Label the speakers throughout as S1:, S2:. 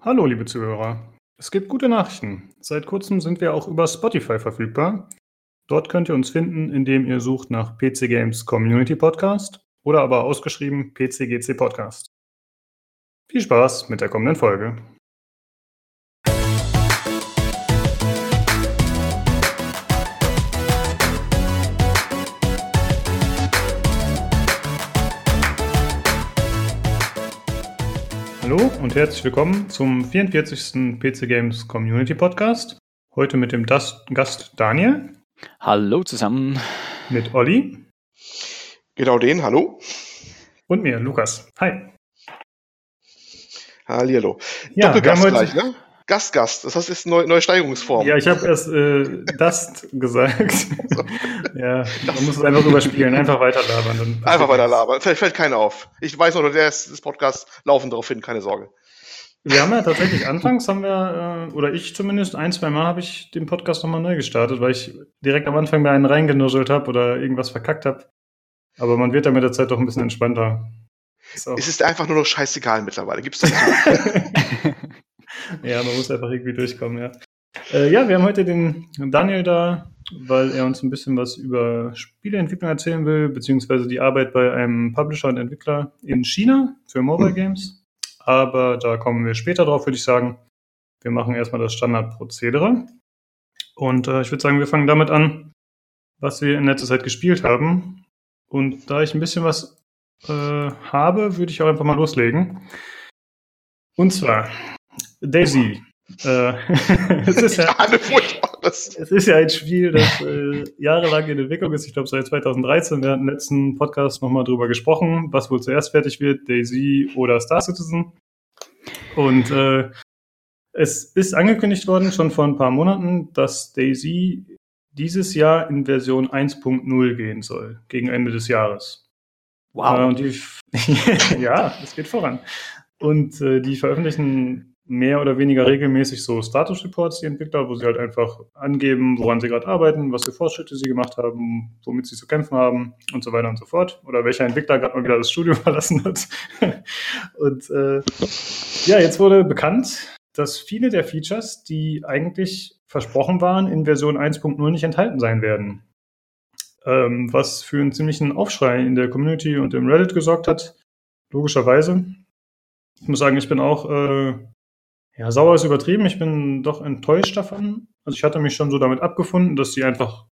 S1: Hallo, liebe Zuhörer. Es gibt gute Nachrichten. Seit kurzem sind wir auch über Spotify verfügbar. Dort könnt ihr uns finden, indem ihr sucht nach PC Games Community Podcast oder aber ausgeschrieben PCGC Podcast. Viel Spaß mit der kommenden Folge. Hallo und herzlich willkommen zum 44. PC Games Community Podcast. Heute mit dem Das Gast Daniel.
S2: Hallo zusammen.
S1: Mit Olli.
S3: Genau den, hallo.
S1: Und mir, Lukas. Hi.
S3: Hallihallo. Ja, Doppelgast gleich, ne? Gast, Gast. Das heißt, ist eine neue Steigerungsform.
S1: Ja, ich habe erst äh, Dust gesagt. ja, man muss es einfach überspielen, einfach weiter labern.
S3: Einfach weiter labern. Vielleicht fällt keiner auf. Ich weiß nur, der ist das Podcast laufen darauf hin, keine Sorge.
S1: Wir haben ja tatsächlich anfangs haben wir, äh, oder ich zumindest, ein, zwei Mal habe ich den Podcast nochmal neu gestartet, weil ich direkt am Anfang bei einen reingenuschelt habe oder irgendwas verkackt habe. Aber man wird da mit der Zeit doch ein bisschen entspannter.
S3: So. Es ist einfach nur noch scheißegal mittlerweile. Gibt's das?
S1: ja, man muss einfach irgendwie durchkommen, ja. Äh, ja, wir haben heute den Daniel da, weil er uns ein bisschen was über Spieleentwicklung erzählen will, beziehungsweise die Arbeit bei einem Publisher und Entwickler in China für Mobile Games. Aber da kommen wir später drauf, würde ich sagen. Wir machen erstmal das Standardprozedere. Und äh, ich würde sagen, wir fangen damit an, was wir in letzter Zeit gespielt haben. Und da ich ein bisschen was äh, habe, würde ich auch einfach mal loslegen. Und zwar Daisy. Äh, es, ist ja, es ist ja ein Spiel, das äh, jahrelang in Entwicklung ist. Ich glaube, seit 2013. Wir hatten im letzten Podcast nochmal drüber gesprochen, was wohl zuerst fertig wird, Daisy oder Star Citizen. Und äh, es ist angekündigt worden, schon vor ein paar Monaten, dass Daisy dieses Jahr in Version 1.0 gehen soll, gegen Ende des Jahres. Wow. Äh, und die, ja, es geht voran. Und äh, die veröffentlichen mehr oder weniger regelmäßig so Status Reports, die Entwickler, wo sie halt einfach angeben, woran sie gerade arbeiten, was für Fortschritte sie gemacht haben, womit sie zu kämpfen haben und so weiter und so fort. Oder welcher Entwickler gerade mal wieder das Studio verlassen hat. und äh, ja, jetzt wurde bekannt, dass viele der Features, die eigentlich versprochen waren, in Version 1.0 nicht enthalten sein werden. Ähm, was für einen ziemlichen Aufschrei in der Community und im Reddit gesorgt hat, logischerweise. Ich muss sagen, ich bin auch äh, ja, sauer ist übertrieben. Ich bin doch enttäuscht davon. Also ich hatte mich schon so damit abgefunden, dass sie einfach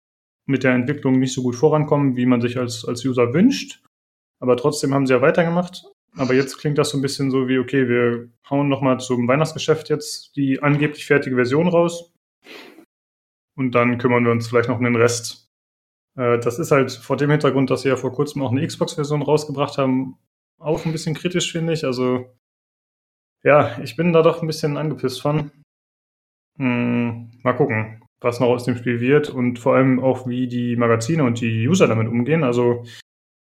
S1: mit der Entwicklung nicht so gut vorankommen, wie man sich als, als User wünscht. Aber trotzdem haben sie ja weitergemacht. Aber jetzt klingt das so ein bisschen so wie, okay, wir hauen nochmal zum Weihnachtsgeschäft jetzt die angeblich fertige Version raus. Und dann kümmern wir uns vielleicht noch um den Rest. Äh, das ist halt vor dem Hintergrund, dass sie ja vor kurzem auch eine Xbox-Version rausgebracht haben, auch ein bisschen kritisch, finde ich. Also ja, ich bin da doch ein bisschen angepisst von. Hm, mal gucken, was noch aus dem Spiel wird und vor allem auch, wie die Magazine und die User damit umgehen. Also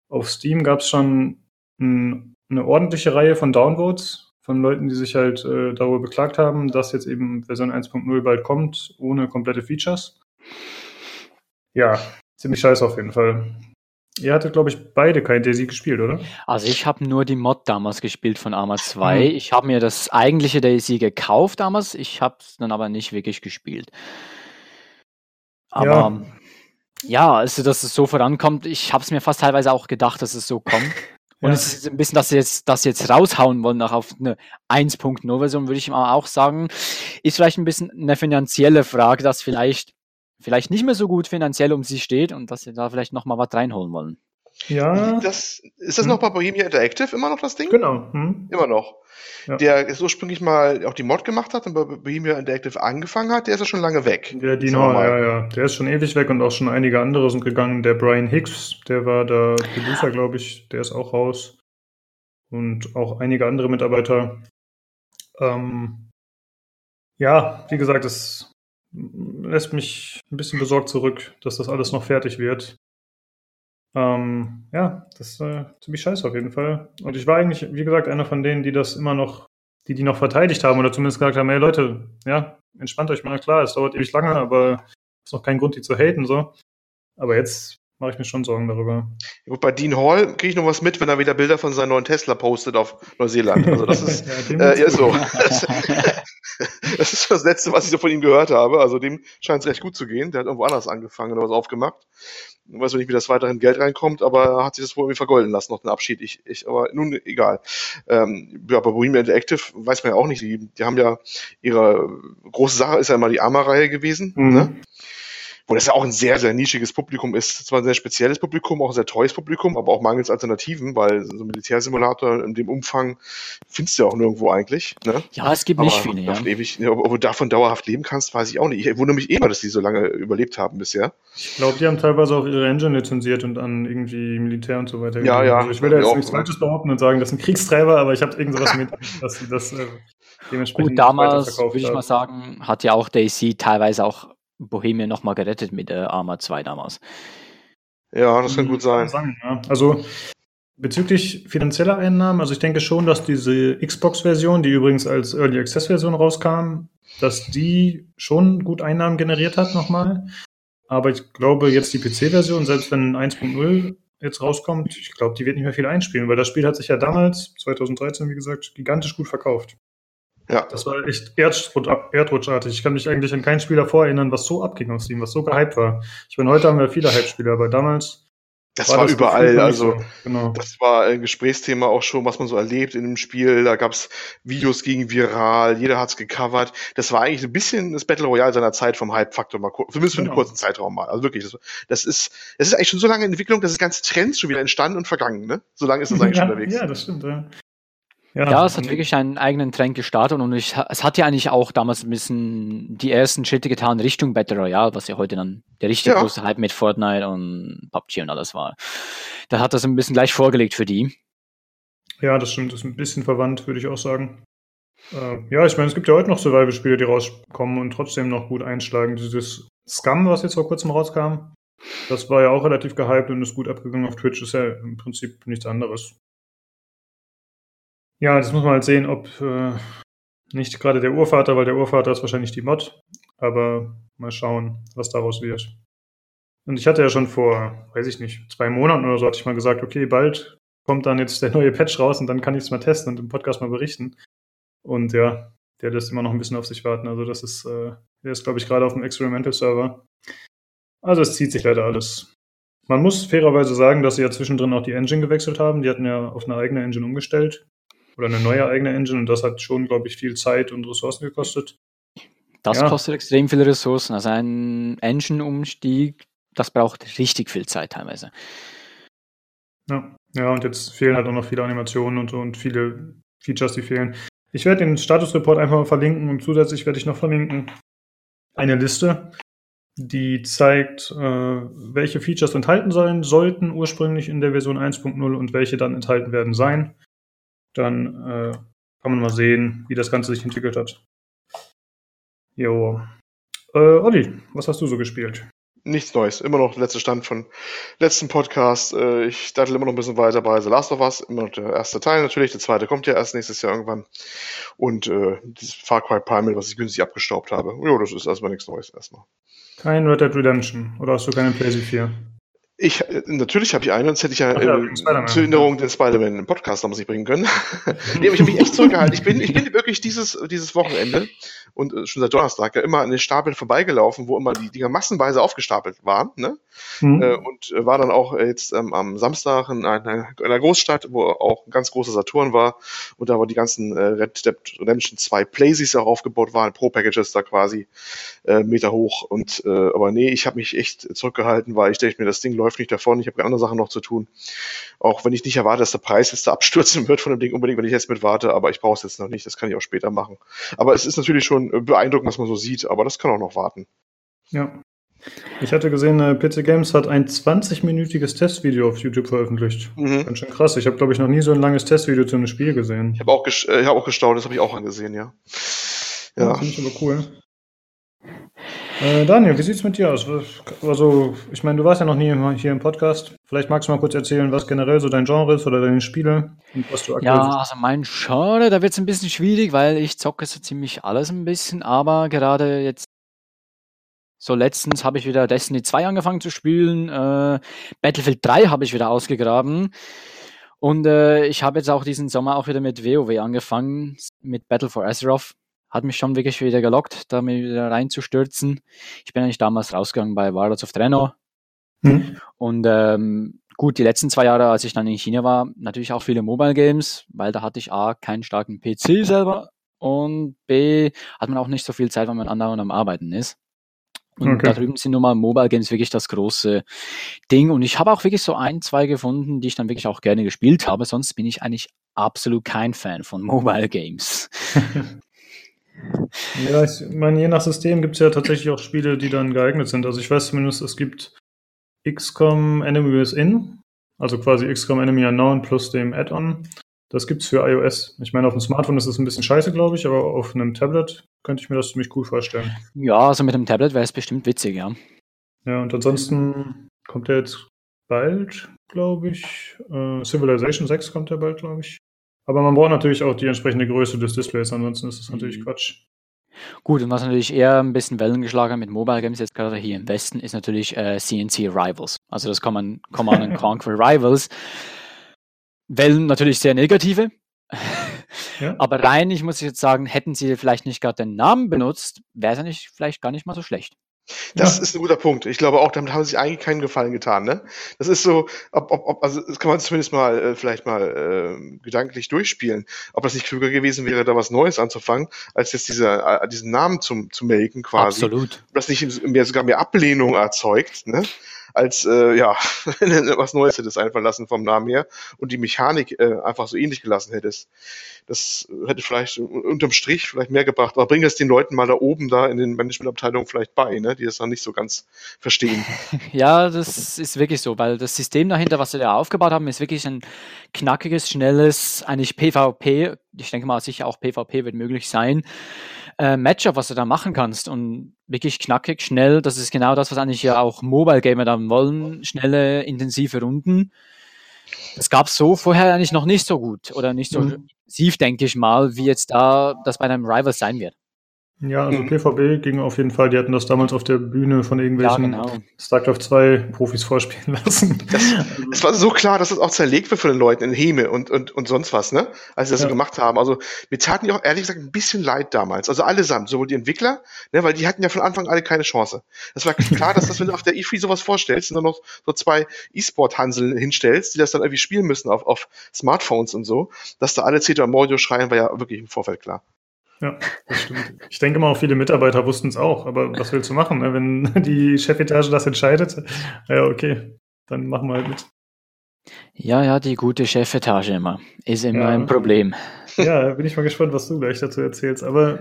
S1: auf Steam gab es schon ein, eine ordentliche Reihe von Downvotes von Leuten, die sich halt äh, darüber beklagt haben, dass jetzt eben Version 1.0 bald kommt, ohne komplette Features. Ja, ziemlich scheiße auf jeden Fall. Ihr hattet, glaube ich, beide kein Daisy gespielt, oder?
S2: Also ich habe nur die Mod damals gespielt von Arma 2. Mhm. Ich habe mir das eigentliche Daisy gekauft damals. Ich habe es dann aber nicht wirklich gespielt. Aber ja, ja also dass es so vorankommt, ich habe es mir fast teilweise auch gedacht, dass es so kommt. Und ja. es ist ein bisschen, dass sie jetzt, dass sie jetzt raushauen wollen, nach auf eine 1.0-Version, würde ich mal auch sagen, ist vielleicht ein bisschen eine finanzielle Frage, dass vielleicht vielleicht nicht mehr so gut finanziell um sie steht und dass sie da vielleicht nochmal was reinholen wollen.
S3: Ja. Das, ist das hm. noch bei Bohemia Interactive immer noch das Ding?
S1: Genau.
S3: Hm. Immer noch. Ja. Der ist ursprünglich mal auch die Mod gemacht hat und bei Bohemia Interactive angefangen hat, der ist ja schon lange weg.
S1: Der Dino, ja, ja. Der ist schon ewig weg und auch schon einige andere sind gegangen. Der Brian Hicks, der war der Producer, glaube ich, der ist auch raus. Und auch einige andere Mitarbeiter. Ähm, ja, wie gesagt, es lässt mich ein bisschen besorgt zurück, dass das alles noch fertig wird. Ähm, ja, das ist äh, ziemlich scheiße auf jeden Fall. Und ich war eigentlich, wie gesagt, einer von denen, die das immer noch, die die noch verteidigt haben oder zumindest gesagt haben, hey Leute, ja, entspannt euch mal, klar, es dauert ewig lange, aber es ist noch kein Grund, die zu haten, so. Aber jetzt mache ich mir schon Sorgen darüber.
S3: Bei Dean Hall kriege ich noch was mit, wenn er wieder Bilder von seinem neuen Tesla postet auf Neuseeland. Also das ist ja, äh, so. das ist das Letzte, was ich so von ihm gehört habe. Also dem scheint es recht gut zu gehen. Der hat irgendwo anders angefangen oder was aufgemacht. Ich weiß nicht, wie das weiterhin Geld reinkommt, aber er hat sich das wohl irgendwie vergolden lassen, noch den Abschied. Ich, ich, aber nun, egal. Ähm, ja, bei Bohemian Interactive weiß man ja auch nicht. Die, die haben ja ihre große Sache ist ja immer die Arma-Reihe gewesen. Mhm. Ne? Wo das ja auch ein sehr, sehr nischiges Publikum ist. Zwar ein sehr spezielles Publikum, auch ein sehr teures Publikum, aber auch mangels Alternativen, weil so ein Militärsimulator in dem Umfang findest du ja auch nirgendwo eigentlich. Ne?
S2: Ja, es gibt aber nicht viele, ja.
S3: Ewig, ob, ob du davon dauerhaft leben kannst, weiß ich auch nicht. Ich wundere mich immer, dass die so lange überlebt haben bisher.
S1: Ich glaube, die haben teilweise auch ihre Engine lizenziert und an irgendwie Militär und so weiter.
S3: Ja, ja.
S1: Also ich will da jetzt nichts Falsches behaupten und sagen, das sind Kriegstreiber, aber ich habe irgend sowas mit, dass sie das äh,
S2: dementsprechend Gut, damals, würde ich mal sagen, hat ja auch Daisy teilweise auch Bohemia nochmal gerettet mit der Arma 2 damals.
S3: Ja, das kann gut sein.
S1: Ja. Also bezüglich finanzieller Einnahmen, also ich denke schon, dass diese Xbox-Version, die übrigens als Early Access-Version rauskam, dass die schon gut Einnahmen generiert hat nochmal. Aber ich glaube, jetzt die PC-Version, selbst wenn 1.0 jetzt rauskommt, ich glaube, die wird nicht mehr viel einspielen, weil das Spiel hat sich ja damals, 2013, wie gesagt, gigantisch gut verkauft. Ja. Das war echt erdrutschartig. Ich kann mich eigentlich an kein Spiel davor erinnern, was so abging auf Steam, was so gehypt war. Ich meine, heute haben wir viele Hype-Spiele, aber damals.
S3: Das war, war das überall, also so. genau. das war ein Gesprächsthema auch schon, was man so erlebt in dem Spiel. Da gab es Videos gegen viral, jeder hat's gecovert. Das war eigentlich ein bisschen das Battle Royale seiner Zeit vom Hype-Faktor mal zumindest für genau. einen kurzen Zeitraum mal. Also wirklich, das, das ist, das ist eigentlich schon so lange Entwicklung, dass das ganze Trends schon wieder entstanden und vergangen, ne? So lange ist das eigentlich
S1: ja,
S3: schon unterwegs.
S1: Ja, das stimmt, ja.
S2: Ja, ja, es hat wirklich einen eigenen Trend gestartet und ich, es hat ja eigentlich auch damals ein bisschen die ersten Schritte getan Richtung Battle Royale, was ja heute dann der richtig ja. große Hype mit Fortnite und PUBG und alles war. Da hat das ein bisschen gleich vorgelegt für die.
S1: Ja, das stimmt, das ist ein bisschen verwandt, würde ich auch sagen. Äh, ja, ich meine, es gibt ja heute noch Survival-Spiele, die rauskommen und trotzdem noch gut einschlagen. Dieses Scum, was jetzt vor kurzem rauskam, das war ja auch relativ gehypt und ist gut abgegangen auf Twitch, ist ja im Prinzip nichts anderes. Ja, das muss man halt sehen, ob äh, nicht gerade der Urvater, weil der Urvater ist wahrscheinlich die Mod, aber mal schauen, was daraus wird. Und ich hatte ja schon vor, weiß ich nicht, zwei Monaten oder so, hatte ich mal gesagt, okay, bald kommt dann jetzt der neue Patch raus und dann kann ich es mal testen und im Podcast mal berichten. Und ja, der lässt immer noch ein bisschen auf sich warten. Also das ist, äh, der ist, glaube ich, gerade auf dem Experimental Server. Also es zieht sich leider alles. Man muss fairerweise sagen, dass sie ja zwischendrin auch die Engine gewechselt haben. Die hatten ja auf eine eigene Engine umgestellt oder eine neue eigene Engine und das hat schon, glaube ich, viel Zeit und Ressourcen gekostet.
S2: Das ja. kostet extrem viele Ressourcen. Also ein Engine-Umstieg, das braucht richtig viel Zeit teilweise.
S1: Ja. ja, und jetzt fehlen halt auch noch viele Animationen und, und viele Features, die fehlen. Ich werde den Status-Report einfach mal verlinken und zusätzlich werde ich noch verlinken eine Liste, die zeigt, äh, welche Features enthalten sein sollten ursprünglich in der Version 1.0 und welche dann enthalten werden sein dann äh, kann man mal sehen, wie das Ganze sich entwickelt hat. Jo. Äh, Olli, was hast du so gespielt?
S3: Nichts Neues. Immer noch der letzte Stand von letzten Podcast. Äh, ich dattel immer noch ein bisschen weiter bei The Last of Us. Immer noch der erste Teil natürlich. Der zweite kommt ja erst nächstes Jahr irgendwann. Und äh, dieses Far Cry Primal, was ich günstig abgestaubt habe. Jo, das ist erstmal nichts Neues erstmal.
S1: Kein Red Dead Redemption. Oder hast du keine PlayStation 4?
S3: Ich, äh, natürlich habe ich einen, sonst hätte ich ja, ja äh, zur Erinnerung den Spider-Man im Podcast damals nicht bringen können. nee, aber ich habe mich echt zurückgehalten. Ich bin, ich bin wirklich dieses, dieses Wochenende und äh, schon seit Donnerstag ja immer an den Stapeln vorbeigelaufen, wo immer die Dinger massenweise aufgestapelt waren. Ne? Mhm. Äh, und war dann auch jetzt ähm, am Samstag in einer, in einer, Großstadt, wo auch ein ganz großer Saturn war und da wo die ganzen äh, Red Dead Redemption 2 Plays auch aufgebaut waren, Pro-Packages da quasi äh, Meter hoch. Und äh, aber nee, ich habe mich echt zurückgehalten, weil ich denke mir, das Ding läuft nicht davon, ich habe andere Sachen noch zu tun. Auch wenn ich nicht erwarte, dass der Preis jetzt da abstürzen wird von dem Ding unbedingt, wenn ich jetzt mit warte, aber ich brauche es jetzt noch nicht, das kann ich auch später machen. Aber es ist natürlich schon beeindruckend, was man so sieht, aber das kann auch noch warten.
S1: Ja. Ich hatte gesehen, äh, PC Games hat ein 20-minütiges Testvideo auf YouTube veröffentlicht. Mhm. Ganz schön krass. Ich habe, glaube ich, noch nie so ein langes Testvideo zu einem Spiel gesehen.
S3: Ich habe auch, äh, hab auch gestaunt, das habe ich auch angesehen, ja.
S1: Ja, ja finde ich aber cool. Äh, Daniel, wie sieht es mit dir aus? Also, ich meine, du warst ja noch nie hier im Podcast. Vielleicht magst du mal kurz erzählen, was generell so dein Genre ist oder deine Spiele und was du
S2: aktuell Ja, also mein Genre, da wird es ein bisschen schwierig, weil ich zocke so ziemlich alles ein bisschen, aber gerade jetzt So letztens habe ich wieder Destiny 2 angefangen zu spielen. Äh, Battlefield 3 habe ich wieder ausgegraben. Und äh, ich habe jetzt auch diesen Sommer auch wieder mit WoW angefangen, mit Battle for Azeroth. Hat mich schon wirklich wieder gelockt, da mir wieder reinzustürzen. Ich bin eigentlich damals rausgegangen bei Warlords of Draenor. Mhm. Und ähm, gut, die letzten zwei Jahre, als ich dann in China war, natürlich auch viele Mobile Games, weil da hatte ich A, keinen starken PC selber und B, hat man auch nicht so viel Zeit, wenn man andauernd am Arbeiten ist. Und okay. da drüben sind nun mal Mobile Games wirklich das große Ding. Und ich habe auch wirklich so ein, zwei gefunden, die ich dann wirklich auch gerne gespielt habe. Sonst bin ich eigentlich absolut kein Fan von Mobile Games.
S1: ja, ich meine, je nach System gibt es ja tatsächlich auch Spiele, die dann geeignet sind. Also ich weiß zumindest, es gibt XCOM Enemy Within, also quasi XCOM Enemy Unknown plus dem Add-on. Das gibt's für iOS. Ich meine, auf dem Smartphone ist das ein bisschen scheiße, glaube ich, aber auf einem Tablet könnte ich mir das ziemlich cool vorstellen.
S2: Ja, also mit dem Tablet wäre es bestimmt witzig, ja.
S1: Ja, und ansonsten kommt er jetzt bald, glaube ich. Äh, Civilization 6 kommt ja bald, glaube ich. Aber man braucht natürlich auch die entsprechende Größe des Displays, ansonsten ist das natürlich mhm. Quatsch.
S2: Gut, und was natürlich eher ein bisschen Wellen geschlagen hat mit Mobile Games jetzt gerade hier im Westen, ist natürlich äh, CNC Rivals. Also das Command, Command Conquer Rivals. Wellen natürlich sehr negative. Ja. Aber rein, ich muss jetzt sagen, hätten sie vielleicht nicht gerade den Namen benutzt, wäre es ja nicht, vielleicht gar nicht mal so schlecht.
S3: Das ja. ist ein guter Punkt. Ich glaube auch, damit haben sie eigentlich keinen Gefallen getan. Ne? Das ist so, ob, ob, ob, also das kann man zumindest mal äh, vielleicht mal äh, gedanklich durchspielen, ob das nicht klüger gewesen wäre, da was Neues anzufangen, als jetzt diese, äh, diesen Namen zum, zu melken quasi.
S2: Absolut.
S3: Das nicht mehr sogar mehr Ablehnung erzeugt. Ne? Als äh, ja, was Neues hättest einfallen lassen vom Namen her und die Mechanik äh, einfach so ähnlich gelassen hättest. Das hätte vielleicht unterm Strich vielleicht mehr gebracht, aber bring das den Leuten mal da oben da in den Managementabteilungen vielleicht bei, ne, die das dann nicht so ganz verstehen.
S2: Ja, das ist wirklich so, weil das System dahinter, was sie da aufgebaut haben, ist wirklich ein knackiges, schnelles, eigentlich PvP, ich denke mal sicher auch PvP wird möglich sein, äh, Matchup, was du da machen kannst und wirklich knackig, schnell. Das ist genau das, was eigentlich ja auch Mobile Gamer dann wollen. Schnelle, intensive Runden. Das gab es so vorher eigentlich noch nicht so gut oder nicht so mhm. intensiv, denke ich mal, wie jetzt da das bei einem Rival sein wird.
S1: Ja, also mhm. PvP ging auf jeden Fall. Die hatten das damals auf der Bühne von irgendwelchen ja, genau. StarCraft 2 Profis vorspielen lassen.
S3: Das, es war so klar, dass das auch zerlegt wird von den Leuten in Häme und, und, und sonst was, ne? Als sie das ja. so gemacht haben. Also, mir taten die auch ehrlich gesagt ein bisschen leid damals. Also allesamt, sowohl die Entwickler, ne, weil die hatten ja von Anfang alle keine Chance. Das war klar, dass das, wenn du auf der E3 sowas vorstellst und dann noch so zwei E-Sport-Hansel hinstellst, die das dann irgendwie spielen müssen auf, auf Smartphones und so, dass da alle CETA Mordio schreien, war ja wirklich im Vorfeld klar.
S1: Ja, das stimmt. Ich denke mal, auch viele Mitarbeiter wussten es auch, aber was willst du machen, ne? wenn die Chefetage das entscheidet? Ja, okay, dann machen wir halt mit.
S2: Ja, ja, die gute Chefetage immer. Ist immer ja. ein Problem.
S1: Ja, bin ich mal gespannt, was du gleich dazu erzählst. Aber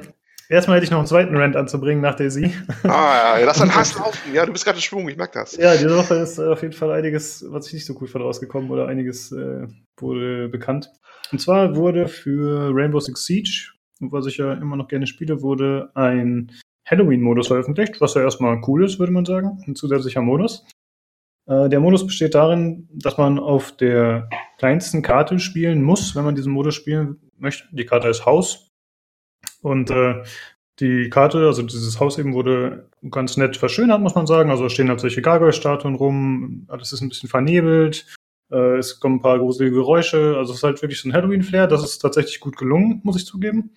S1: erstmal hätte ich noch einen zweiten Rant anzubringen nach Daisy.
S3: Ah, ja, lass deinen Hass laufen. Ja, du bist gerade in Schwung, ich merke das.
S1: Ja, diese Woche ist auf jeden Fall einiges, was ich nicht so gut von rausgekommen oder einiges äh, wurde bekannt. Und zwar wurde für Rainbow Six Siege was ich ja immer noch gerne spiele, wurde ein Halloween-Modus veröffentlicht, was ja erstmal cool ist, würde man sagen, ein zusätzlicher Modus. Äh, der Modus besteht darin, dass man auf der kleinsten Karte spielen muss, wenn man diesen Modus spielen möchte. Die Karte ist Haus. Und äh, die Karte, also dieses Haus eben, wurde ganz nett verschönert, muss man sagen. Also stehen halt solche Gargoyle-Statuen rum, alles ist ein bisschen vernebelt, äh, es kommen ein paar gruselige Geräusche. Also es ist halt wirklich so ein Halloween-Flair. Das ist tatsächlich gut gelungen, muss ich zugeben.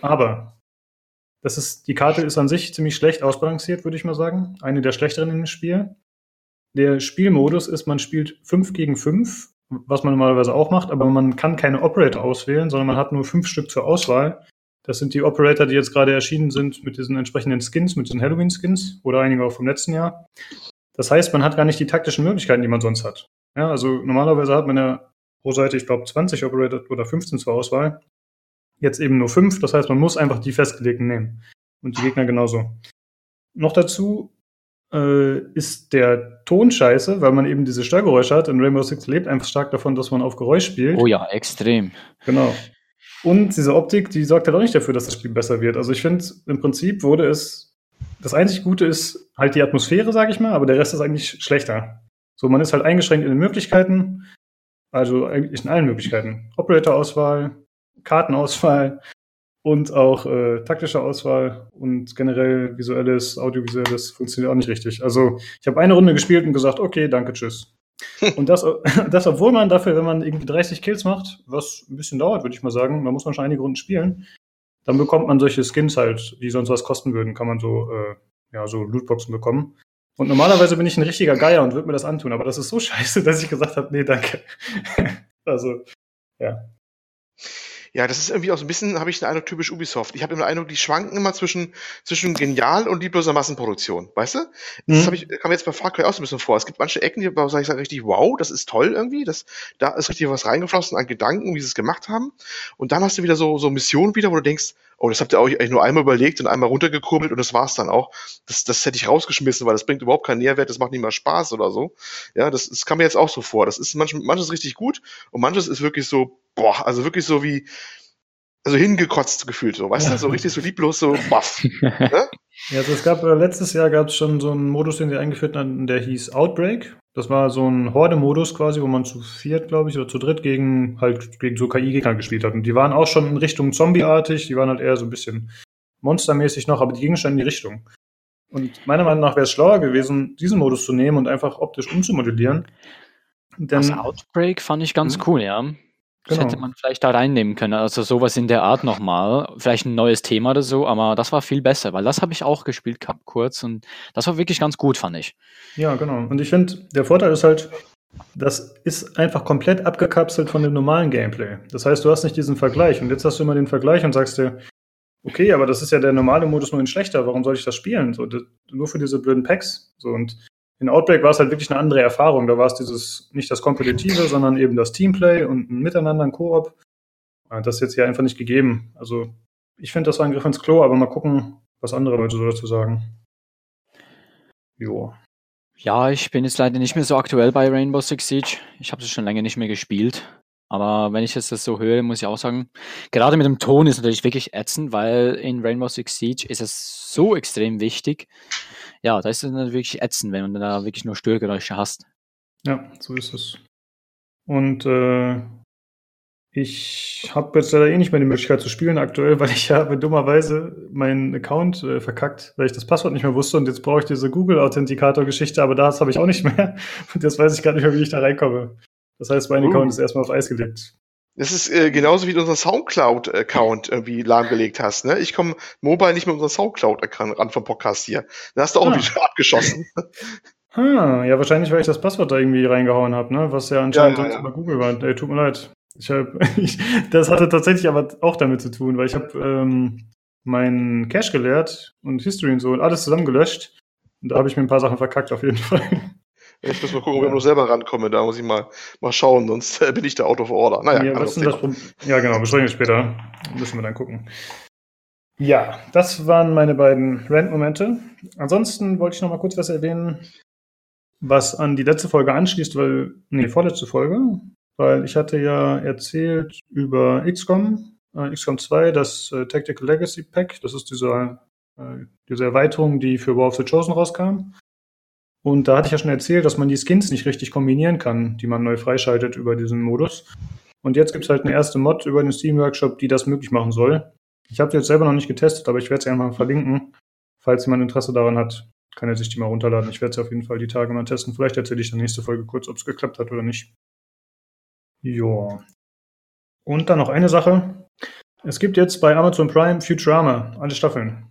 S1: Aber das ist, die Karte ist an sich ziemlich schlecht ausbalanciert, würde ich mal sagen. Eine der schlechteren im Spiel. Der Spielmodus ist, man spielt 5 gegen 5, was man normalerweise auch macht, aber man kann keine Operator auswählen, sondern man hat nur fünf Stück zur Auswahl. Das sind die Operator, die jetzt gerade erschienen sind mit diesen entsprechenden Skins, mit diesen Halloween-Skins oder einige auch vom letzten Jahr. Das heißt, man hat gar nicht die taktischen Möglichkeiten, die man sonst hat. Ja, also normalerweise hat man ja pro Seite, ich glaube, 20 Operator oder 15 zur Auswahl. Jetzt eben nur fünf, das heißt, man muss einfach die festgelegten nehmen. Und die Gegner genauso. Noch dazu äh, ist der Ton scheiße, weil man eben diese Störgeräusche hat. In Rainbow Six lebt einfach stark davon, dass man auf Geräusch spielt.
S2: Oh ja, extrem.
S1: Genau. Und diese Optik, die sorgt halt auch nicht dafür, dass das Spiel besser wird. Also ich finde, im Prinzip wurde es, das einzig Gute ist halt die Atmosphäre, sage ich mal, aber der Rest ist eigentlich schlechter. So, man ist halt eingeschränkt in den Möglichkeiten, also eigentlich in allen Möglichkeiten. Operator-Auswahl, Kartenauswahl und auch äh, taktische Auswahl und generell visuelles, audiovisuelles funktioniert auch nicht richtig. Also ich habe eine Runde gespielt und gesagt, okay, danke, tschüss. und das, das, obwohl man dafür, wenn man irgendwie 30 Kills macht, was ein bisschen dauert, würde ich mal sagen, da muss man schon einige Runden spielen, dann bekommt man solche Skins halt, die sonst was kosten würden, kann man so, äh, ja, so Lootboxen bekommen. Und normalerweise bin ich ein richtiger Geier und würde mir das antun, aber das ist so scheiße, dass ich gesagt habe, nee, danke. also, ja.
S3: Ja, das ist irgendwie auch so ein bisschen, habe ich den Eindruck, typisch Ubisoft. Ich habe immer den Eindruck, die schwanken immer zwischen, zwischen genial und liebloser Massenproduktion. Weißt du? Das mhm. habe ich, kam jetzt bei Far Cry auch so ein bisschen vor. Es gibt manche Ecken, die sage ich sag richtig, wow, das ist toll irgendwie. Das, da ist richtig was reingeflossen an Gedanken, wie sie es gemacht haben. Und dann hast du wieder so, so Missionen wieder, wo du denkst, oh, das habt ihr euch nur einmal überlegt und einmal runtergekurbelt und das war's dann auch. Das, das hätte ich rausgeschmissen, weil das bringt überhaupt keinen Nährwert, das macht nicht mal Spaß oder so. Ja, das, das kam mir jetzt auch so vor. Das ist manch, manches richtig gut und manches ist wirklich so, boah, also wirklich so wie, also hingekotzt gefühlt, so, weißt du, so richtig so lieblos, so baff.
S1: ne? Ja, also es gab äh, letztes Jahr gab es schon so einen Modus, den sie eingeführt haben, der hieß Outbreak. Das war so ein Horde-Modus quasi, wo man zu viert, glaube ich, oder zu dritt gegen halt gegen so KI-Gegner gespielt hat. Und die waren auch schon in Richtung Zombie-artig, die waren halt eher so ein bisschen monstermäßig noch, aber die gingen schon in die Richtung. Und meiner Meinung nach wäre es schlauer gewesen, diesen Modus zu nehmen und einfach optisch umzumodellieren.
S2: Denn, das Outbreak fand ich ganz hm? cool, ja. Das genau. hätte man vielleicht da reinnehmen können. Also sowas in der Art nochmal. Vielleicht ein neues Thema oder so, aber das war viel besser, weil das habe ich auch gespielt gehabt kurz und das war wirklich ganz gut, fand ich.
S1: Ja, genau. Und ich finde, der Vorteil ist halt, das ist einfach komplett abgekapselt von dem normalen Gameplay. Das heißt, du hast nicht diesen Vergleich und jetzt hast du immer den Vergleich und sagst dir, okay, aber das ist ja der normale Modus nur in schlechter, warum soll ich das spielen? So, das, nur für diese blöden Packs. So, und in Outbreak war es halt wirklich eine andere Erfahrung. Da war es dieses, nicht das Kompetitive, sondern eben das Teamplay und ein Miteinander, ein Koop. Das ist jetzt hier einfach nicht gegeben. Also, ich finde, das war ein Griff ins Klo, aber mal gucken, was andere Leute so dazu sagen.
S2: Jo. Ja, ich bin jetzt leider nicht mehr so aktuell bei Rainbow Six Siege. Ich habe es schon lange nicht mehr gespielt. Aber wenn ich jetzt das so höre, muss ich auch sagen, gerade mit dem Ton ist natürlich wirklich ätzend, weil in Rainbow Six Siege ist es so extrem wichtig, ja, da ist es dann wirklich ätzend, wenn du da wirklich nur Störgeräusche hast.
S1: Ja, so ist es. Und äh, ich habe jetzt leider eh nicht mehr die Möglichkeit zu spielen aktuell, weil ich habe dummerweise meinen Account äh, verkackt, weil ich das Passwort nicht mehr wusste und jetzt brauche ich diese Google-Authentikator-Geschichte, aber das habe ich auch nicht mehr und jetzt weiß ich gar nicht mehr, wie ich da reinkomme. Das heißt, mein uh. Account ist erstmal auf Eis gelegt.
S3: Das ist äh, genauso wie du unseren Soundcloud-Account irgendwie lahmgelegt hast. Ne? Ich komme mobile nicht mit unserem Soundcloud-Account ran vom Podcast hier. Da hast du auch ah. wieder abgeschossen.
S1: Ah, ja, wahrscheinlich, weil ich das Passwort da irgendwie reingehauen habe, ne? was ja anscheinend ja, ja, ja. bei Google war. Ey, tut mir leid. Ich hab, ich, das hatte tatsächlich aber auch damit zu tun, weil ich habe ähm, meinen Cache geleert und History und so und alles zusammen gelöscht. Und da habe ich mir ein paar Sachen verkackt, auf jeden Fall.
S3: Ich muss mal gucken, ob ich noch selber rankomme. Da muss ich mal, mal schauen, sonst bin ich der Auto vor Order.
S1: Naja, ja, was das ja, genau, besprechen wir später. Müssen wir dann gucken. Ja, das waren meine beiden Rant-Momente. Ansonsten wollte ich noch mal kurz was erwähnen, was an die letzte Folge anschließt, weil, nee, vorletzte Folge, weil ich hatte ja erzählt über XCOM, äh, XCOM 2, das äh, Tactical Legacy Pack. Das ist diese, äh, diese Erweiterung, die für War of the Chosen rauskam. Und da hatte ich ja schon erzählt, dass man die Skins nicht richtig kombinieren kann, die man neu freischaltet über diesen Modus. Und jetzt gibt es halt eine erste Mod über den Steam Workshop, die das möglich machen soll. Ich habe sie jetzt selber noch nicht getestet, aber ich werde sie einfach verlinken. Falls jemand Interesse daran hat, kann er sich die mal runterladen. Ich werde sie auf jeden Fall die Tage mal testen. Vielleicht erzähle ich dann nächste Folge kurz, ob es geklappt hat oder nicht. Ja. Und dann noch eine Sache. Es gibt jetzt bei Amazon Prime Futurama, alle Staffeln.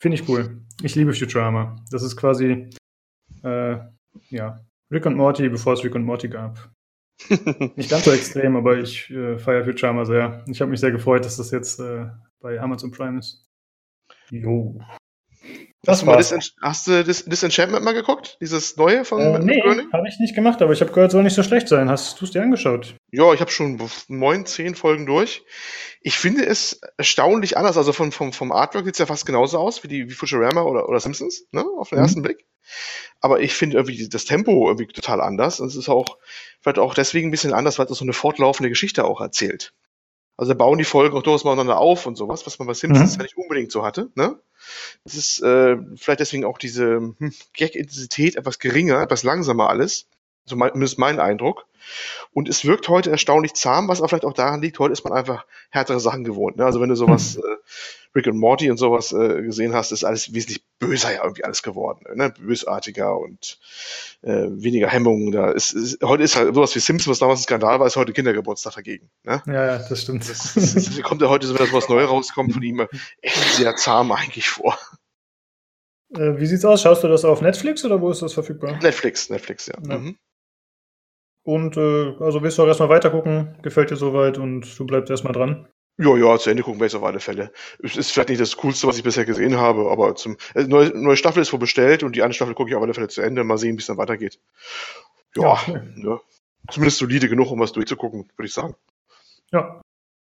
S1: Finde ich cool. Ich liebe Futurama. Das ist quasi äh, ja, Rick und Morty, bevor es Rick und Morty gab. Nicht ganz so extrem, aber ich äh, feiere Futurama sehr. Ich habe mich sehr gefreut, dass das jetzt äh, bei Amazon Prime ist.
S3: Jo. Das war's. Dis hast du das Disenchantment mal geguckt? Dieses neue von
S1: äh, Nee, habe ich nicht gemacht, aber ich habe gehört, soll nicht so schlecht sein. Hast du es dir angeschaut?
S3: Ja, ich habe schon neun, zehn Folgen durch. Ich finde es erstaunlich anders. Also vom, vom, vom Artwork sieht es ja fast genauso aus wie, die, wie Futurama oder, oder Simpsons, ne? auf den mhm. ersten Blick. Aber ich finde irgendwie das Tempo irgendwie total anders. Und es ist auch vielleicht auch deswegen ein bisschen anders, weil es so eine fortlaufende Geschichte auch erzählt. Also da bauen die Folgen auch durchaus miteinander auf und sowas, was man bei Simpsons mhm. ja nicht unbedingt so hatte. Ne? Das ist äh, vielleicht deswegen auch diese hm, Gag-Intensität etwas geringer, etwas langsamer alles. Zumindest mein Eindruck. Und es wirkt heute erstaunlich zahm, was auch vielleicht auch daran liegt, heute ist man einfach härtere Sachen gewohnt. Ne? Also wenn du sowas, hm. äh, Rick and Morty und sowas äh, gesehen hast, ist alles wesentlich böser ja irgendwie alles geworden. Ne? Bösartiger und äh, weniger Hemmungen. Da ist, ist, heute ist halt sowas wie Simpsons, was damals ein Skandal war, ist heute Kindergeburtstag dagegen. Ne?
S1: Ja, ja, das stimmt.
S3: Das, das, das kommt ja heute, wenn das was Neues rauskommt, von ihm echt sehr zahm eigentlich vor.
S1: Äh, wie sieht's aus? Schaust du das auf Netflix oder wo ist das verfügbar?
S3: Netflix, Netflix, ja. ja. Mhm.
S1: Und äh, also willst du auch erstmal weitergucken, gefällt dir soweit und du bleibst erstmal dran.
S3: Ja, ja, zu Ende gucken wir es auf alle Fälle. Es ist vielleicht nicht das Coolste, was ich bisher gesehen habe, aber zum also neue, neue Staffel ist wohl bestellt und die eine Staffel gucke ich auf alle Fälle zu Ende. Mal sehen, wie es dann weitergeht. Ja, ja, ja, zumindest solide genug, um was durchzugucken, würde ich sagen.
S1: Ja.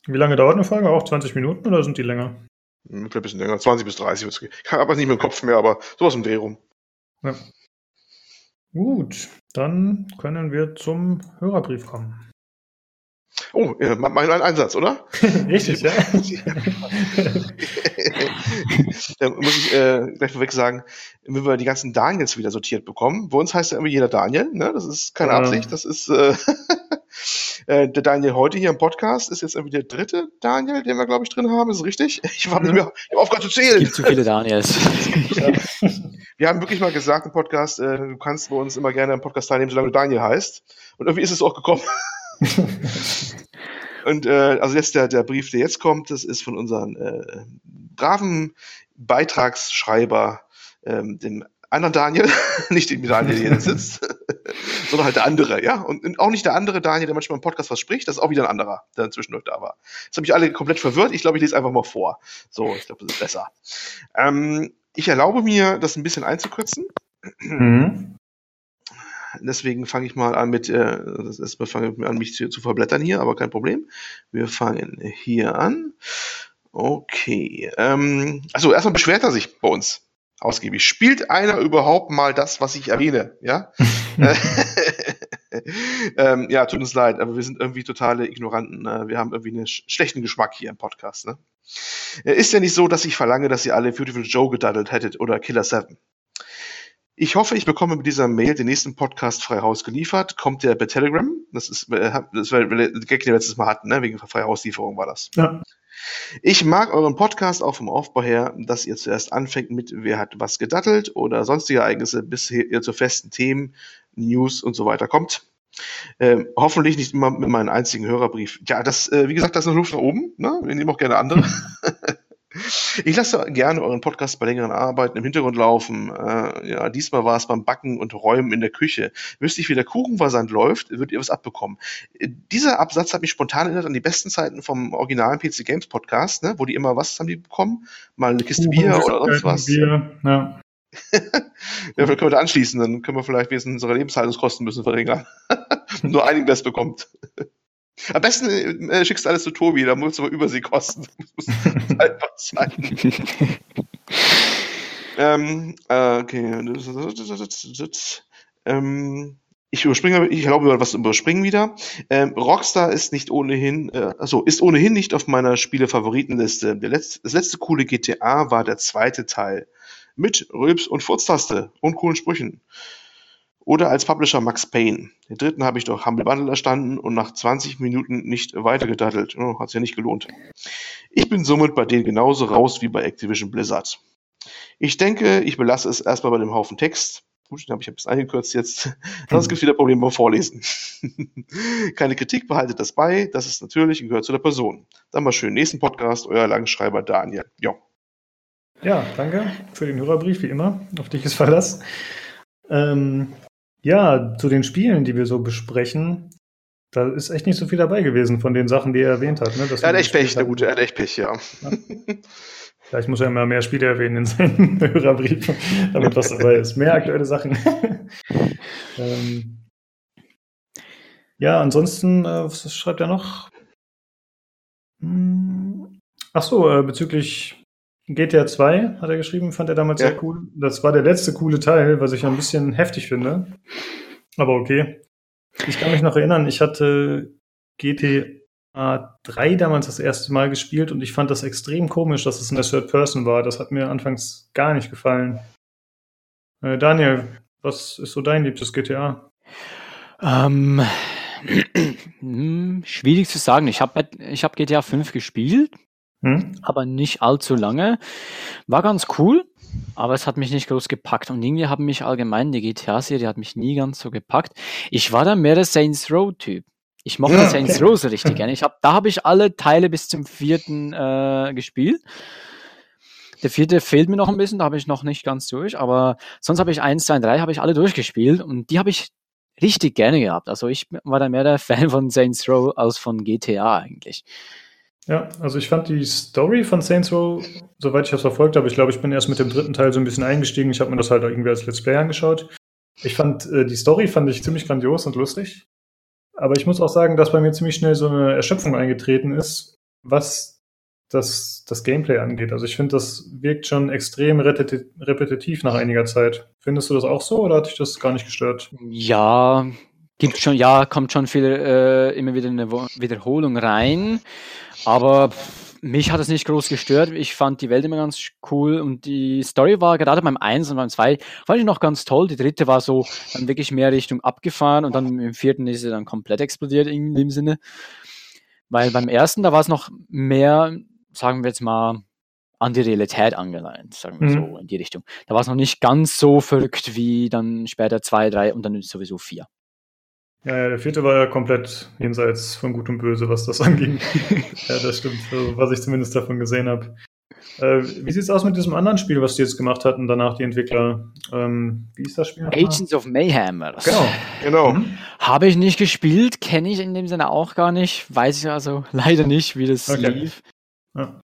S1: Wie lange dauert eine Folge? Auch 20 Minuten oder sind die länger?
S3: Hm, ein bisschen länger, 20 bis 30 wird es gehen. Ich habe nicht mehr im Kopf mehr, aber sowas im Dreh rum. Ja.
S1: Gut, dann können wir zum Hörerbrief kommen.
S3: Oh, ja, mein Einsatz, oder?
S1: Richtig, ja.
S3: da muss ich äh, gleich vorweg sagen, wenn wir die ganzen Daniels wieder sortiert bekommen, bei uns heißt ja irgendwie jeder Daniel, ne? Das ist keine Absicht, das ist äh, äh, der Daniel heute hier im Podcast ist jetzt irgendwie der dritte Daniel, den wir, glaube ich, drin haben. Ist das richtig? Ich habe nicht mehr ich hab aufgehört zu zählen. Es
S2: gibt zu viele Daniels.
S3: wir haben wirklich mal gesagt im Podcast, äh, du kannst bei uns immer gerne im Podcast teilnehmen, solange du Daniel heißt. Und irgendwie ist es auch gekommen. Und äh, also jetzt der, der Brief, der jetzt kommt, das ist von unserem äh, braven Beitragsschreiber, ähm, dem anderen Daniel, nicht dem Daniel, der hier sitzt, sondern halt der andere, ja. Und auch nicht der andere Daniel, der manchmal im Podcast was spricht, das ist auch wieder ein anderer, der zwischendurch da war. Jetzt habe ich alle komplett verwirrt. Ich glaube, ich lese einfach mal vor. So, ich glaube, das ist besser. Ähm, ich erlaube mir, das ein bisschen einzukürzen. Mhm. Deswegen fange ich mal an mit, äh, erstmal fange ich an, mich zu, zu verblättern hier, aber kein Problem. Wir fangen hier an. Okay. Ähm, also erstmal beschwert er sich bei uns ausgiebig. Spielt einer überhaupt mal das, was ich erwähne? Ja? ähm, ja, tut uns leid, aber wir sind irgendwie totale Ignoranten. Ne? Wir haben irgendwie einen sch schlechten Geschmack hier im Podcast. Ne? Ist ja nicht so, dass ich verlange, dass ihr alle Beautiful Joe gedaddelt hättet oder Killer 7. Ich hoffe, ich bekomme mit dieser Mail den nächsten Podcast frei Haus geliefert. Kommt der bei Telegram? Das ist, äh, das war der Gag, den wir letztes Mal hatten, ne? wegen freie Hauslieferung war das. Ja. Ich mag euren Podcast auch vom Aufbau her, dass ihr zuerst anfängt mit Wer hat was gedattelt oder sonstige Ereignisse, bis ihr zu festen Themen, News und so weiter kommt. Ähm, hoffentlich nicht immer mit meinem einzigen Hörerbrief. Ja, das, äh, wie gesagt, das ist eine Luft nach oben. Ne? Wir nehmen auch gerne andere. Ich lasse gerne euren Podcast bei längeren Arbeiten im Hintergrund laufen. Äh, ja, diesmal war es beim Backen und Räumen in der Küche. Wüsste ich, wie der Kuchenversand läuft, würdet ihr was abbekommen. Äh, dieser Absatz hat mich spontan erinnert an die besten Zeiten vom originalen PC Games Podcast, ne, wo die immer was haben die bekommen? Mal eine Kiste Bier oder sonst was. Bier, ja. ja, vielleicht können wir da anschließen, dann können wir vielleicht wenigstens unsere Lebenshaltungskosten müssen verringern. Nur einigen das bekommt. Am besten äh, schickst du alles zu Tobi, da muss es aber Übersee kosten. Das muss einfach sein. ähm, äh, okay. Ähm, ich überspringe, ich glaube, was überspringen wieder. Ähm, Rockstar ist nicht ohnehin, äh, also ist ohnehin nicht auf meiner Spiele-Favoritenliste. Letzte, das letzte coole GTA war der zweite Teil. Mit Rülps und Furztaste und coolen Sprüchen. Oder als Publisher Max Payne. Den dritten habe ich durch Humble Bundle erstanden und nach 20 Minuten nicht weitergedattelt. Oh, Hat es ja nicht gelohnt. Ich bin somit bei denen genauso raus wie bei Activision Blizzard. Ich denke, ich belasse es erstmal bei dem Haufen Text. Gut, den habe ich ein bisschen eingekürzt jetzt. Sonst gibt es wieder Probleme beim Vorlesen. Keine Kritik, behaltet das bei. Das ist natürlich und gehört zu der Person. Dann mal schön. Nächsten Podcast, euer Langschreiber Daniel. Jo.
S1: Ja, danke für den Hörerbrief, wie immer. Auf dich ist Verlass. Ähm, ja, zu den Spielen, die wir so besprechen, da ist echt nicht so viel dabei gewesen von den Sachen, die er erwähnt hat. Ne?
S3: er hat echt Pech, der gute, er hat echt Pech, ja. ja.
S1: Vielleicht muss er immer mehr Spiele erwähnen in seinen Hörerbriefen, damit was dabei ist. Mehr aktuelle Sachen. ähm, ja, ansonsten, äh, was schreibt er noch? Hm, ach so, äh, bezüglich GTA 2 hat er geschrieben, fand er damals ja. sehr cool. Das war der letzte coole Teil, was ich ein bisschen heftig finde. Aber okay. Ich kann mich noch erinnern, ich hatte GTA 3 damals das erste Mal gespielt und ich fand das extrem komisch, dass es in der Third Person war. Das hat mir anfangs gar nicht gefallen. Äh, Daniel, was ist so dein liebstes GTA?
S2: Ähm, hm, schwierig zu sagen. Ich habe ich hab GTA 5 gespielt, hm? aber nicht allzu lange. War ganz cool, aber es hat mich nicht groß gepackt. Und irgendwie haben mich allgemein die GTA-Serie hat mich nie ganz so gepackt. Ich war dann mehr der Saints Row-Typ. Ich mochte ja, Saints okay. Row so richtig gerne. Ich hab, da habe ich alle Teile bis zum vierten äh, gespielt. Der vierte fehlt mir noch ein bisschen, da habe ich noch nicht ganz durch, aber sonst habe ich eins, zwei, drei habe ich alle durchgespielt und die habe ich richtig gerne gehabt. Also ich war da mehr der Fan von Saints Row als von GTA eigentlich.
S1: Ja, also ich fand die Story von Saints Row, soweit ich das verfolgt habe, ich glaube, ich bin erst mit dem dritten Teil so ein bisschen eingestiegen. Ich habe mir das halt irgendwie als Let's Play angeschaut. Ich fand äh, die Story fand ich ziemlich grandios und lustig. Aber ich muss auch sagen, dass bei mir ziemlich schnell so eine Erschöpfung eingetreten ist, was das, das Gameplay angeht. Also ich finde, das wirkt schon extrem repetitiv nach einiger Zeit. Findest du das auch so oder hat dich das gar nicht gestört?
S2: Ja, gibt schon, ja, kommt schon viel äh, immer wieder eine Wiederholung rein. Aber mich hat es nicht groß gestört. Ich fand die Welt immer ganz cool und die Story war gerade beim 1 und beim 2 fand ich noch ganz toll. Die dritte war so dann wirklich mehr Richtung abgefahren und dann im vierten ist sie dann komplett explodiert in dem Sinne. Weil beim ersten, da war es noch mehr sagen wir jetzt mal, an die Realität angeleint, sagen wir mhm. so in die Richtung. Da war es noch nicht ganz so verrückt wie dann später zwei, drei und dann sowieso vier.
S1: Ja, ja, der vierte war ja komplett jenseits von Gut und Böse, was das anging. ja, das stimmt, also, was ich zumindest davon gesehen habe. Äh, wie sieht es aus mit diesem anderen Spiel, was die jetzt gemacht hatten, danach die Entwickler? Ähm, wie ist das Spiel?
S2: Agents of Mayhem.
S3: Genau, genau. Mhm.
S2: Habe ich nicht gespielt, kenne ich in dem Sinne auch gar nicht, weiß ich also leider nicht, wie das okay. lief.
S3: Ja.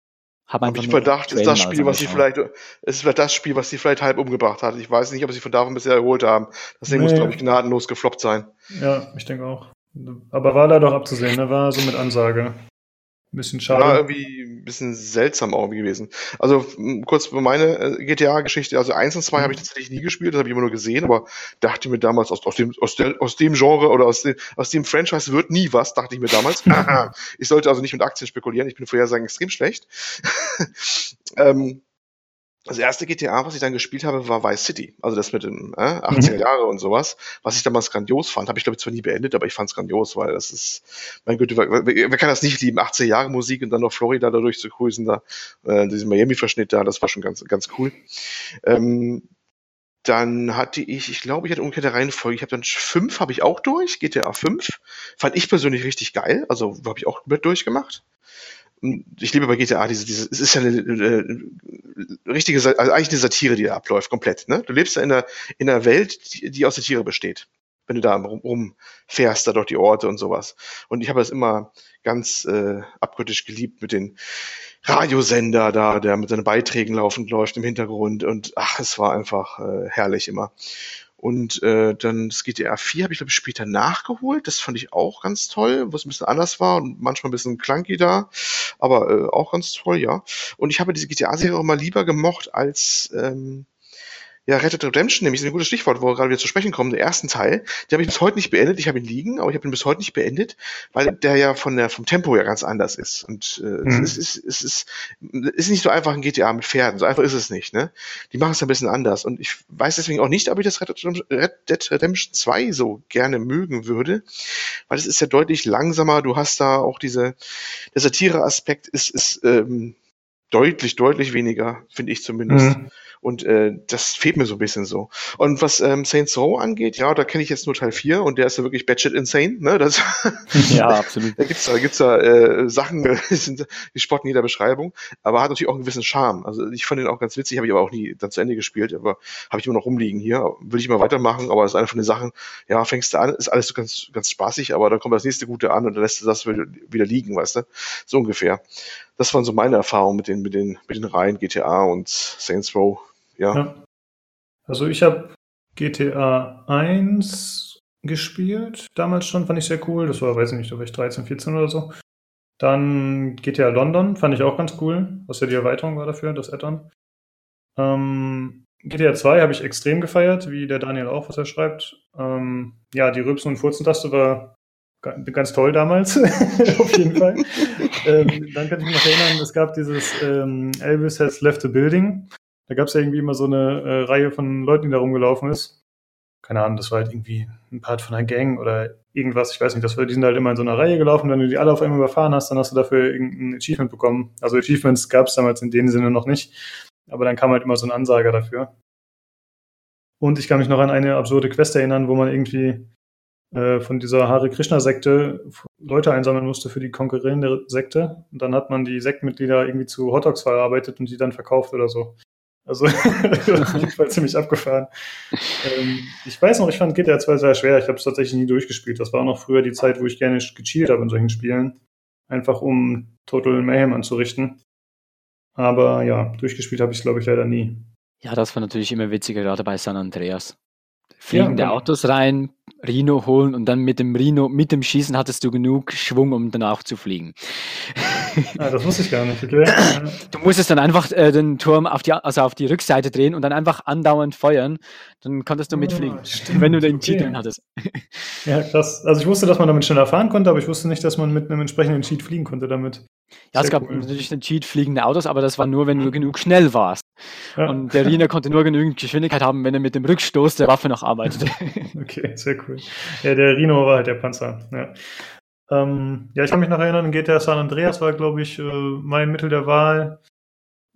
S3: Habe hab ich Verdacht, ist das Spiel, was sie vielleicht, es ist das Spiel, was sie vielleicht halb umgebracht hat. Ich weiß nicht, ob sie von davon bisher erholt haben. Das Ding nee. muss, glaube ich, gnadenlos gefloppt sein.
S1: Ja, ich denke auch. Aber war da doch abzusehen, ne? War so mit Ansage. Ein bisschen schade.
S3: War irgendwie ein bisschen seltsam auch gewesen. Also kurz für meine äh, GTA-Geschichte. Also 1 und 2 habe ich tatsächlich nie gespielt, das habe ich immer nur gesehen, aber dachte mir damals, aus, aus, dem, aus, der, aus dem Genre oder aus dem, aus dem Franchise wird nie was, dachte ich mir damals. ich sollte also nicht mit Aktien spekulieren, ich bin vorher sagen extrem schlecht. ähm, das erste GTA, was ich dann gespielt habe, war Vice City. Also das mit den äh, 80er mhm. Jahre und sowas, was ich damals grandios fand. Habe ich, glaube ich, zwar nie beendet, aber ich fand es grandios, weil das ist, mein Gott, wer, wer kann das nicht lieben? 80er Jahre Musik und dann noch Florida dadurch zu cruisen, da, äh, diesen Miami-Verschnitt da, das war schon ganz, ganz cool. Ähm, dann hatte ich, ich glaube, ich hatte umgekehrte Reihenfolge. Ich habe dann fünf habe ich auch durch, GTA 5. Fand ich persönlich richtig geil. Also habe ich auch mit durchgemacht ich liebe bei GTA diese, diese, es ist ja eine, eine, richtige, also eigentlich eine Satire, die da abläuft, komplett. Ne? Du lebst ja in einer, in einer Welt, die, die aus der Tiere besteht. Wenn du da rumfährst, da durch die Orte und sowas. Und ich habe das immer ganz äh, abgöttisch geliebt mit den Radiosender da, der mit seinen Beiträgen laufend läuft im Hintergrund. Und ach, es war einfach äh, herrlich immer. Und äh, dann das GTA 4 habe ich, glaube ich, später nachgeholt. Das fand ich auch ganz toll, wo es ein bisschen anders war und manchmal ein bisschen clunky da, aber äh, auch ganz toll, ja. Und ich habe diese GTA-Serie auch mal lieber gemocht als ähm, ja, Red Dead Redemption, nämlich ist ein gutes Stichwort, wo wir gerade wieder zu sprechen kommen, der ersten Teil, den habe ich bis heute nicht beendet. Ich habe ihn liegen, aber ich habe ihn bis heute nicht beendet, weil der ja von der, vom Tempo ja ganz anders ist. Und äh, mhm. es, ist, es, ist, es ist nicht so einfach ein GTA mit Pferden, so einfach ist es nicht. Ne? Die machen es ein bisschen anders. Und ich weiß deswegen auch nicht, ob ich das Red Dead Redemption 2 so gerne mögen würde, weil es ist ja deutlich langsamer. Du hast da auch diese, der Satire-Aspekt ist, ist ähm, deutlich, deutlich weniger, finde ich zumindest. Mhm. Und äh, das fehlt mir so ein bisschen so. Und was ähm, Saints Row angeht, ja, da kenne ich jetzt nur Teil 4 und der ist ja wirklich batshit insane. Ne? Das,
S2: ja, absolut.
S3: da gibt's da, gibt's da äh, Sachen, die, sind, die spotten jeder Beschreibung, aber hat natürlich auch einen gewissen Charme. Also ich fand den auch ganz witzig, habe ich aber auch nie dann zu Ende gespielt, aber habe ich immer noch rumliegen hier. Will ich immer weitermachen, aber das ist eine von den Sachen, ja, fängst du an, ist alles so ganz, ganz spaßig, aber dann kommt das nächste Gute an und dann lässt du das wieder liegen, weißt du? So ungefähr. Das waren so meine Erfahrungen mit den, mit den, mit den Reihen GTA und Saints Row ja. ja.
S1: Also ich habe GTA 1 gespielt, damals schon, fand ich sehr cool. Das war, weiß ich nicht, war ich 13, 14 oder so. Dann GTA London, fand ich auch ganz cool, was ja die Erweiterung war dafür, das Add-on. Ähm, GTA 2 habe ich extrem gefeiert, wie der Daniel auch, was er schreibt. Ähm, ja, die Rübsen- und Furzentaste war ganz toll damals, auf jeden Fall. ähm, dann kann ich mich noch erinnern, es gab dieses ähm, Elvis has left the building. Da gab es ja irgendwie immer so eine äh, Reihe von Leuten, die da rumgelaufen ist. keine Ahnung, das war halt irgendwie ein Part von einer Gang oder irgendwas, ich weiß nicht, das war, die sind halt immer in so einer Reihe gelaufen, wenn du die alle auf einmal überfahren hast, dann hast du dafür irgendein Achievement bekommen. Also Achievements gab es damals in dem Sinne noch nicht, aber dann kam halt immer so ein Ansager dafür. Und ich kann mich noch an eine absurde Quest erinnern, wo man irgendwie äh, von dieser Hare Krishna-Sekte Leute einsammeln musste für die konkurrierende Sekte. Und dann hat man die Sektmitglieder irgendwie zu Hotdogs verarbeitet und die dann verkauft oder so. Also jedenfalls ziemlich abgefahren. Ähm, ich weiß noch, ich fand GTA 2 sehr schwer. Ich habe es tatsächlich nie durchgespielt. Das war auch noch früher die Zeit, wo ich gerne gecheatet habe in solchen Spielen. Einfach um Total Mayhem anzurichten. Aber ja, durchgespielt habe ich es, glaube ich, leider nie.
S2: Ja, das war natürlich immer witziger, gerade bei San Andreas. Fliegende ja, genau. Autos rein, Rino holen und dann mit dem Rino, mit dem Schießen hattest du genug Schwung, um danach zu fliegen.
S1: Ah, das wusste ich gar nicht, okay.
S2: Du musstest dann einfach äh, den Turm auf die, also auf die Rückseite drehen und dann einfach andauernd feuern. Dann konntest du mitfliegen, oh, stimmt, wenn du den okay. Cheat hattest.
S1: Ja, krass. Also ich wusste, dass man damit schneller fahren konnte, aber ich wusste nicht, dass man mit einem entsprechenden Cheat fliegen konnte damit.
S2: Ja, es gab cool. natürlich den Cheat fliegende Autos, aber das war nur, wenn du genug schnell warst. Ja. Und der Rino konnte nur genügend Geschwindigkeit haben, wenn er mit dem Rückstoß der Waffe noch arbeitete.
S1: Okay, sehr cool. Ja, der Rino war halt der Panzer. Ja. Ähm, ja, ich kann mich noch erinnern, GTA San Andreas war, glaube ich, äh, mein Mittel der Wahl.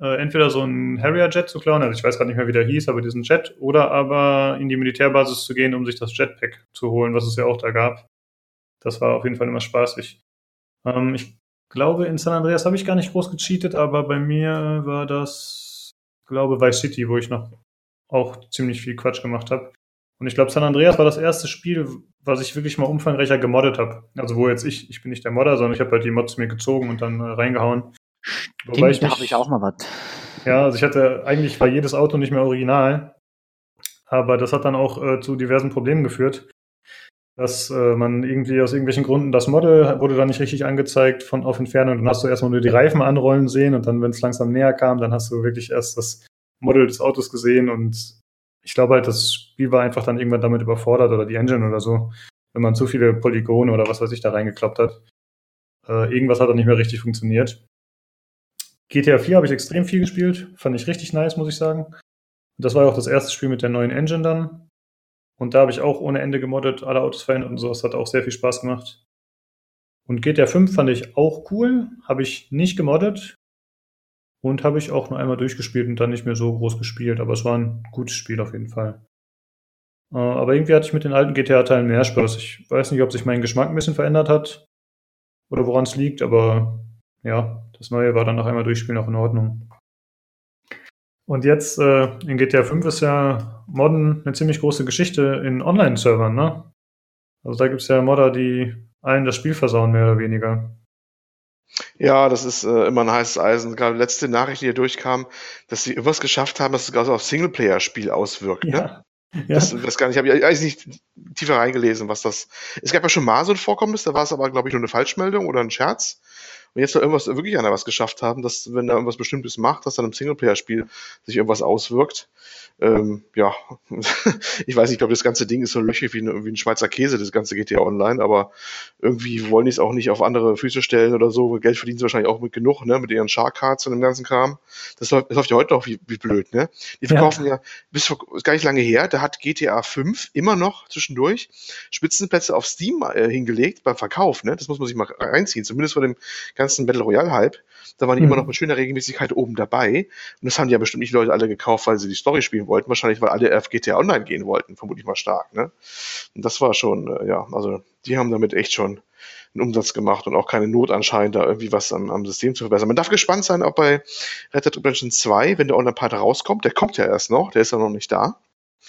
S1: Äh, entweder so ein Harrier-Jet zu klauen, also ich weiß gar nicht mehr, wie der hieß, aber diesen Jet, oder aber in die Militärbasis zu gehen, um sich das Jetpack zu holen, was es ja auch da gab. Das war auf jeden Fall immer spaßig. Ähm, ich glaube, in San Andreas habe ich gar nicht groß gecheatet, aber bei mir war das, glaube Vice City, wo ich noch auch ziemlich viel Quatsch gemacht habe. Und ich glaube, San Andreas war das erste Spiel, was ich wirklich mal umfangreicher gemoddet habe. Also wo jetzt ich, ich bin nicht der Modder, sondern ich habe halt die Mods mir gezogen und dann äh, reingehauen.
S2: Wobei ich da habe ich auch mal was.
S1: Ja, also ich hatte, eigentlich war jedes Auto nicht mehr original. Aber das hat dann auch äh, zu diversen Problemen geführt. Dass äh, man irgendwie aus irgendwelchen Gründen, das Model wurde dann nicht richtig angezeigt von auf Entfernung. Dann hast du erstmal nur die Reifen anrollen sehen und dann, wenn es langsam näher kam, dann hast du wirklich erst das Model des Autos gesehen und ich glaube halt, das Spiel war einfach dann irgendwann damit überfordert oder die Engine oder so, wenn man zu viele Polygone oder was weiß ich da reingekloppt hat. Äh, irgendwas hat dann nicht mehr richtig funktioniert. GTA 4 habe ich extrem viel gespielt, fand ich richtig nice, muss ich sagen. Und das war auch das erste Spiel mit der neuen Engine dann. Und da habe ich auch ohne Ende gemoddet, alle Autos verändert und so. Das hat auch sehr viel Spaß gemacht. Und GTA 5 fand ich auch cool, habe ich nicht gemoddet, und habe ich auch nur einmal durchgespielt und dann nicht mehr so groß gespielt. Aber es war ein gutes Spiel auf jeden Fall. Äh, aber irgendwie hatte ich mit den alten GTA-Teilen mehr Spaß. Ich weiß nicht, ob sich mein Geschmack ein bisschen verändert hat oder woran es liegt, aber ja, das Neue war dann noch einmal durchspielen auch in Ordnung. Und jetzt äh, in GTA 5 ist ja Modden eine ziemlich große Geschichte in Online-Servern, ne? Also da gibt es ja Modder, die allen das Spiel versauen, mehr oder weniger.
S3: Ja, das ist äh, immer ein heißes Eisen. Gerade letzte Nachricht, die hier durchkam, dass sie irgendwas geschafft haben, dass es sogar so auf Singleplayer-Spiel auswirkt. Ne? Ja. Ja. Das, das gar nicht, habe ich eigentlich nicht tiefer reingelesen, was das. Es gab ja schon mal so ein Vorkommnis, da war es aber, glaube ich, nur eine Falschmeldung oder ein Scherz. Und jetzt soll irgendwas wirklich einer was geschafft haben, dass, wenn er irgendwas Bestimmtes macht, dass dann im Singleplayer-Spiel sich irgendwas auswirkt. Ähm, ja, ich weiß nicht, ich glaube, das ganze Ding ist so löchig wie, ein, wie ein Schweizer Käse, das ganze geht ja online, aber irgendwie wollen die es auch nicht auf andere Füße stellen oder so. Geld verdienen sie wahrscheinlich auch mit genug, ne, mit ihren Shark-Cards und dem ganzen Kram. Das läuft, das läuft ja heute noch wie, wie blöd, ne? Die verkaufen ja, ja bis vor, gar nicht lange her, da hat GTA 5 immer noch zwischendurch Spitzenplätze auf Steam äh, hingelegt beim Verkauf, ne? Das muss man sich mal reinziehen, zumindest vor dem ganzen Battle Royale-Hype. Da waren die mhm. immer noch mit schöner Regelmäßigkeit oben dabei. Und das haben die ja bestimmt nicht Leute alle gekauft, weil sie die Story spielen wollten. Wahrscheinlich, weil alle auf GTA Online gehen wollten, vermutlich mal stark. Ne? Und das war schon, äh, ja, also die haben damit echt schon einen Umsatz gemacht und auch keine Not anscheinend, da irgendwie was am, am System zu verbessern. Man darf gespannt sein, ob bei Red Dead Redemption 2, wenn der Online-Part rauskommt, der kommt ja erst noch, der ist ja noch nicht da.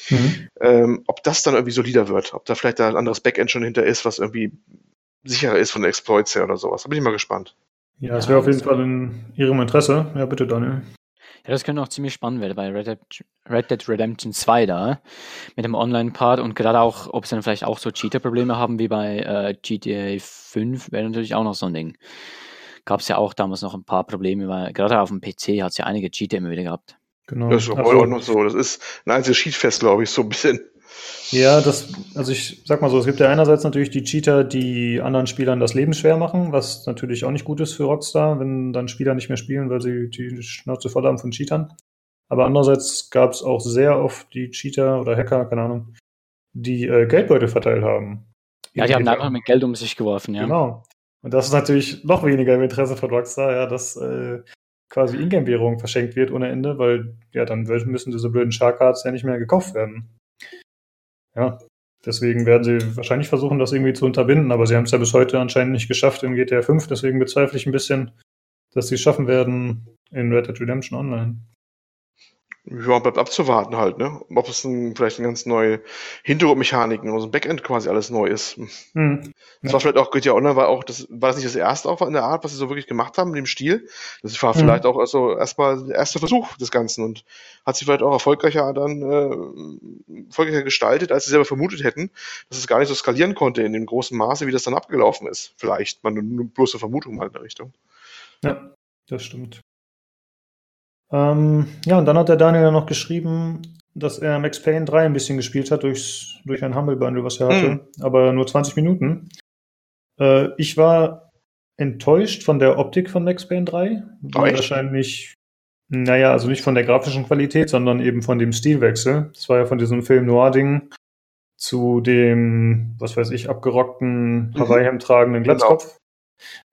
S3: Mhm. Ähm, ob das dann irgendwie solider wird, ob da vielleicht da ein anderes Backend schon hinter ist, was irgendwie sicherer ist von Exploits her oder sowas. Da bin ich mal gespannt.
S1: Ja, es wäre auf jeden Fall in Ihrem Interesse. Ja, bitte, Daniel.
S2: Ja, das könnte auch ziemlich spannend werden bei Red Dead, Red Dead Redemption 2 da mit dem Online-Part und gerade auch, ob sie dann vielleicht auch so Cheater-Probleme haben wie bei äh, GTA 5, wäre natürlich auch noch so ein Ding. Gab es ja auch damals noch ein paar Probleme, weil gerade auf dem PC hat es ja einige Cheater immer wieder gehabt.
S3: Genau. Das ist auch, also, noch so. Das ist ein einziges Cheatfest, glaube ich, so ein bisschen.
S1: Ja, das, also ich sag mal so, es gibt ja einerseits natürlich die Cheater, die anderen Spielern das Leben schwer machen, was natürlich auch nicht gut ist für Rockstar, wenn dann Spieler nicht mehr spielen, weil sie die Schnauze voll haben von Cheatern. Aber andererseits gab es auch sehr oft die Cheater oder Hacker, keine Ahnung, die äh, Geldbeutel verteilt haben.
S2: Ja, die haben einfach mit Geld um sich geworfen, ja.
S1: Genau. Und das ist natürlich noch weniger im Interesse von Rockstar, ja, dass äh, quasi Ingame-Währung verschenkt wird ohne Ende, weil ja, dann müssen diese blöden Shark-Cards ja nicht mehr gekauft werden. Ja, deswegen werden sie wahrscheinlich versuchen, das irgendwie zu unterbinden, aber sie haben es ja bis heute anscheinend nicht geschafft in GTA 5, deswegen bezweifle ich ein bisschen, dass sie es schaffen werden in Red Dead Redemption Online.
S3: Ja, bleibt abzuwarten halt, ne? Ob es ein, vielleicht eine ganz neue Hintergrundmechaniken oder so ein Backend quasi alles neu ist. Hm. Das ja. war vielleicht auch GTA Online, war auch, das war das nicht das erste auch in der Art, was sie so wirklich gemacht haben in dem Stil. Das war hm. vielleicht auch also erstmal der erste Versuch des Ganzen und hat sich vielleicht auch erfolgreicher dann äh, erfolgreicher gestaltet, als sie selber vermutet hätten, dass es gar nicht so skalieren konnte in dem großen Maße, wie das dann abgelaufen ist. Vielleicht, man nur bloße Vermutung mal in der Richtung.
S1: Ja, das stimmt. Ähm, ja, und dann hat der Daniel ja noch geschrieben, dass er Max Payne 3 ein bisschen gespielt hat durchs, durch ein Humble Bundle, was er hatte, mhm. aber nur 20 Minuten. Äh, ich war enttäuscht von der Optik von Max Payne 3. War wahrscheinlich, naja, also nicht von der grafischen Qualität, sondern eben von dem Stilwechsel. Das war ja von diesem Film Noir-Ding zu dem, was weiß ich, abgerockten, mhm. Hawaii-Hemd tragenden genau. Glatzkopf. Genau.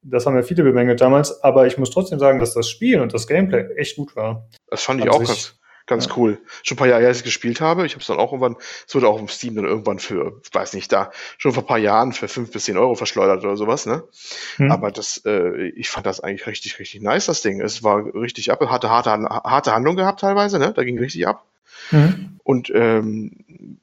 S1: Das haben ja viele bemängelt damals, aber ich muss trotzdem sagen, dass das Spiel und das Gameplay echt gut war.
S3: Das fand ich auch ganz, ganz ja. cool. Schon ein paar Jahre, als ich gespielt habe. Ich habe es dann auch irgendwann, es wurde auch im Steam dann irgendwann für, ich weiß nicht, da schon vor ein paar Jahren für fünf bis zehn Euro verschleudert oder sowas, ne? Hm. Aber das, äh, ich fand das eigentlich richtig, richtig nice, das Ding. Es war richtig ab, hatte harte, harte Handlung gehabt teilweise, ne? Da ging richtig ab. Mhm. Und ähm,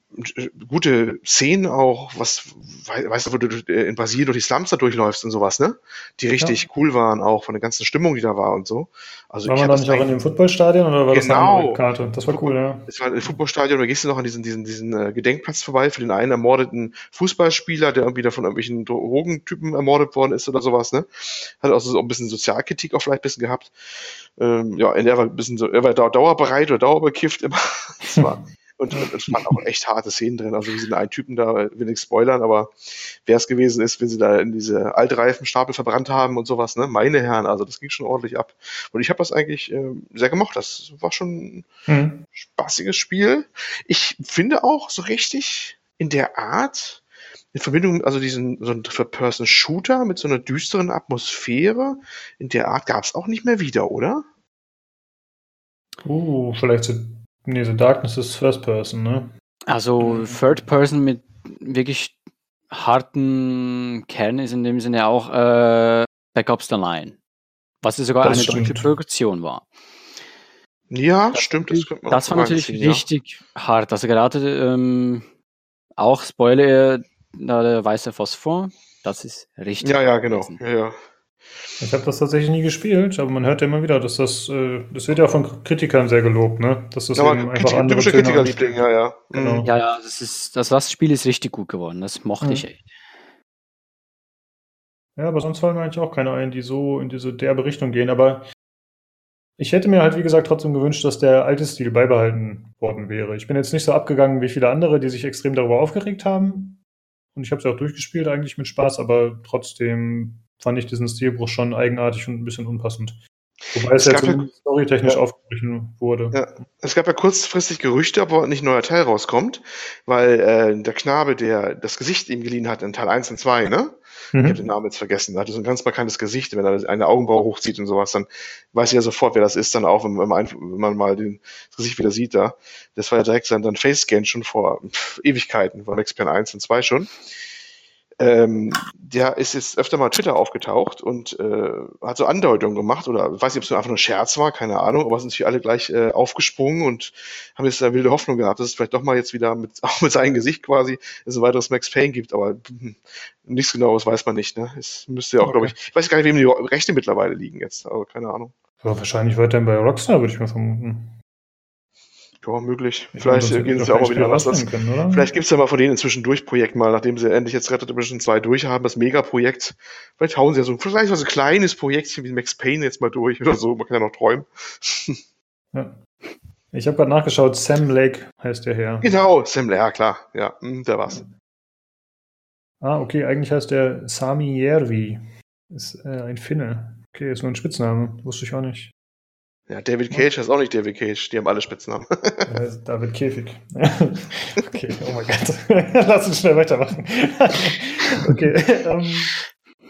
S3: gute Szenen auch, was, weißt du, wo du äh, in Brasilien durch die Slums da durchläufst und sowas, ne? Die richtig ja. cool waren, auch von der ganzen Stimmung, die da war und so.
S1: Also war man da nicht auch in dem Footballstadion oder war genau, das eine Karte? Das war cool, ja.
S3: Es war ein Footballstadion, da gehst du noch an diesen, diesen, diesen äh, Gedenkplatz vorbei für den einen ermordeten Fußballspieler, der irgendwie da von irgendwelchen Drogentypen ermordet worden ist oder sowas, ne? Hat auch so ein bisschen Sozialkritik auch vielleicht ein bisschen gehabt. Ähm, ja, er war ein bisschen so, er war dauerbereit oder dauerbekifft immer. Das war und, es waren auch echt harte Szenen drin. Also, wie sie einen Typen da, will nicht spoilern, aber wer es gewesen ist, wenn sie da in diese Altreifenstapel verbrannt haben und sowas, ne? Meine Herren, also das ging schon ordentlich ab. Und ich habe das eigentlich äh, sehr gemocht. Das war schon ein mhm. spaßiges Spiel. Ich finde auch so richtig in der Art, in Verbindung, also diesen so ein Person-Shooter mit so einer düsteren Atmosphäre, in der Art gab es auch nicht mehr wieder, oder?
S1: Uh, vielleicht so Nee, The Darkness ist First Person, ne?
S2: Also Third Person mit wirklich harten Kern ist in dem Sinne auch äh, Backups the Line. Was ja sogar das eine stimmt. deutsche Produktion war.
S3: Ja, das stimmt.
S2: Das, das war natürlich ziehen, richtig ja. hart. Also gerade ähm, auch Spoiler, da der weiße Phosphor, das ist richtig.
S3: Ja, ja, genau. Ja, ja.
S1: Ich habe das tatsächlich nie gespielt, aber man hört ja immer wieder, dass das, äh, das wird ja auch von Kritikern sehr gelobt, ne? Dass das
S3: ja, eben einfach Kritik, andere Kritikerliebling, ja, ja.
S2: Genau. Mhm. Ja, ja, das ist, das, das Spiel ist richtig gut geworden, das mochte mhm. ich echt.
S1: Ja, aber sonst fallen mir eigentlich auch keine ein, die so in diese derbe Richtung gehen, aber ich hätte mir halt, wie gesagt, trotzdem gewünscht, dass der alte Stil beibehalten worden wäre. Ich bin jetzt nicht so abgegangen wie viele andere, die sich extrem darüber aufgeregt haben. Und ich habe es ja auch durchgespielt, eigentlich mit Spaß, aber trotzdem fand ich diesen Stilbruch schon eigenartig und ein bisschen unpassend. Wobei es, es jetzt ja, storytechnisch ja. aufgebrochen wurde.
S3: Ja. Es gab ja kurzfristig Gerüchte, ob nicht ein neuer Teil rauskommt, weil äh, der Knabe, der das Gesicht ihm geliehen hat in Teil 1 und 2, ne? Mhm. Ich habe den Namen jetzt vergessen. Er hatte so ein ganz markantes Gesicht, wenn er eine Augenbraue hochzieht und sowas, dann weiß ich ja sofort, wer das ist, dann auch, wenn man, wenn man mal den, das Gesicht wieder sieht da. Das war ja direkt sein dann Face-Scan schon vor pff, Ewigkeiten, von Max Payne 1 und 2 schon ähm, der ist jetzt öfter mal Twitter aufgetaucht und äh, hat so Andeutungen gemacht oder weiß nicht, ob es nur einfach nur Scherz war, keine Ahnung, aber sind natürlich alle gleich äh, aufgesprungen und haben jetzt da wilde Hoffnung gehabt, dass es vielleicht doch mal jetzt wieder mit, auch mit seinem Gesicht quasi ein weiteres Max Payne gibt, aber hm, nichts genaues weiß man nicht, ne? Es müsste ja auch, okay. glaube ich, ich weiß gar nicht, wem die Rechte mittlerweile liegen jetzt, aber keine Ahnung.
S1: Ja, wahrscheinlich weiterhin bei Rockstar, würde ich mal vermuten.
S3: Ja, möglich. Ich Vielleicht gehen sie auch mal wieder was. Können, Vielleicht gibt es ja mal von denen inzwischen Durchprojekt mal, nachdem sie endlich jetzt Red Dead Redemption 2 durchhaben, das Megaprojekt. Vielleicht hauen sie ja so vielleicht so ein kleines Projektchen wie Max Payne jetzt mal durch oder so. Man kann ja noch träumen.
S1: Ja. Ich habe gerade nachgeschaut, Sam Lake heißt der Herr.
S3: Genau, Sam Lake, ja klar. Ja, hm, der war's.
S1: Ah, okay, eigentlich heißt der Sami Järvi. Ist äh, ein Finne. Okay, ist nur ein Spitzname. Wusste ich auch nicht.
S3: Ja, David Cage ist auch nicht David Cage, die haben alle Spitznamen.
S1: David Käfig. okay, oh mein Gott. Lass uns schnell weitermachen. okay, ähm,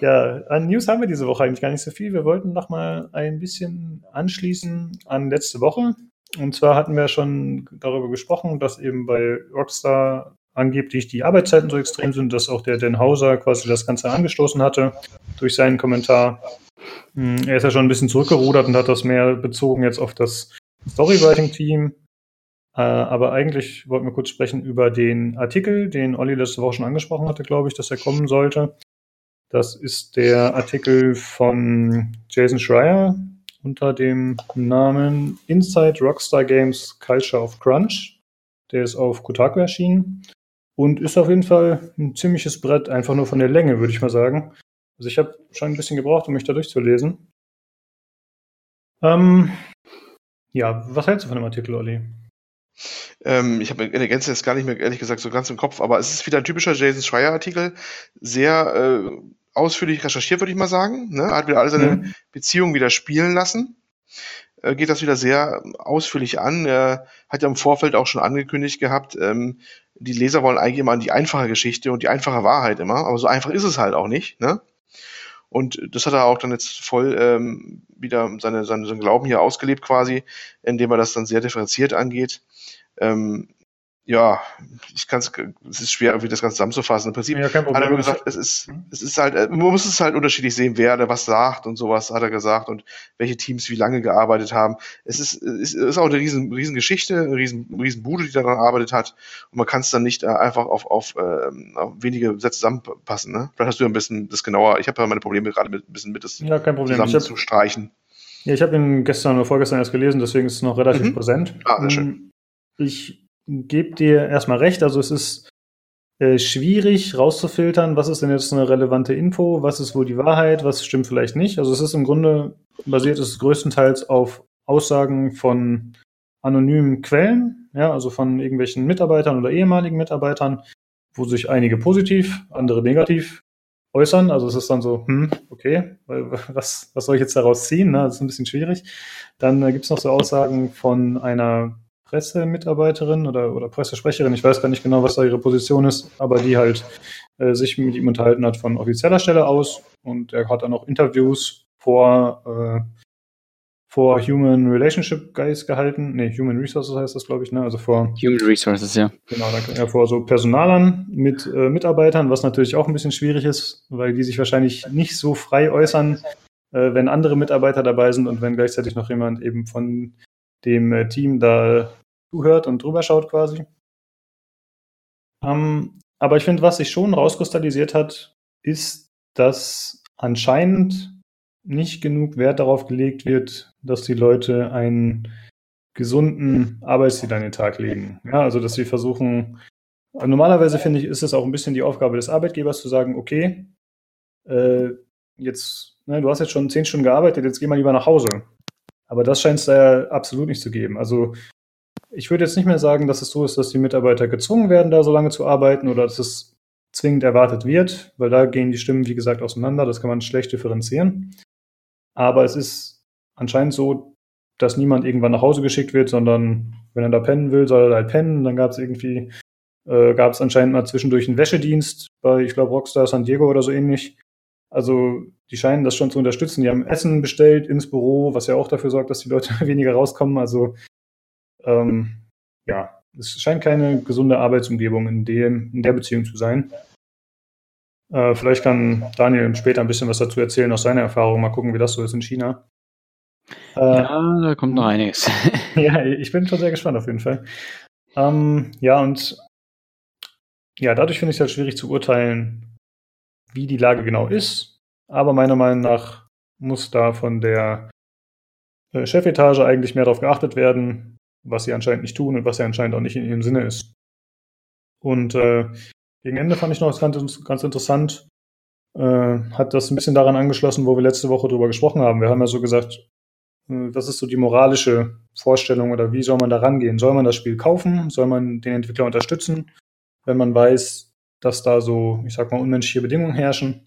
S1: ja, an News haben wir diese Woche eigentlich gar nicht so viel. Wir wollten noch mal ein bisschen anschließen an letzte Woche. Und zwar hatten wir schon darüber gesprochen, dass eben bei Rockstar angeblich die Arbeitszeiten so extrem sind, dass auch der Den Hauser quasi das Ganze angestoßen hatte durch seinen Kommentar. Hm, er ist ja schon ein bisschen zurückgerudert und hat das mehr bezogen jetzt auf das Storywriting-Team. Äh, aber eigentlich wollten wir kurz sprechen über den Artikel, den Olli letzte Woche schon angesprochen hatte, glaube ich, dass er kommen sollte. Das ist der Artikel von Jason Schreier unter dem Namen Inside Rockstar Games Culture of Crunch. Der ist auf Kotaku erschienen und ist auf jeden Fall ein ziemliches Brett, einfach nur von der Länge, würde ich mal sagen. Also ich habe schon ein bisschen gebraucht, um mich da durchzulesen. Ähm, ja, was hältst du von dem Artikel, Olli?
S3: Ähm, ich habe in der Gänze jetzt gar nicht mehr, ehrlich gesagt, so ganz im Kopf, aber es ist wieder ein typischer Jason Schreier-Artikel. Sehr äh, ausführlich recherchiert, würde ich mal sagen. Ne? Er hat wieder alle seine mhm. Beziehungen wieder spielen lassen. Äh, geht das wieder sehr ausführlich an. Er hat ja im Vorfeld auch schon angekündigt gehabt, ähm, die Leser wollen eigentlich immer an die einfache Geschichte und die einfache Wahrheit immer, aber so einfach ist es halt auch nicht. Ne? Und das hat er auch dann jetzt voll ähm, wieder seine, seine, seinen Glauben hier ausgelebt quasi, indem er das dann sehr differenziert angeht. Ähm, ja, ich kann es, es ist schwer, irgendwie das Ganze zusammenzufassen. Im Prinzip ja, hat er nur gesagt, es ist, es ist halt, äh, man muss es halt unterschiedlich sehen, wer da was sagt und sowas hat er gesagt und welche Teams wie lange gearbeitet haben. Es ist, es ist auch eine riesen, riesen Geschichte, eine riesen, riesen Bude, die daran arbeitet hat und man kann es dann nicht äh, einfach auf, auf, äh, auf wenige Sätze zusammenpassen. Ne? Vielleicht hast du ja ein bisschen das genauer, ich habe ja meine Probleme gerade mit, ein bisschen mit das
S1: ja, kein Problem.
S3: zusammenzustreichen.
S1: Ja, ich habe ihn gestern oder vorgestern erst gelesen, deswegen ist es noch relativ mhm. präsent.
S3: Ah, sehr schön.
S1: Ähm, ich gebe dir erstmal recht. Also es ist äh, schwierig rauszufiltern, was ist denn jetzt eine relevante Info, was ist wohl die Wahrheit, was stimmt vielleicht nicht. Also es ist im Grunde basiert es größtenteils auf Aussagen von anonymen Quellen, ja, also von irgendwelchen Mitarbeitern oder ehemaligen Mitarbeitern, wo sich einige positiv, andere negativ äußern. Also es ist dann so, hm, okay, was, was soll ich jetzt daraus ziehen? Ne? Das ist ein bisschen schwierig. Dann äh, gibt es noch so Aussagen von einer Pressemitarbeiterin oder, oder Pressesprecherin, ich weiß gar nicht genau, was da ihre Position ist, aber die halt äh, sich mit ihm unterhalten hat von offizieller Stelle aus und er hat dann auch Interviews vor, äh, vor Human Relationship Guys gehalten. Nee, Human Resources heißt das, glaube ich, ne? Also vor
S2: Human Resources, ja.
S1: Genau, dann, ja, vor so Personalern mit äh, Mitarbeitern, was natürlich auch ein bisschen schwierig ist, weil die sich wahrscheinlich nicht so frei äußern, äh, wenn andere Mitarbeiter dabei sind und wenn gleichzeitig noch jemand eben von dem äh, Team da zuhört und drüber schaut quasi. Ähm, aber ich finde, was sich schon rauskristallisiert hat, ist, dass anscheinend nicht genug Wert darauf gelegt wird, dass die Leute einen gesunden Arbeitsstil an den Tag legen. Ja, also dass sie versuchen, normalerweise finde ich, ist es auch ein bisschen die Aufgabe des Arbeitgebers zu sagen, okay, äh, jetzt, ne, du hast jetzt schon zehn Stunden gearbeitet, jetzt geh mal lieber nach Hause. Aber das scheint es da absolut nicht zu geben. Also ich würde jetzt nicht mehr sagen, dass es so ist, dass die Mitarbeiter gezwungen werden, da so lange zu arbeiten oder dass es zwingend erwartet wird, weil da gehen die Stimmen, wie gesagt, auseinander. Das kann man schlecht differenzieren. Aber es ist anscheinend so, dass niemand irgendwann nach Hause geschickt wird, sondern wenn er da pennen will, soll er da halt pennen. Dann gab es irgendwie, äh, gab es anscheinend mal zwischendurch einen Wäschedienst bei, ich glaube, Rockstar San Diego oder so ähnlich. Also die scheinen das schon zu unterstützen. Die haben Essen bestellt ins Büro, was ja auch dafür sorgt, dass die Leute weniger rauskommen. Also ähm, ja, es scheint keine gesunde Arbeitsumgebung in, dem, in der Beziehung zu sein. Äh, vielleicht kann Daniel später ein bisschen was dazu erzählen aus seiner Erfahrung. Mal gucken, wie das so ist in China.
S2: Äh, ja, da kommt noch einiges.
S1: ja, ich bin schon sehr gespannt auf jeden Fall. Ähm, ja, und ja, dadurch finde ich es halt schwierig zu urteilen, wie die Lage genau ist. Aber meiner Meinung nach muss da von der äh, Chefetage eigentlich mehr darauf geachtet werden, was sie anscheinend nicht tun und was ja anscheinend auch nicht in ihrem Sinne ist. Und äh, gegen Ende fand ich noch ganz, ganz interessant, äh, hat das ein bisschen daran angeschlossen, wo wir letzte Woche drüber gesprochen haben. Wir haben ja so gesagt, äh, das ist so die moralische Vorstellung oder wie soll man da rangehen? Soll man das Spiel kaufen? Soll man den Entwickler unterstützen, wenn man weiß, dass da so, ich sag mal, unmenschliche Bedingungen herrschen?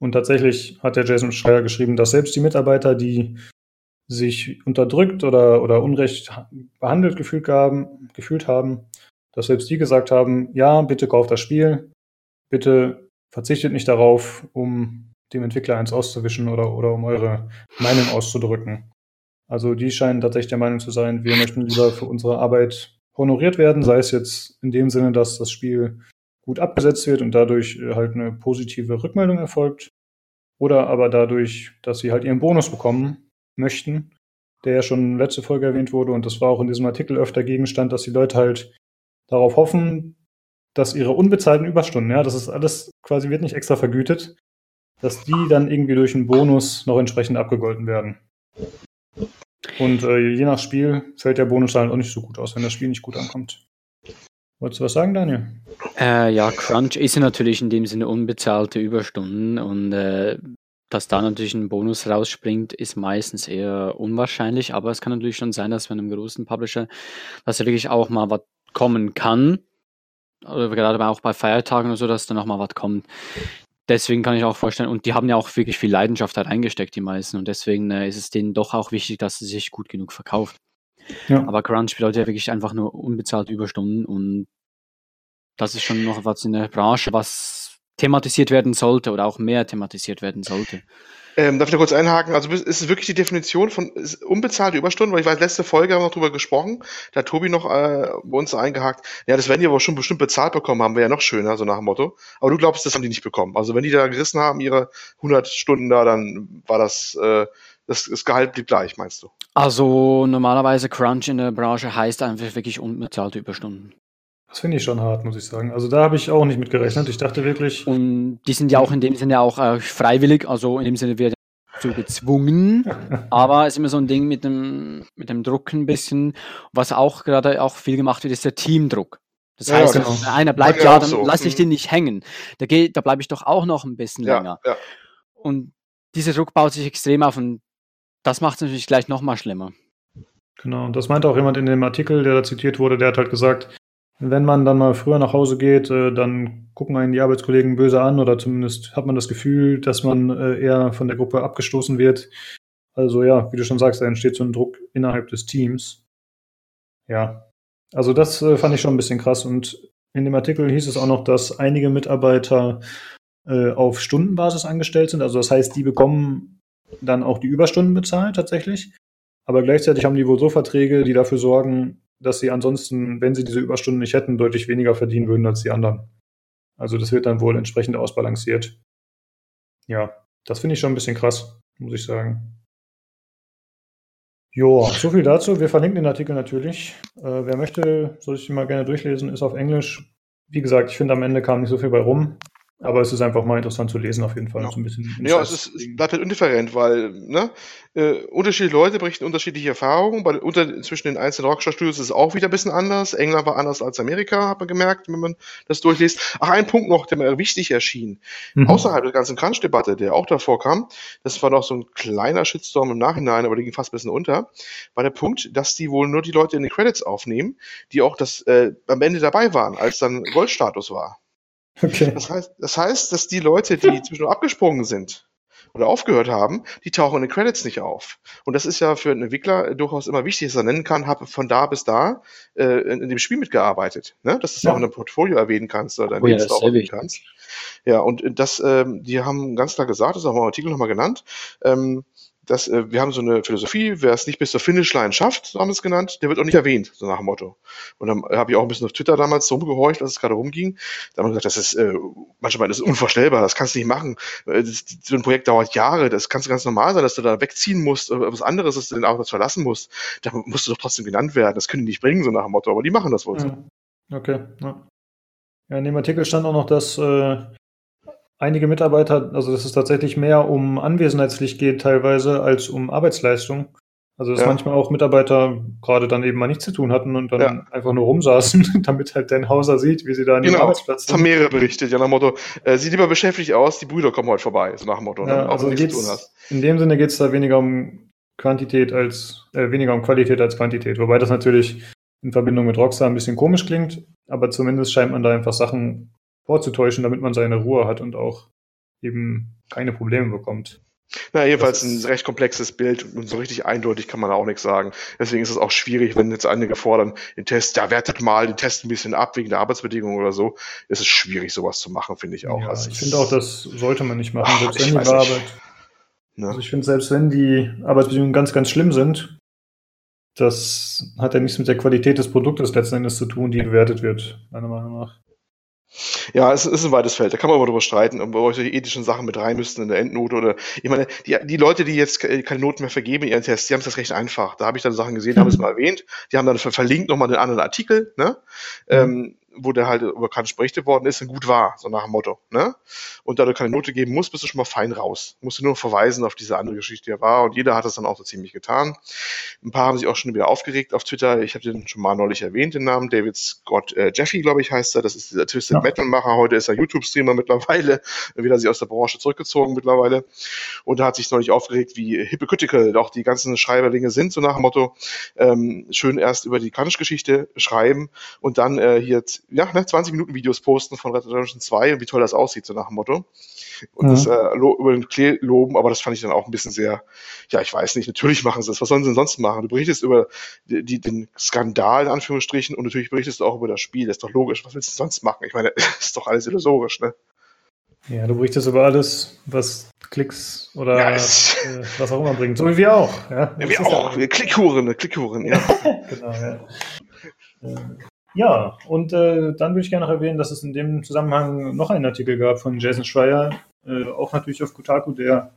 S1: Und tatsächlich hat der Jason Schreier geschrieben, dass selbst die Mitarbeiter, die sich unterdrückt oder, oder unrecht behandelt gefühlt haben, gefühlt haben, dass selbst die gesagt haben, ja, bitte kauft das Spiel, bitte verzichtet nicht darauf, um dem Entwickler eins auszuwischen oder, oder um eure Meinung auszudrücken. Also die scheinen tatsächlich der Meinung zu sein, wir möchten lieber für unsere Arbeit honoriert werden, sei es jetzt in dem Sinne, dass das Spiel gut abgesetzt wird und dadurch äh, halt eine positive Rückmeldung erfolgt, oder aber dadurch, dass sie halt ihren Bonus bekommen möchten, der ja schon letzte Folge erwähnt wurde und das war auch in diesem Artikel öfter Gegenstand, dass die Leute halt darauf hoffen, dass ihre unbezahlten Überstunden, ja, das ist alles quasi wird nicht extra vergütet, dass die dann irgendwie durch einen Bonus noch entsprechend abgegolten werden. Und äh, je nach Spiel fällt der Bonus dann auch nicht so gut aus, wenn das Spiel nicht gut ankommt. Wolltest du was sagen, Daniel?
S2: Äh, ja, Crunch ist ja natürlich in dem Sinne unbezahlte Überstunden und äh, dass da natürlich ein Bonus rausspringt, ist meistens eher unwahrscheinlich, aber es kann natürlich schon sein, dass bei einem großen Publisher, dass da wirklich auch mal was kommen kann. Oder gerade auch bei Feiertagen oder so, dass da noch mal was kommt. Deswegen kann ich auch vorstellen, und die haben ja auch wirklich viel Leidenschaft da reingesteckt, die meisten. Und deswegen äh, ist es denen doch auch wichtig, dass sie sich gut genug verkauft. Ja. Aber Crunch bedeutet ja wirklich einfach nur unbezahlte Überstunden und das ist schon noch was in der Branche, was thematisiert werden sollte oder auch mehr thematisiert werden sollte.
S3: Ähm, darf ich da kurz einhaken? Also ist es wirklich die Definition von unbezahlte Überstunden? Weil ich weiß, letzte Folge haben wir noch drüber gesprochen. Da hat Tobi noch äh, bei uns eingehakt. Ja, das werden die aber schon bestimmt bezahlt bekommen haben, wäre ja noch schöner, so nach dem Motto. Aber du glaubst, das haben die nicht bekommen. Also wenn die da gerissen haben, ihre 100 Stunden da, dann war das, äh, das, das Gehalt blieb gleich, meinst du?
S2: Also normalerweise Crunch in der Branche heißt einfach wirklich unbezahlte Überstunden.
S1: Das finde ich schon hart, muss ich sagen. Also da habe ich auch nicht mit gerechnet. Ich dachte wirklich.
S2: Und die sind ja auch in dem Sinne auch äh, freiwillig, also in dem Sinne wird so gezwungen. aber es ist immer so ein Ding mit dem, mit dem Druck ein bisschen. Was auch gerade auch viel gemacht wird, ist der Teamdruck. Das ja, heißt, genau. wenn einer bleibt, ja, dann so. lasse ich mhm. den nicht hängen. Da, da bleibe ich doch auch noch ein bisschen ja, länger. Ja. Und dieser Druck baut sich extrem auf und das macht es natürlich gleich nochmal schlimmer.
S1: Genau, und das meinte auch jemand in dem Artikel, der da zitiert wurde, der hat halt gesagt, wenn man dann mal früher nach Hause geht, äh, dann gucken einen die Arbeitskollegen böse an oder zumindest hat man das Gefühl, dass man äh, eher von der Gruppe abgestoßen wird. Also ja, wie du schon sagst, da entsteht so ein Druck innerhalb des Teams. Ja, also das äh, fand ich schon ein bisschen krass und in dem Artikel hieß es auch noch, dass einige Mitarbeiter auf Stundenbasis angestellt sind. Also das heißt, die bekommen dann auch die Überstunden bezahlt tatsächlich. Aber gleichzeitig haben die wohl so Verträge, die dafür sorgen, dass sie ansonsten, wenn sie diese Überstunden nicht hätten, deutlich weniger verdienen würden als die anderen. Also das wird dann wohl entsprechend ausbalanciert. Ja, das finde ich schon ein bisschen krass, muss ich sagen. Joa, so viel dazu. Wir verlinken den Artikel natürlich. Äh, wer möchte, soll ich ihn mal gerne durchlesen, ist auf Englisch. Wie gesagt, ich finde am Ende kam nicht so viel bei rum. Aber es ist einfach mal interessant zu lesen, auf jeden Fall.
S3: Ja, so ein bisschen ja es, ist, es bleibt halt indifferent, weil ne, äh, unterschiedliche Leute berichten unterschiedliche Erfahrungen. Bei, unter, zwischen den einzelnen Rockstar-Studios ist es auch wieder ein bisschen anders. England war anders als Amerika, hat man gemerkt, wenn man das durchliest. Ach, ein Punkt noch, der mir wichtig erschien. Mhm. Außerhalb der ganzen Crunch-Debatte, der auch davor kam, das war noch so ein kleiner Shitstorm im Nachhinein, aber der ging fast ein bisschen unter, war der Punkt, dass die wohl nur die Leute in den Credits aufnehmen, die auch das äh, am Ende dabei waren, als dann Goldstatus war. Okay. Das heißt, das heißt, dass die Leute, die zwischendurch abgesprungen sind oder aufgehört haben, die tauchen in den Credits nicht auf. Und das ist ja für einen Entwickler durchaus immer wichtig, dass er nennen kann, habe von da bis da äh, in, in, dem Spiel mitgearbeitet. Ne? Dass du es ja. auch in einem Portfolio erwähnen kannst oder dein oh, ja, erwähnen kannst. Ja, und das, ähm, die haben ganz klar gesagt, das ist auch im Artikel nochmal genannt, ähm, dass äh, wir haben so eine Philosophie, wer es nicht bis zur Finishline schafft, so haben wir es genannt, der wird auch nicht erwähnt, so nach dem Motto. Und dann habe ich auch ein bisschen auf Twitter damals rumgehorcht, als es gerade rumging. Da haben wir gesagt, das ist äh, manchmal das ist unvorstellbar, das kannst du nicht machen. Äh, das, so ein Projekt dauert Jahre, das kannst du ganz normal sein, dass du da wegziehen musst, oder was anderes, dass du den Arbeitsplatz verlassen musst. Da musst du doch trotzdem genannt werden. Das können die nicht bringen, so nach dem Motto, aber die machen das wohl so.
S1: Okay, ja. Ja, in dem Artikel stand auch noch, dass äh, einige Mitarbeiter, also dass es tatsächlich mehr um Anwesenheitspflicht geht teilweise als um Arbeitsleistung. Also dass ja. manchmal auch Mitarbeiter gerade dann eben mal nichts zu tun hatten und dann ja. einfach nur rumsaßen, damit halt Dan Hauser sieht, wie sie da an
S3: genau. Arbeitsplatz sind. Das haben mehrere berichtet, ja nach dem Motto, äh, sieht lieber beschäftigt aus, die Brüder kommen heute vorbei, so nach dem Motto.
S1: Ja, also in dem Sinne geht es da weniger um Quantität als, äh, weniger um Qualität als Quantität, wobei das natürlich in Verbindung mit Rockstar ein bisschen komisch klingt, aber zumindest scheint man da einfach Sachen vorzutäuschen, damit man seine Ruhe hat und auch eben keine Probleme bekommt.
S3: Na, jedenfalls ein recht komplexes Bild und so richtig eindeutig kann man auch nichts sagen. Deswegen ist es auch schwierig, wenn jetzt einige fordern, den Test, ja, wertet mal den Test ein bisschen ab wegen der Arbeitsbedingungen oder so. Es ist schwierig, sowas zu machen, finde ich auch.
S1: Ja, also ich finde auch, das sollte man nicht machen, ach, selbst wenn die Arbeit. Ne? Also ich finde, selbst wenn die Arbeitsbedingungen ganz, ganz schlimm sind, das hat ja nichts mit der Qualität des Produktes letzten Endes zu tun, die bewertet wird, meiner Meinung nach.
S3: Ja, es ist ein weites Feld. Da kann man aber drüber streiten, ob wir solche ethischen Sachen mit rein müssten in der Endnote oder. Ich meine, die, die Leute, die jetzt keine Noten mehr vergeben in ihren Tests, die haben es das recht einfach. Da habe ich dann Sachen gesehen, haben es mal erwähnt. Die haben dann verlinkt nochmal den anderen Artikel, ne? Mhm. Ähm, wo der halt über Kant berichtet worden ist und gut war, so nach dem Motto. Ne? Und da du keine Note geben musst, bist du schon mal fein raus. Musst du nur verweisen auf diese andere Geschichte, die er war. Und jeder hat das dann auch so ziemlich getan. Ein paar haben sich auch schon wieder aufgeregt auf Twitter. Ich habe den schon mal neulich erwähnt, den Namen. David Scott äh, Jeffy, glaube ich, heißt er. Das ist dieser Twisted ja. Metal-Macher. Heute ist er YouTube-Streamer mittlerweile. Wieder sich aus der Branche zurückgezogen mittlerweile. Und da hat sich neulich aufgeregt, wie hypocritical auch die ganzen Schreiberlinge sind, so nach dem Motto, ähm, schön erst über die Kant-Geschichte schreiben und dann äh, hier ja, ne, 20 Minuten Videos posten von Red Dead Redemption 2 und wie toll das aussieht, so nach dem Motto. Und mhm. das äh, über den Klee loben, aber das fand ich dann auch ein bisschen sehr, ja, ich weiß nicht, natürlich machen sie das. Was sollen sie denn sonst machen? Du berichtest über die, die, den Skandal, in Anführungsstrichen, und natürlich berichtest du auch über das Spiel. Das ist doch logisch. Was willst du sonst machen? Ich meine, das ist doch alles illusorisch, ne?
S1: Ja, du berichtest über alles, was Klicks oder ja, äh, was auch immer bringt. So wie wir auch. Ja,
S3: ja wir auch. Ja. Klickhuren, Klickhuren, ja. genau, ja.
S1: Ja, und äh, dann würde ich gerne noch erwähnen, dass es in dem Zusammenhang noch einen Artikel gab von Jason Schreier, äh, auch natürlich auf Kotaku, der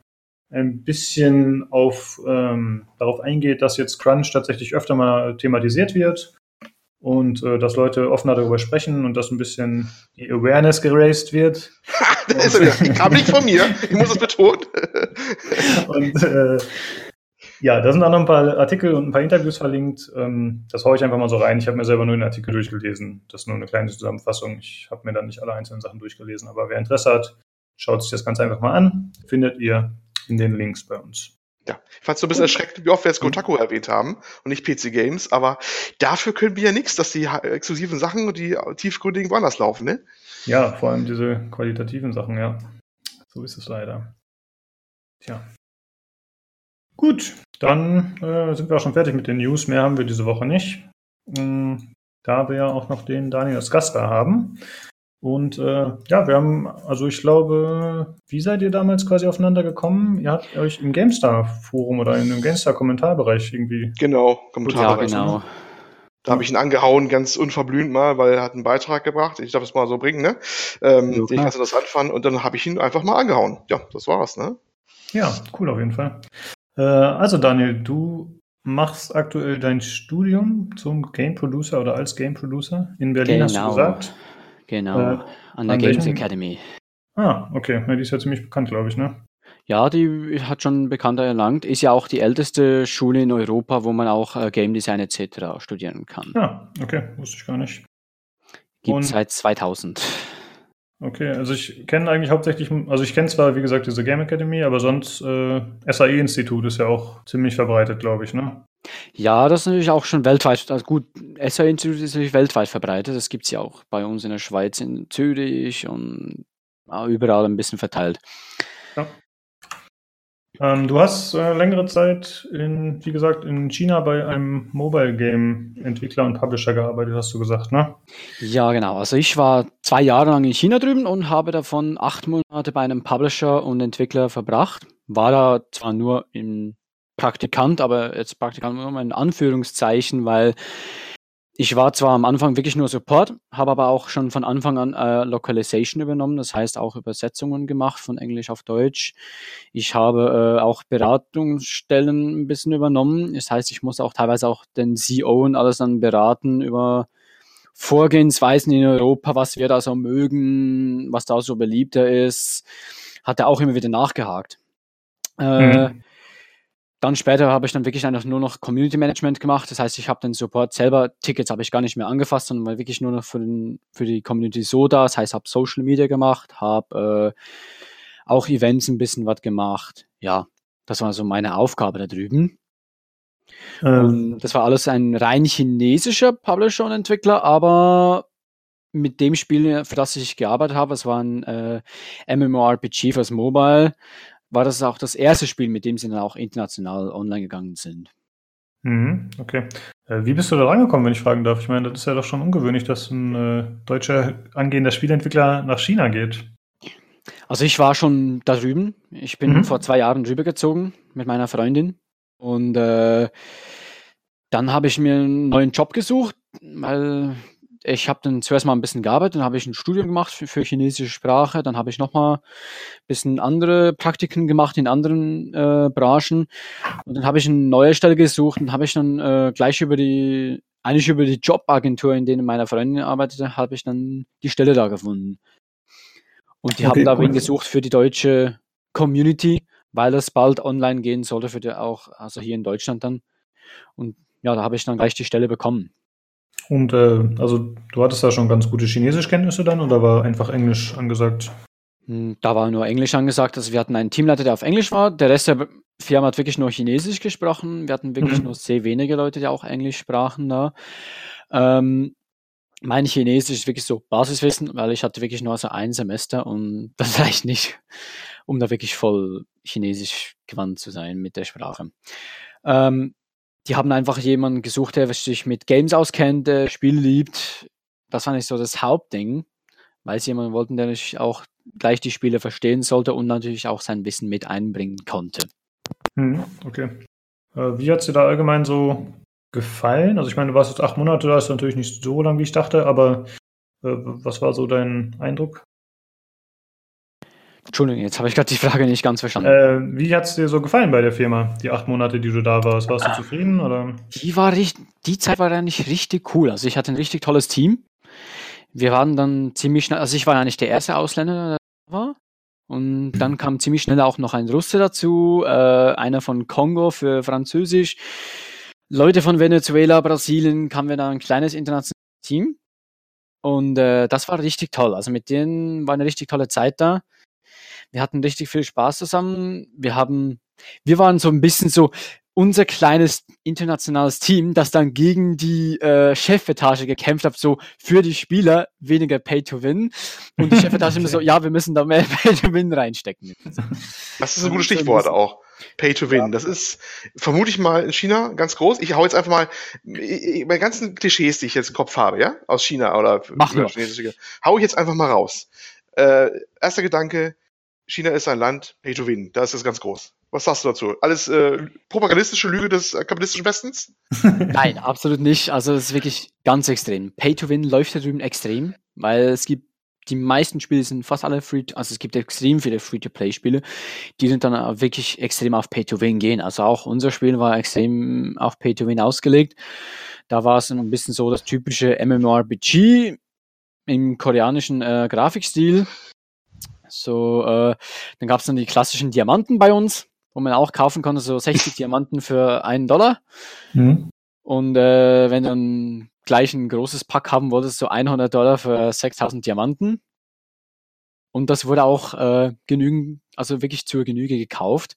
S1: ein bisschen auf, ähm, darauf eingeht, dass jetzt Crunch tatsächlich öfter mal thematisiert wird und äh, dass Leute offener darüber sprechen und dass ein bisschen die Awareness geraced wird.
S3: das ist ja, kam nicht von mir, ich muss es betonen.
S1: und äh, ja, da sind auch noch ein paar Artikel und ein paar Interviews verlinkt. Ähm, das haue ich einfach mal so rein. Ich habe mir selber nur den Artikel durchgelesen. Das ist nur eine kleine Zusammenfassung. Ich habe mir dann nicht alle einzelnen Sachen durchgelesen. Aber wer Interesse hat, schaut sich das ganz einfach mal an. Findet ihr in den Links bei uns.
S3: Ja, ich fand es so ein bisschen erschreckend, wie oft wir jetzt Kotaku erwähnt haben und nicht PC Games, aber dafür können wir ja nichts, dass die exklusiven Sachen und die tiefgründigen woanders laufen, ne?
S1: Ja, vor allem diese qualitativen Sachen, ja. So ist es leider. Tja. Gut, dann äh, sind wir auch schon fertig mit den News. Mehr haben wir diese Woche nicht. Ähm, da wir ja auch noch den Daniel als Gast da haben. Und äh, ja, wir haben, also ich glaube, wie seid ihr damals quasi aufeinander gekommen? Ihr habt euch im GameStar-Forum oder in dem GameStar-Kommentarbereich irgendwie.
S3: Genau, Kommentarbereich. Ja, genau. Da habe ich ihn angehauen, ganz unverblümt mal, weil er hat einen Beitrag gebracht. Ich darf es mal so bringen, ne? Ähm, ja, den ich ganz interessant fand. Und dann habe ich ihn einfach mal angehauen. Ja, das war's, ne?
S1: Ja, cool auf jeden Fall. Äh, also Daniel, du machst aktuell dein Studium zum Game Producer oder als Game Producer in Berlin, genau. hast du genau. gesagt.
S2: Genau, äh, an der an Games welchen? Academy.
S1: Ah, okay. Ja, die ist ja ziemlich bekannt, glaube ich, ne?
S2: Ja, die hat schon Bekannter erlangt. Ist ja auch die älteste Schule in Europa, wo man auch äh, Game Design etc. studieren kann.
S1: Ja, ah, okay, wusste ich gar nicht.
S2: Gibt es seit 2000.
S1: Okay, also ich kenne eigentlich hauptsächlich, also ich kenne zwar, wie gesagt, diese Game Academy, aber sonst äh, SAE-Institut ist ja auch ziemlich verbreitet, glaube ich, ne?
S2: Ja, das ist natürlich auch schon weltweit, also gut, SAE-Institut ist natürlich weltweit verbreitet, das gibt es ja auch bei uns in der Schweiz, in Zürich und überall ein bisschen verteilt. Ja.
S1: Ähm, du hast äh, längere Zeit, in, wie gesagt, in China bei einem Mobile Game Entwickler und Publisher gearbeitet, hast du gesagt, ne?
S2: Ja, genau. Also ich war zwei Jahre lang in China drüben und habe davon acht Monate bei einem Publisher und Entwickler verbracht. War da zwar nur im Praktikant, aber jetzt Praktikant nur in Anführungszeichen, weil ich war zwar am Anfang wirklich nur Support, habe aber auch schon von Anfang an äh, Localization übernommen, das heißt auch Übersetzungen gemacht von Englisch auf Deutsch. Ich habe äh, auch Beratungsstellen ein bisschen übernommen, das heißt, ich muss auch teilweise auch den CEO und alles dann beraten über Vorgehensweisen in Europa, was wir da so mögen, was da so beliebter ist. Hat er auch immer wieder nachgehakt. Äh, mhm. Dann später habe ich dann wirklich einfach nur noch Community Management gemacht. Das heißt, ich habe den Support selber, Tickets habe ich gar nicht mehr angefasst, sondern war wirklich nur noch für, den, für die Community so da. Das heißt, habe Social Media gemacht, habe äh, auch Events ein bisschen was gemacht. Ja, das war so meine Aufgabe da drüben. Ähm. das war alles ein rein chinesischer Publisher und Entwickler, aber mit dem Spiel, für das ich gearbeitet habe, es war ein äh, MMORPG fürs Mobile, war das auch das erste Spiel, mit dem sie dann auch international online gegangen sind.
S1: Mhm, okay. Äh, wie bist du da rangekommen, wenn ich fragen darf? Ich meine, das ist ja doch schon ungewöhnlich, dass ein äh, deutscher angehender Spieleentwickler nach China geht.
S2: Also ich war schon da drüben. Ich bin mhm. vor zwei Jahren rübergezogen mit meiner Freundin und äh, dann habe ich mir einen neuen Job gesucht, weil ich habe dann zuerst mal ein bisschen gearbeitet, dann habe ich ein Studium gemacht für, für chinesische Sprache, dann habe ich nochmal ein bisschen andere Praktiken gemacht in anderen äh, Branchen und dann habe ich eine neue Stelle gesucht und habe ich dann äh, gleich über die, eigentlich über die Jobagentur, in denen meine Freundin arbeitete, habe ich dann die Stelle da gefunden. Und die okay, haben da cool. wen gesucht für die deutsche Community, weil es bald online gehen sollte für die auch, also hier in Deutschland dann. Und ja, da habe ich dann gleich die Stelle bekommen.
S1: Und äh, also du hattest da schon ganz gute Chinesischkenntnisse dann oder war einfach Englisch angesagt?
S2: Hm, da war nur Englisch angesagt. Also wir hatten einen Teamleiter, der auf Englisch war. Der Rest der Firma hat wirklich nur Chinesisch gesprochen. Wir hatten wirklich mhm. nur sehr wenige Leute, die auch Englisch sprachen da. Ähm, mein Chinesisch ist wirklich so Basiswissen, weil ich hatte wirklich nur so ein Semester und das reicht nicht, um da wirklich voll Chinesisch gewandt zu sein mit der Sprache. Ähm, die haben einfach jemanden gesucht, der sich mit Games auskennt, der Spiel liebt. Das war nicht so das Hauptding, weil sie jemanden wollten, der sich auch gleich die Spiele verstehen sollte und natürlich auch sein Wissen mit einbringen konnte.
S1: Hm, okay. Äh, wie hat es dir da allgemein so gefallen? Also ich meine, du warst jetzt acht Monate, da ist natürlich nicht so lang, wie ich dachte, aber äh, was war so dein Eindruck?
S2: Entschuldigung, jetzt habe ich gerade die Frage nicht ganz verstanden.
S1: Äh, wie hat es dir so gefallen bei der Firma, die acht Monate, die du da warst? Warst du ah, zufrieden? Oder?
S2: Die, war richtig, die Zeit war eigentlich richtig cool. Also ich hatte ein richtig tolles Team. Wir waren dann ziemlich schnell, also ich war eigentlich der erste Ausländer, der da war. Und dann kam ziemlich schnell auch noch ein Russe dazu, äh, einer von Kongo für Französisch. Leute von Venezuela, Brasilien, kamen wir da ein kleines internationales Team. Und äh, das war richtig toll. Also mit denen war eine richtig tolle Zeit da. Wir hatten richtig viel Spaß zusammen. Wir haben, wir waren so ein bisschen so unser kleines internationales Team, das dann gegen die äh, Chefetage gekämpft hat, so für die Spieler weniger Pay to Win. Und die Chefetage immer so, ja, wir müssen da mehr Pay to Win reinstecken.
S3: Das ist ein gutes Stichwort auch. Pay to Win. Das ist, vermute ich mal, in China ganz groß. Ich hau jetzt einfach mal bei ganzen Klischees, die ich jetzt im Kopf habe, ja, aus China oder
S2: Mach
S3: chinesische, hau ich jetzt einfach mal raus. Äh, erster Gedanke, China ist ein Land, Pay to Win. Da ist es ganz groß. Was sagst du dazu? Alles äh, propagandistische Lüge des äh, kapitalistischen Westens?
S2: Nein, absolut nicht. Also es ist wirklich ganz extrem. Pay to Win läuft da drüben extrem, weil es gibt die meisten Spiele sind fast alle free, also es gibt extrem viele Free-to-Play-Spiele, die sind dann wirklich extrem auf Pay-to-Win gehen. Also auch unser Spiel war extrem auf Pay-to-Win ausgelegt. Da war es ein bisschen so das typische MMORPG im koreanischen äh, Grafikstil. So, äh, dann gab es dann die klassischen Diamanten bei uns, wo man auch kaufen konnte, so 60 Diamanten für einen Dollar. Mhm. Und äh, wenn du dann gleich ein großes Pack haben wolltest, so 100 Dollar für 6000 Diamanten. Und das wurde auch äh, genügend, also wirklich zur Genüge gekauft.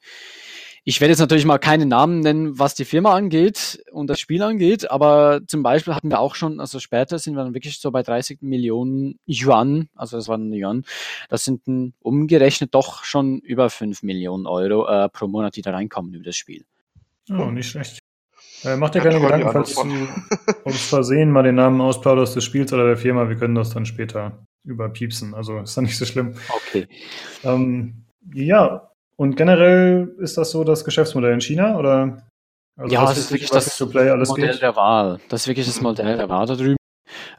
S2: Ich werde jetzt natürlich mal keine Namen nennen, was die Firma angeht und das Spiel angeht, aber zum Beispiel hatten wir auch schon, also später sind wir dann wirklich so bei 30 Millionen Yuan, also das waren Yuan, das sind dann umgerechnet doch schon über 5 Millionen Euro äh, pro Monat, die da reinkommen über das Spiel.
S1: Oh, nicht schlecht. Äh, mach dir keine Gedanken, falls du aus Versehen mal den Namen ausplauderst des Spiels oder der Firma, wir können das dann später überpiepsen, also ist dann nicht so schlimm.
S2: Okay.
S1: Ähm, ja, und generell ist das so das Geschäftsmodell in China oder?
S2: Also ja, das ist wirklich das Modell geht? der Wahl. Das ist wirklich das Modell der Wahl da drüben.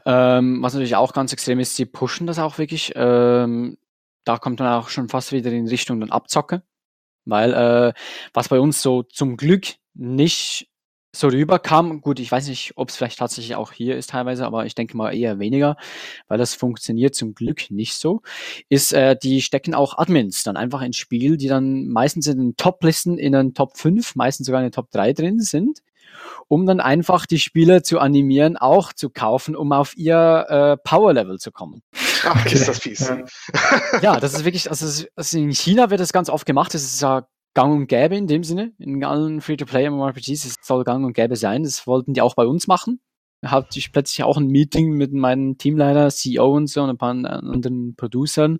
S2: Ähm, was natürlich auch ganz extrem ist, sie pushen das auch wirklich. Ähm, da kommt dann auch schon fast wieder in Richtung dann Abzocke. Weil äh, was bei uns so zum Glück nicht so rüberkam, gut, ich weiß nicht, ob es vielleicht tatsächlich auch hier ist teilweise, aber ich denke mal eher weniger, weil das funktioniert zum Glück nicht so, ist, äh, die stecken auch Admins dann einfach ins Spiel, die dann meistens in den Top-Listen in den Top 5, meistens sogar in den Top 3 drin sind, um dann einfach die Spieler zu animieren, auch zu kaufen, um auf ihr äh, Power-Level zu kommen.
S3: Ach, okay. ist das fies.
S2: Ja, das ist wirklich, also, also in China wird das ganz oft gemacht, das ist ja gang und gäbe in dem Sinne. In allen Free-to-Play MMORPGs es soll gang und gäbe sein. Das wollten die auch bei uns machen. hatte ich plötzlich auch ein Meeting mit meinem Teamleiter, CEO und so und ein paar anderen Producern.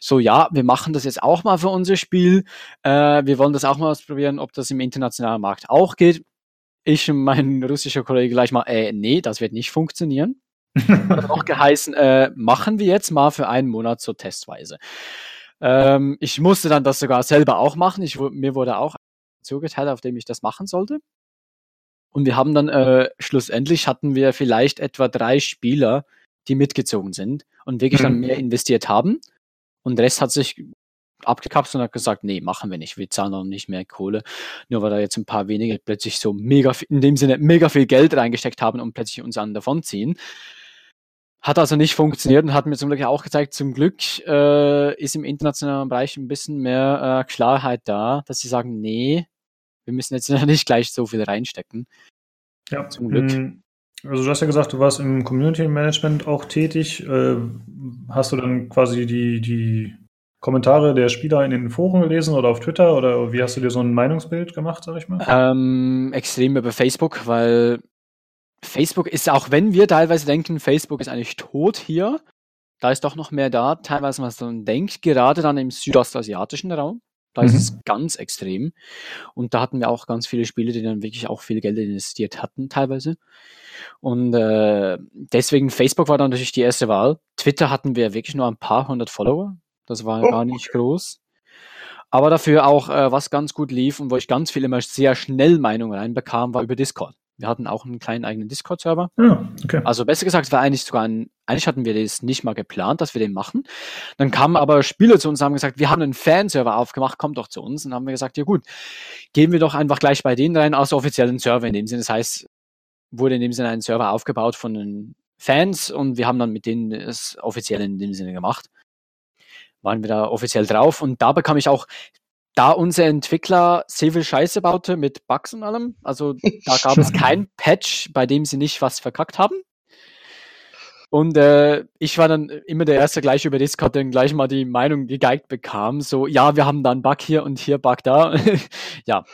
S2: So, ja, wir machen das jetzt auch mal für unser Spiel. Äh, wir wollen das auch mal ausprobieren, ob das im internationalen Markt auch geht. Ich und mein russischer Kollege gleich mal, äh, nee, das wird nicht funktionieren. Hat auch geheißen, äh, machen wir jetzt mal für einen Monat so testweise. Ähm, ich musste dann das sogar selber auch machen. Ich, mir wurde auch zugeteilt, auf dem ich das machen sollte. Und wir haben dann äh, schlussendlich hatten wir vielleicht etwa drei Spieler, die mitgezogen sind und wirklich mhm. dann mehr investiert haben. Und der Rest hat sich abgekapselt und hat gesagt, nee, machen wir nicht. Wir zahlen noch nicht mehr Kohle. Nur weil da jetzt ein paar wenige plötzlich so mega, in dem Sinne mega viel Geld reingesteckt haben und plötzlich uns an davonziehen. Hat also nicht funktioniert und hat mir zum Glück auch gezeigt, zum Glück äh, ist im internationalen Bereich ein bisschen mehr äh, Klarheit da, dass sie sagen, nee, wir müssen jetzt nicht gleich so viel reinstecken.
S1: Ja, zum Glück. Hm, also du hast ja gesagt, du warst im Community Management auch tätig. Äh, hast du dann quasi die, die Kommentare der Spieler in den Foren gelesen oder auf Twitter oder wie hast du dir so ein Meinungsbild gemacht, sag ich mal?
S2: Ähm, extrem über Facebook, weil Facebook ist, auch wenn wir teilweise denken, Facebook ist eigentlich tot hier, da ist doch noch mehr da, teilweise was man denkt, gerade dann im südostasiatischen Raum. Da mhm. ist es ganz extrem. Und da hatten wir auch ganz viele Spiele, die dann wirklich auch viel Geld investiert hatten, teilweise. Und äh, deswegen Facebook war dann natürlich die erste Wahl. Twitter hatten wir wirklich nur ein paar hundert Follower. Das war oh. gar nicht groß. Aber dafür auch, äh, was ganz gut lief und wo ich ganz viel immer sehr schnell Meinungen reinbekam, war über Discord. Wir hatten auch einen kleinen eigenen Discord-Server. Ja, okay. Also besser gesagt, es war eigentlich sogar ein, eigentlich hatten wir das nicht mal geplant, dass wir den machen. Dann kamen aber Spieler zu uns und haben gesagt, wir haben einen Fanserver aufgemacht, kommt doch zu uns. Und dann haben wir gesagt, ja gut, gehen wir doch einfach gleich bei denen rein, aus offiziellen Server in dem Sinne. Das heißt, wurde in dem Sinne ein Server aufgebaut von den Fans und wir haben dann mit denen es offiziell in dem Sinne gemacht. Waren wir da offiziell drauf und da bekam ich auch da unser Entwickler sehr viel Scheiße baute mit Bugs und allem, also da gab es kein Patch, bei dem sie nicht was verkackt haben. Und äh, ich war dann immer der Erste gleich über Discord, der gleich mal die Meinung gegeigt bekam. So, ja, wir haben da einen Bug hier und hier Bug da. ja,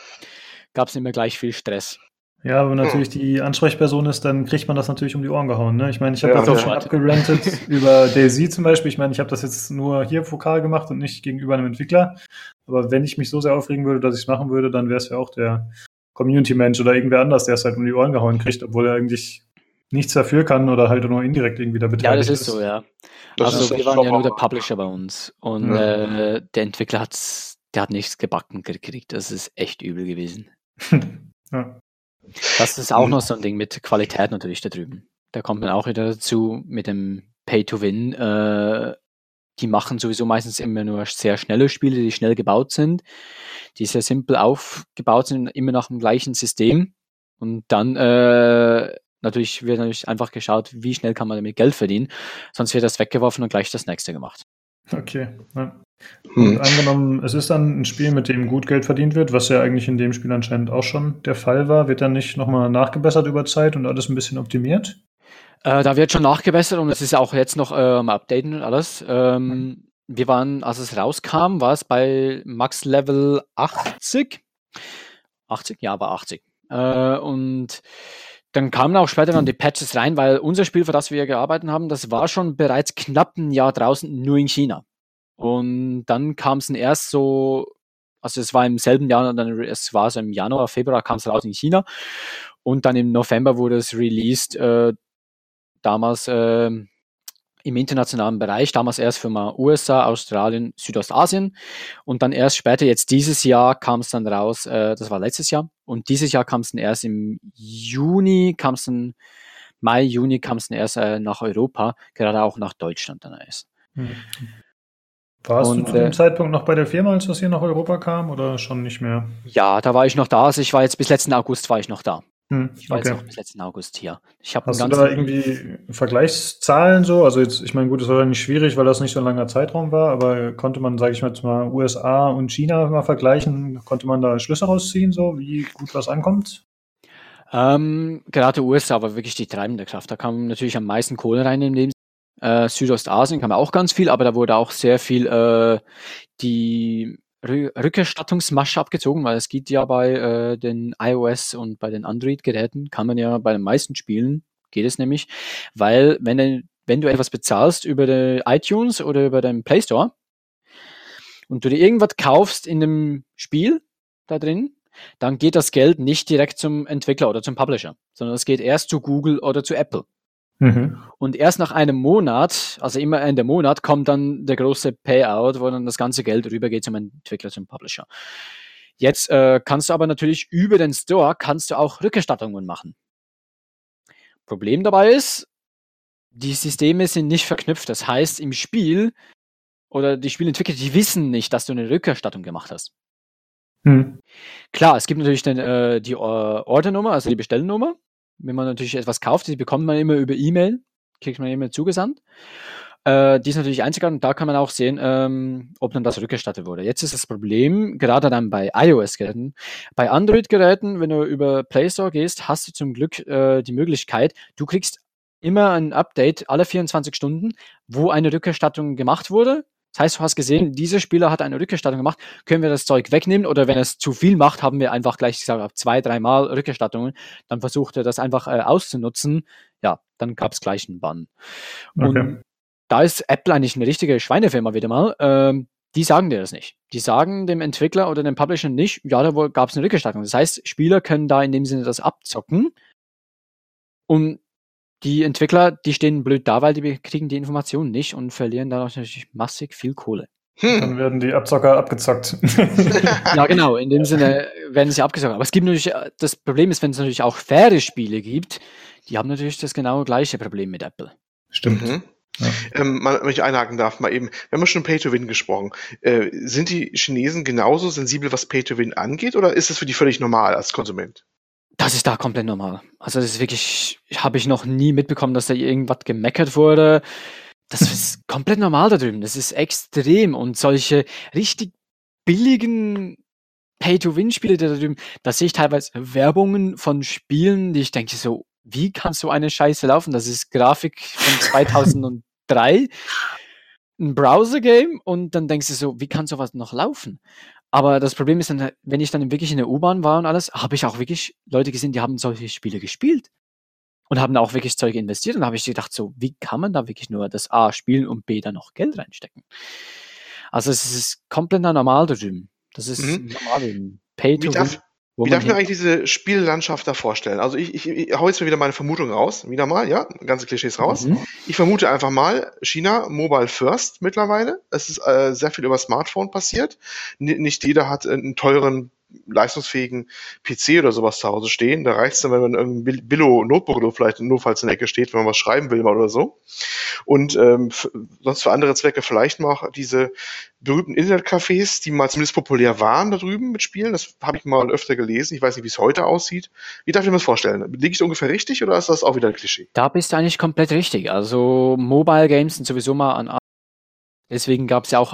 S2: gab es immer gleich viel Stress.
S1: Ja, wenn natürlich die Ansprechperson ist, dann kriegt man das natürlich um die Ohren gehauen. Ne? Ich meine, ich habe ja, das auch ja. schon abgerantet über Daisy zum Beispiel. Ich meine, ich habe das jetzt nur hier vokal gemacht und nicht gegenüber einem Entwickler. Aber wenn ich mich so sehr aufregen würde, dass ich es machen würde, dann wäre es ja auch der Community-Mensch oder irgendwer anders, der es halt um die Ohren gehauen kriegt, obwohl er eigentlich nichts dafür kann oder halt nur indirekt irgendwie da beteiligt
S2: ist. Ja, das ist, ist. so, ja. Das also wir waren ja nur der Publisher bei uns und ja. äh, der Entwickler hat der hat nichts gebacken gekriegt. Das ist echt übel gewesen. ja. Das ist auch noch so ein Ding mit Qualität natürlich da drüben. Da kommt man auch wieder dazu mit dem Pay-to-Win. Äh, die machen sowieso meistens immer nur sehr schnelle Spiele, die schnell gebaut sind, die sehr simpel aufgebaut sind, immer nach dem gleichen System. Und dann äh, natürlich wird natürlich einfach geschaut, wie schnell kann man damit Geld verdienen. Sonst wird das weggeworfen und gleich das nächste gemacht.
S1: Okay. Ja. Hm. angenommen, es ist dann ein Spiel, mit dem gut Geld verdient wird, was ja eigentlich in dem Spiel anscheinend auch schon der Fall war, wird dann nicht nochmal nachgebessert über Zeit und alles ein bisschen optimiert?
S2: Äh, da wird schon nachgebessert und es ist auch jetzt noch äh, am Updaten und alles. Ähm, wir waren, als es rauskam, war es bei Max Level 80. 80? Ja, war 80. Äh, und dann kamen auch später dann die Patches rein, weil unser Spiel, für das wir gearbeitet haben, das war schon bereits knapp ein Jahr draußen, nur in China. Und dann kam es erst so, also es war im selben Jahr, dann es war so im Januar, Februar kam es raus in China und dann im November wurde es released, äh, damals äh, im internationalen Bereich, damals erst für mal USA, Australien, Südostasien und dann erst später, jetzt dieses Jahr kam es dann raus, äh, das war letztes Jahr und dieses Jahr kam es dann erst im Juni, kam es dann Mai, Juni kam es dann erst äh, nach Europa, gerade auch nach Deutschland dann erst. Mhm.
S1: Warst und, du zu dem äh, Zeitpunkt noch bei der Firma, als das hier nach Europa kam oder schon nicht mehr?
S2: Ja, da war ich noch da. Also ich war jetzt bis letzten August war ich noch da. Hm, ich war okay. jetzt auch bis letzten August hier. Ich
S1: Hast du da irgendwie Vergleichszahlen so? Also jetzt, ich meine, gut, das war nicht schwierig, weil das nicht so ein langer Zeitraum war, aber konnte man, sage ich mal, jetzt mal USA und China mal vergleichen? Konnte man da Schlüsse rausziehen, so wie gut was ankommt?
S2: Ähm, gerade USA war wirklich die treibende Kraft. Da kam natürlich am meisten Kohle rein in dem äh, Südostasien kam auch ganz viel, aber da wurde auch sehr viel äh, die Rückerstattungsmasche abgezogen, weil es geht ja bei äh, den iOS und bei den Android-Geräten, kann man ja bei den meisten Spielen geht es nämlich, weil wenn, wenn du etwas bezahlst über die iTunes oder über den Play Store und du dir irgendwas kaufst in dem Spiel da drin, dann geht das Geld nicht direkt zum Entwickler oder zum Publisher, sondern es geht erst zu Google oder zu Apple. Mhm. Und erst nach einem Monat, also immer Ende Monat, kommt dann der große Payout, wo dann das ganze Geld rübergeht zum Entwickler, zum Publisher. Jetzt äh, kannst du aber natürlich über den Store kannst du auch Rückerstattungen machen. Problem dabei ist, die Systeme sind nicht verknüpft. Das heißt, im Spiel oder die Spielentwickler, die wissen nicht, dass du eine Rückerstattung gemacht hast. Hm. Klar, es gibt natürlich den, äh, die Ordernummer, also die Bestellnummer. Wenn man natürlich etwas kauft, die bekommt man immer über E-Mail, kriegt man immer zugesandt. Äh, die ist natürlich einzigartig und da kann man auch sehen, ähm, ob dann das rückerstattet wurde. Jetzt ist das Problem, gerade dann bei iOS-Geräten. Bei Android-Geräten, wenn du über Play Store gehst, hast du zum Glück äh, die Möglichkeit, du kriegst immer ein Update alle 24 Stunden, wo eine Rückerstattung gemacht wurde das heißt, du hast gesehen, dieser Spieler hat eine Rückerstattung gemacht, können wir das Zeug wegnehmen oder wenn es zu viel macht, haben wir einfach gleich gesagt, zwei, dreimal Rückerstattungen, dann versucht er das einfach äh, auszunutzen, ja, dann gab es gleich einen Bann. Okay. Und da ist Apple eigentlich eine richtige Schweinefirma wieder mal. Ähm, die sagen dir das nicht. Die sagen dem Entwickler oder dem Publisher nicht, ja, da gab es eine Rückerstattung. Das heißt, Spieler können da in dem Sinne das abzocken und die Entwickler, die stehen blöd da, weil die kriegen die Informationen nicht und verlieren dadurch natürlich massig viel Kohle.
S1: Hm. Dann werden die Abzocker abgezockt.
S2: ja, genau. In dem Sinne werden sie abgezockt. Aber es gibt natürlich, das Problem ist, wenn es natürlich auch faire Spiele gibt, die haben natürlich das genau gleiche Problem mit Apple.
S1: Stimmt. Mhm.
S3: Ja. Ähm, wenn ich einhaken darf, mal eben, wir haben schon Pay-to-Win gesprochen. Äh, sind die Chinesen genauso sensibel, was Pay-to-Win angeht, oder ist es für die völlig normal als Konsument?
S2: Das ist da komplett normal. Also das ist wirklich, habe ich noch nie mitbekommen, dass da irgendwas gemeckert wurde. Das ist komplett normal da drüben. Das ist extrem. Und solche richtig billigen Pay-to-Win-Spiele da drüben, da sehe ich teilweise Werbungen von Spielen, die ich denke so, wie kann so eine Scheiße laufen? Das ist Grafik von 2003, ein Browser-Game und dann denkst du so, wie kann sowas noch laufen? Aber das Problem ist dann, wenn ich dann wirklich in der U-Bahn war und alles, habe ich auch wirklich Leute gesehen, die haben solche Spiele gespielt und haben auch wirklich Zeug investiert. Und da habe ich gedacht, so, wie kann man da wirklich nur das A spielen und B dann noch Geld reinstecken? Also es ist komplett normal da drüben. Das ist mhm. normal.
S3: Pay to win. Wie darf ich mir eigentlich diese Spiellandschaft da vorstellen? Also ich, ich, ich hau jetzt mal wieder meine Vermutung raus, wieder mal, ja, ganze Klischees raus. Mhm. Ich vermute einfach mal, China Mobile First mittlerweile. Es ist äh, sehr viel über Smartphone passiert. N nicht jeder hat einen teuren leistungsfähigen PC oder sowas zu Hause stehen. Da reicht es dann, wenn man irgendein Billo-Notebook oder vielleicht notfalls in der Ecke steht, wenn man was schreiben will mal oder so. Und ähm, sonst für andere Zwecke vielleicht noch diese berühmten Internetcafés, die mal zumindest populär waren da drüben mit Spielen. Das habe ich mal öfter gelesen. Ich weiß nicht, wie es heute aussieht. Wie darf ich mir das vorstellen? Liege ich ungefähr richtig oder ist das auch wieder ein Klischee?
S2: Da bist du eigentlich komplett richtig. Also Mobile Games sind sowieso mal an Deswegen gab es ja auch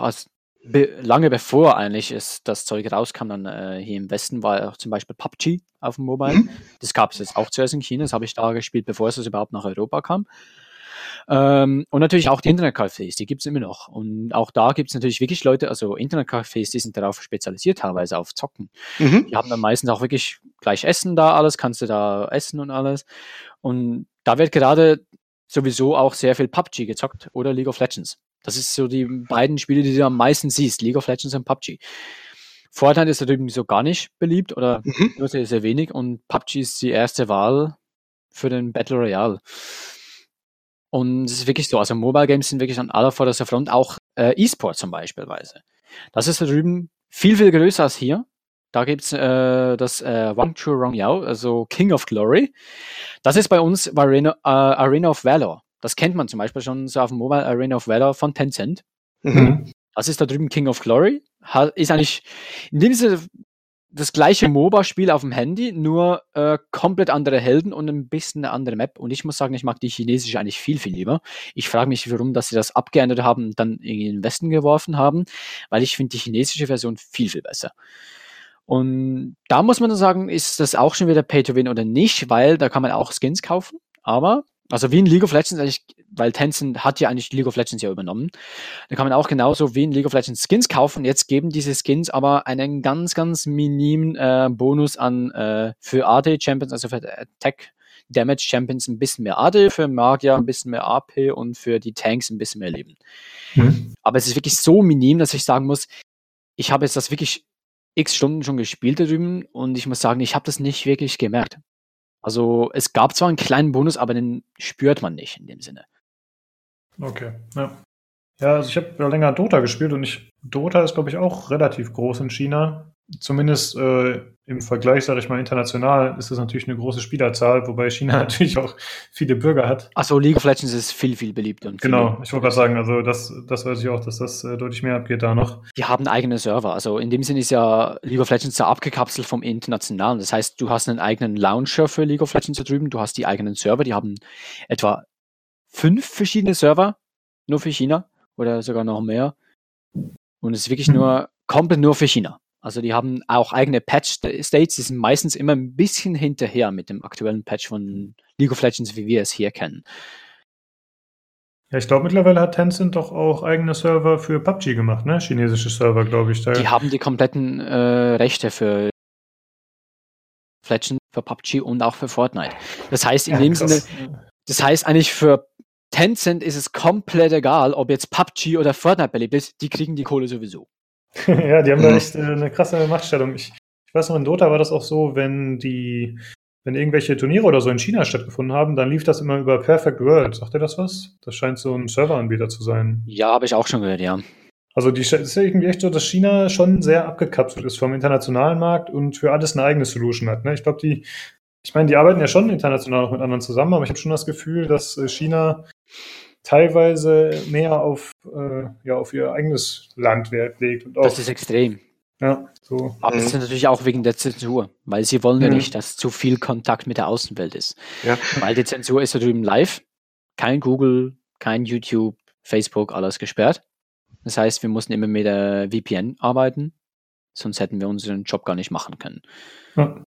S2: be lange bevor eigentlich ist, das Zeug rauskam, dann äh, hier im Westen war auch zum Beispiel PUBG auf dem Mobile. Mhm. Das gab es jetzt auch zuerst in China, das habe ich da gespielt, bevor es überhaupt nach Europa kam. Ähm, und natürlich auch die Internetcafés, die gibt es immer noch. Und auch da gibt es natürlich wirklich Leute, also Internetcafés, die sind darauf spezialisiert, teilweise auf Zocken. Mhm. Die haben dann meistens auch wirklich gleich Essen da, alles kannst du da essen und alles. Und da wird gerade sowieso auch sehr viel PUBG gezockt oder League of Legends. Das ist so die beiden Spiele, die du am meisten siehst, League of Legends und PUBG. Fortnite ist natürlich so gar nicht beliebt oder mhm. nur sehr, sehr wenig und PUBG ist die erste Wahl für den Battle Royale. Und es ist wirklich so, also Mobile Games sind wirklich an aller vorderster Front, auch äh, E-Sport zum Beispiel. Das ist da drüben viel, viel größer als hier. Da gibt's äh, das äh, Wang Chu Rong Yao, also King of Glory. Das ist bei uns Arena, äh, Arena of Valor. Das kennt man zum Beispiel schon so auf dem Mobile Arena of Valor von Tencent. Mhm. Das ist da drüben King of Glory. Ist eigentlich in dem Sinne das gleiche MOBA-Spiel auf dem Handy, nur äh, komplett andere Helden und ein bisschen eine andere Map. Und ich muss sagen, ich mag die chinesische eigentlich viel, viel lieber. Ich frage mich, warum, dass sie das abgeändert haben und dann in den Westen geworfen haben, weil ich finde die chinesische Version viel, viel besser. Und da muss man sagen, ist das auch schon wieder Pay to Win oder nicht, weil da kann man auch Skins kaufen. Aber also wie in League of Legends, eigentlich, weil Tencent hat ja eigentlich League of Legends ja übernommen. Da kann man auch genauso wie in League of Legends Skins kaufen. Jetzt geben diese Skins aber einen ganz, ganz minimen äh, Bonus an äh, für AD Champions, also für Tech Damage Champions ein bisschen mehr AD, für Magier ein bisschen mehr AP und für die Tanks ein bisschen mehr Leben. Mhm. Aber es ist wirklich so minim, dass ich sagen muss, ich habe jetzt das wirklich x Stunden schon gespielt da drüben und ich muss sagen, ich habe das nicht wirklich gemerkt. Also es gab zwar einen kleinen Bonus, aber den spürt man nicht in dem Sinne.
S1: Okay, ja. Ja, also ich habe ja länger Dota gespielt und ich, Dota ist, glaube ich, auch relativ groß in China. Zumindest äh, im Vergleich, sage ich mal, international ist das natürlich eine große Spielerzahl, wobei China natürlich auch viele Bürger hat.
S2: Achso, League of Legends ist viel, viel beliebter.
S1: genau, ich wollte gerade sagen, also das, das weiß ich auch, dass das äh, deutlich mehr abgeht da noch.
S2: Die haben eigene Server. Also in dem Sinne ist ja League of Legends da abgekapselt vom Internationalen. Das heißt, du hast einen eigenen Launcher für League of Legends da drüben, du hast die eigenen Server, die haben etwa fünf verschiedene Server, nur für China oder sogar noch mehr. Und es ist wirklich nur komplett nur für China. Also die haben auch eigene Patch-States, die sind meistens immer ein bisschen hinterher mit dem aktuellen Patch von League of Legends, wie wir es hier kennen.
S1: Ja, ich glaube, mittlerweile hat Tencent doch auch eigene Server für PUBG gemacht, ne? Chinesische Server, glaube ich.
S2: Da die haben die kompletten äh, Rechte für Legends, für PUBG und auch für Fortnite. Das heißt, in ja, dem krass. Sinne, das heißt eigentlich für Tencent ist es komplett egal, ob jetzt PUBG oder Fortnite belebt ist, die kriegen die Kohle sowieso.
S1: ja, die haben da echt äh, eine krasse Machtstellung. Ich, ich weiß noch, in Dota war das auch so, wenn die, wenn irgendwelche Turniere oder so in China stattgefunden haben, dann lief das immer über Perfect World. Sagt ihr das was? Das scheint so ein Serveranbieter zu sein.
S2: Ja, habe ich auch schon gehört, ja.
S1: Also die, es ist ja irgendwie echt so, dass China schon sehr abgekapselt ist vom internationalen Markt und für alles eine eigene Solution hat. Ne? Ich glaube, die ich meine, die arbeiten ja schon international auch mit anderen zusammen, aber ich habe schon das Gefühl, dass äh, China teilweise mehr auf, äh, ja, auf ihr eigenes Land Wert legt.
S2: Und auch, das ist extrem.
S1: Ja, so.
S2: Aber das ist natürlich auch wegen der Zensur, weil sie wollen ja mhm. nicht, dass zu viel Kontakt mit der Außenwelt ist. Ja. Weil die Zensur ist da drüben live. Kein Google, kein YouTube, Facebook, alles gesperrt. Das heißt, wir mussten immer mit der VPN arbeiten, sonst hätten wir unseren Job gar nicht machen können. Ja.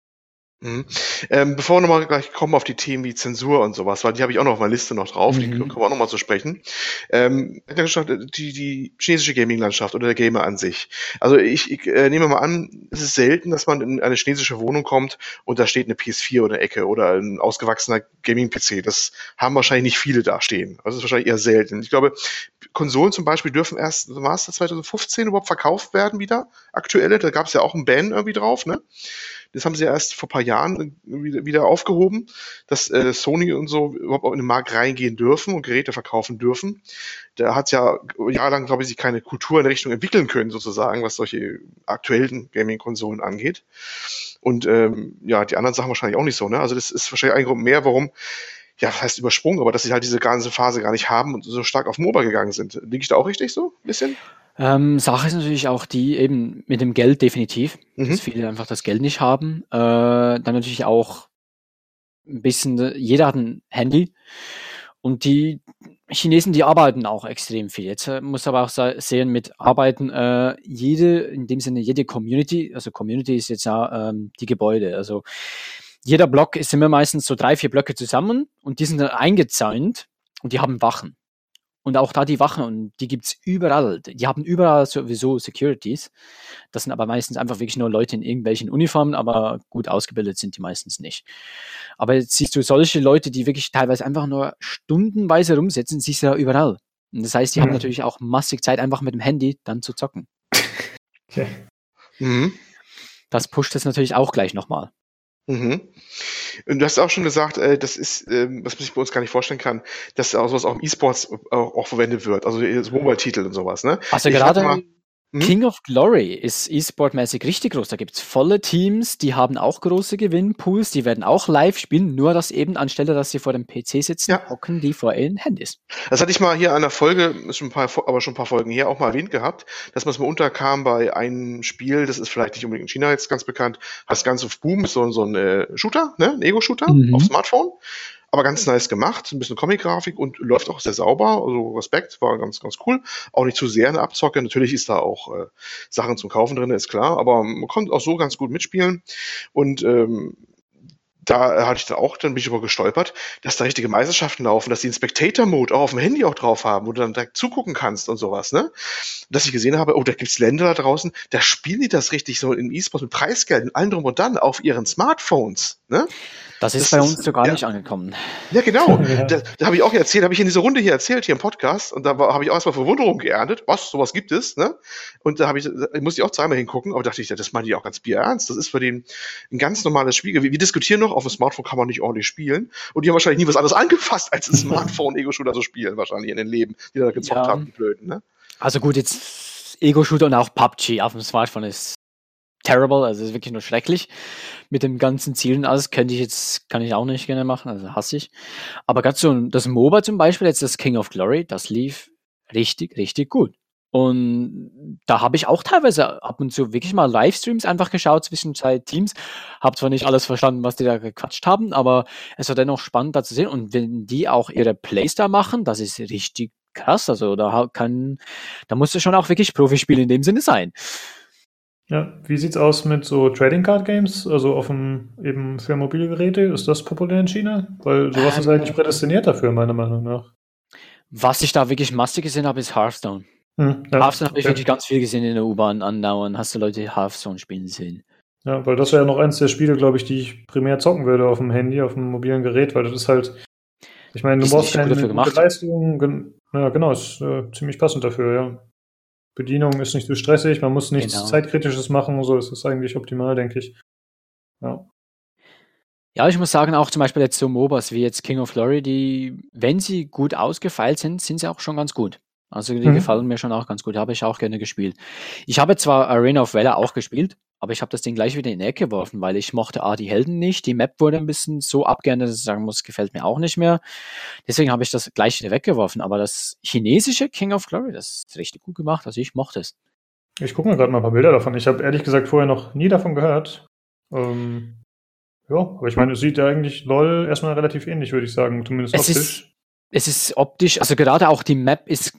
S3: Mhm. Ähm, bevor wir nochmal gleich kommen auf die Themen wie Zensur und sowas, weil die habe ich auch noch auf meiner Liste noch drauf, mhm. die kommen wir auch nochmal zu sprechen. Ähm, die, die chinesische Gaming-Landschaft oder der Gamer an sich. Also ich, ich äh, nehme mal an, es ist selten, dass man in eine chinesische Wohnung kommt und da steht eine PS4 oder Ecke oder ein ausgewachsener Gaming-PC. Das haben wahrscheinlich nicht viele da stehen. Also das ist wahrscheinlich eher selten. Ich glaube, Konsolen zum Beispiel dürfen erst, war es 2015 überhaupt verkauft werden wieder? Aktuelle, da gab es ja auch ein Ban irgendwie drauf, ne? Das haben sie erst vor paar Jahren wieder, wieder aufgehoben, dass äh, Sony und so überhaupt auch in den Markt reingehen dürfen und Geräte verkaufen dürfen. Da hat ja jahrelang, glaube ich, sich keine Kultur in Richtung entwickeln können, sozusagen, was solche aktuellen Gaming-Konsolen angeht. Und ähm, ja, die anderen Sachen wahrscheinlich auch nicht so. Ne? Also das ist wahrscheinlich ein Grund mehr, warum ja, das heißt übersprungen, aber dass sie halt diese ganze Phase gar nicht haben und so stark auf MOBA gegangen sind. Liege ich da auch richtig so? Ein bisschen?
S2: Ähm, Sache ist natürlich auch die eben mit dem Geld definitiv, mhm. dass viele einfach das Geld nicht haben. Äh, dann natürlich auch ein bisschen, jeder hat ein Handy und die Chinesen, die arbeiten auch extrem viel. Jetzt äh, muss aber auch sehen mit Arbeiten, äh, jede, in dem Sinne jede Community, also Community ist jetzt ja ähm, die Gebäude, also jeder Block ist immer meistens so drei, vier Blöcke zusammen und die sind dann eingezäunt und die haben Wachen. Und auch da die Wachen, und die gibt's überall. Die haben überall sowieso Securities. Das sind aber meistens einfach wirklich nur Leute in irgendwelchen Uniformen, aber gut ausgebildet sind die meistens nicht. Aber jetzt siehst du solche Leute, die wirklich teilweise einfach nur stundenweise rumsitzen, siehst du da überall. Und das heißt, die mhm. haben natürlich auch massig Zeit, einfach mit dem Handy dann zu zocken. Okay. Mhm. Das pusht es natürlich auch gleich nochmal.
S3: Mhm. Und du hast auch schon gesagt, äh, das ist, äh, was man sich bei uns gar nicht vorstellen kann, dass auch sowas auch im E-Sports auch, auch verwendet wird, also Mobile-Titel und sowas, ne?
S2: Also gerade hm? King of Glory ist E-Sport-mäßig richtig groß. Da gibt es volle Teams, die haben auch große Gewinnpools, die werden auch live spielen, nur dass eben anstelle, dass sie vor dem PC sitzen, ja. hocken die vor ihren Handys.
S3: Das hatte ich mal hier an der Folge, schon ein paar, aber schon ein paar Folgen hier auch mal erwähnt gehabt, dass man es mal unterkam bei einem Spiel, das ist vielleicht nicht unbedingt in China jetzt ganz bekannt, heißt ganz auf Boom, so, so ein äh, Shooter, ne? ein Ego-Shooter mhm. auf Smartphone aber ganz nice gemacht, ein bisschen Comic-Grafik und läuft auch sehr sauber. Also Respekt, war ganz, ganz cool. Auch nicht zu sehr eine Abzocke. Natürlich ist da auch äh, Sachen zum Kaufen drin, ist klar, aber man konnte auch so ganz gut mitspielen. Und ähm, da hatte ich da auch, dann bin ich aber gestolpert, dass da richtige Meisterschaften laufen, dass die einen Spectator-Mode auch auf dem Handy auch drauf haben, wo du dann direkt zugucken kannst und sowas, ne? Dass ich gesehen habe, oh, da gibt's Länder da draußen, da spielen die das richtig so in E-Sports mit Preisgeld und allem drum und dann auf ihren Smartphones, Ne?
S2: Das ist das bei uns sogar ja. nicht angekommen.
S3: Ja, genau. ja. Da, da habe ich auch erzählt, habe ich in dieser Runde hier erzählt, hier im Podcast, und da habe ich auch erstmal Verwunderung geerntet. Was, sowas gibt es, ne? Und da habe ich, da musste ich auch zweimal hingucken, aber dachte ich, ja, das meine ich auch ganz bierernst. Das ist für den ein ganz normales Spiel. Wir, wir, diskutieren noch, auf dem Smartphone kann man nicht ordentlich spielen. Und die haben wahrscheinlich nie was anderes angefasst, als ein Smartphone-Ego-Shooter zu spielen, wahrscheinlich in den Leben, die da gezockt ja. haben, die Blöden, ne?
S2: Also gut, jetzt Ego-Shooter und auch PUBG auf dem Smartphone ist terrible, also ist wirklich nur schrecklich. Mit dem ganzen Zielen alles könnte ich jetzt, kann ich auch nicht gerne machen, also hasse ich. Aber ganz so, das MOBA zum Beispiel, jetzt das King of Glory, das lief richtig, richtig gut. Und da habe ich auch teilweise ab und zu wirklich mal Livestreams einfach geschaut zwischen zwei Teams. Hab zwar nicht alles verstanden, was die da gequatscht haben, aber es war dennoch spannend da zu sehen. Und wenn die auch ihre Plays da machen, das ist richtig krass. Also da kann, da musst du schon auch wirklich Profispiel in dem Sinne sein.
S1: Ja, wie sieht's aus mit so Trading Card Games, also offen eben für mobile Geräte? Ist das populär in China? Weil sowas ähm, ist eigentlich prädestiniert dafür, meiner Meinung nach.
S2: Was ich da wirklich massig gesehen habe, ist Hearthstone. Hm, ja, Hearthstone habe ich wirklich ganz viel gesehen in der U-Bahn andauern. Hast du Leute Hearthstone spielen sehen?
S1: Ja, weil das wäre ja noch eins der Spiele, glaube ich, die ich primär zocken würde auf dem Handy, auf dem mobilen Gerät, weil das ist halt, ich meine, du brauchst keine gute Leistung. Ja, genau, ist äh, ziemlich passend dafür, ja. Bedienung ist nicht so stressig, man muss nichts genau. Zeitkritisches machen, so ist es eigentlich optimal, denke ich. Ja.
S2: Ja, ich muss sagen, auch zum Beispiel jetzt so MOBAs wie jetzt King of Glory, die, wenn sie gut ausgefeilt sind, sind sie auch schon ganz gut. Also die mhm. gefallen mir schon auch ganz gut, habe ich auch gerne gespielt. Ich habe zwar Arena of Valor auch gespielt, aber ich habe das Ding gleich wieder in die Ecke geworfen, weil ich mochte A, die Helden nicht. Die Map wurde ein bisschen so abgeändert, dass ich sagen muss, gefällt mir auch nicht mehr. Deswegen habe ich das gleich wieder weggeworfen. Aber das chinesische King of Glory, das ist richtig gut gemacht. Also ich mochte es.
S1: Ich gucke mir gerade mal ein paar Bilder davon. Ich habe ehrlich gesagt vorher noch nie davon gehört. Ähm, ja, aber ich meine, es sieht ja eigentlich LOL erstmal relativ ähnlich, würde ich sagen, zumindest
S2: es optisch. Ist, es ist optisch, also gerade auch die Map ist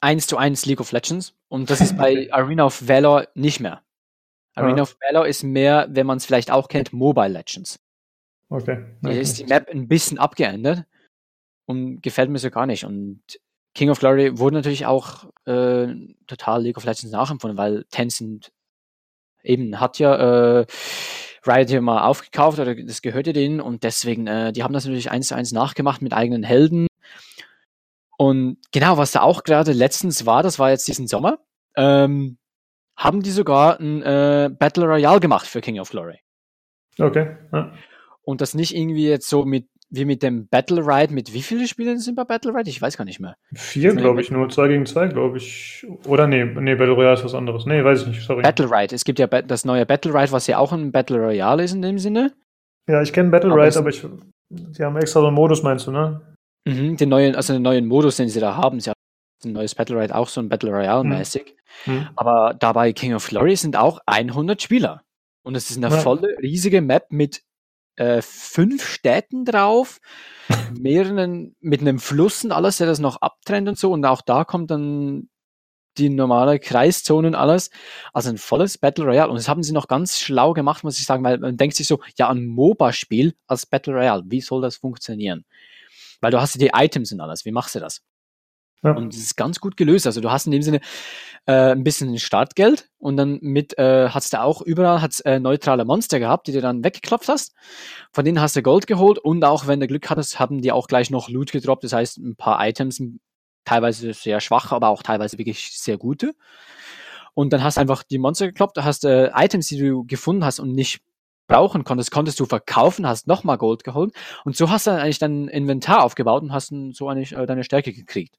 S2: eins zu eins League of Legends und das ist bei Arena of Valor nicht mehr. Arena ja. of Valor ist mehr, wenn man es vielleicht auch kennt, Mobile Legends. Okay. Hier ist die Map ein bisschen abgeändert und gefällt mir so gar nicht. Und King of Glory wurde natürlich auch äh, total League of Legends nachempfunden, weil Tencent eben hat ja äh, Riot hier mal aufgekauft oder das gehörte denen und deswegen, äh, die haben das natürlich eins zu eins nachgemacht mit eigenen Helden. Und genau, was da auch gerade letztens war, das war jetzt diesen Sommer, ähm, haben die sogar ein äh, Battle Royale gemacht für King of Glory.
S1: Okay. Ja.
S2: Und das nicht irgendwie jetzt so mit wie mit dem Battle Ride, mit wie vielen Spielern sind bei Battle Ride? Ich weiß gar nicht mehr.
S1: Vier, glaube ich, nur zwei gegen zwei, glaube ich. Oder nee, nee, Battle Royale ist was anderes. Nee, weiß ich nicht, sorry.
S2: Battle Ride. Es gibt ja das neue Battle Ride, was ja auch ein Battle Royale ist in dem Sinne.
S1: Ja, ich kenne Battle Ride, aber ich. Die haben extra so einen Modus, meinst du, ne?
S2: Mhm, den neuen, also den neuen Modus, den sie da haben. Sie haben ein neues Battle Royale auch so ein Battle Royale mäßig. Hm. Aber dabei King of Glory sind auch 100 Spieler. Und es ist eine ja. volle, riesige Map mit äh, fünf Städten drauf, mehreren, mit einem Fluss und alles, der das noch abtrennt und so. Und auch da kommt dann die normale Kreiszone und alles. Also ein volles Battle Royale. Und das haben sie noch ganz schlau gemacht, muss ich sagen, weil man denkt sich so, ja, ein MOBA-Spiel als Battle Royale, wie soll das funktionieren? Weil du hast ja die Items und alles. Wie machst du das? Ja. Und das ist ganz gut gelöst. Also du hast in dem Sinne äh, ein bisschen Startgeld und dann mit äh, hat's da auch überall hat's, äh, neutrale Monster gehabt, die du dann weggeklopft hast. Von denen hast du Gold geholt und auch wenn du Glück hattest, haben die auch gleich noch Loot gedroppt. Das heißt, ein paar Items, teilweise sehr schwach, aber auch teilweise wirklich sehr gute. Und dann hast du einfach die Monster gekloppt, hast äh, Items, die du gefunden hast und nicht brauchen konntest, konntest du verkaufen, hast nochmal Gold geholt und so hast du dann eigentlich dein Inventar aufgebaut und hast so eigentlich äh, deine Stärke gekriegt.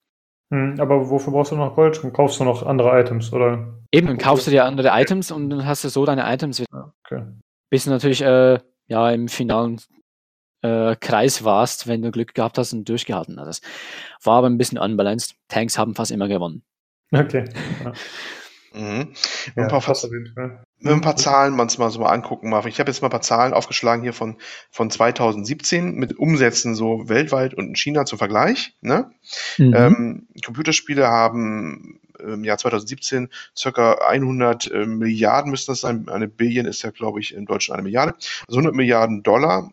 S1: Hm, aber wofür brauchst du noch Gold? Dann kaufst du noch andere Items, oder?
S2: Eben, dann kaufst du dir andere Items und dann hast du so deine Items wieder. Okay. Bis du natürlich äh, ja, im finalen äh, Kreis warst, wenn du Glück gehabt hast und durchgehalten hast. War aber ein bisschen unbalanced. Tanks haben fast immer gewonnen.
S1: Okay. Ja.
S3: Mhm. Ja, ein paar, ein paar Zahlen man mal so mal angucken, Marvin. Ich habe jetzt mal ein paar Zahlen aufgeschlagen hier von, von 2017 mit Umsätzen so weltweit und in China zum Vergleich. Ne? Mhm. Ähm, Computerspiele haben im Jahr 2017 circa 100 äh, Milliarden müsste das sein. Eine Billion ist ja, glaube ich, in Deutschland eine Milliarde. Also 100 Milliarden Dollar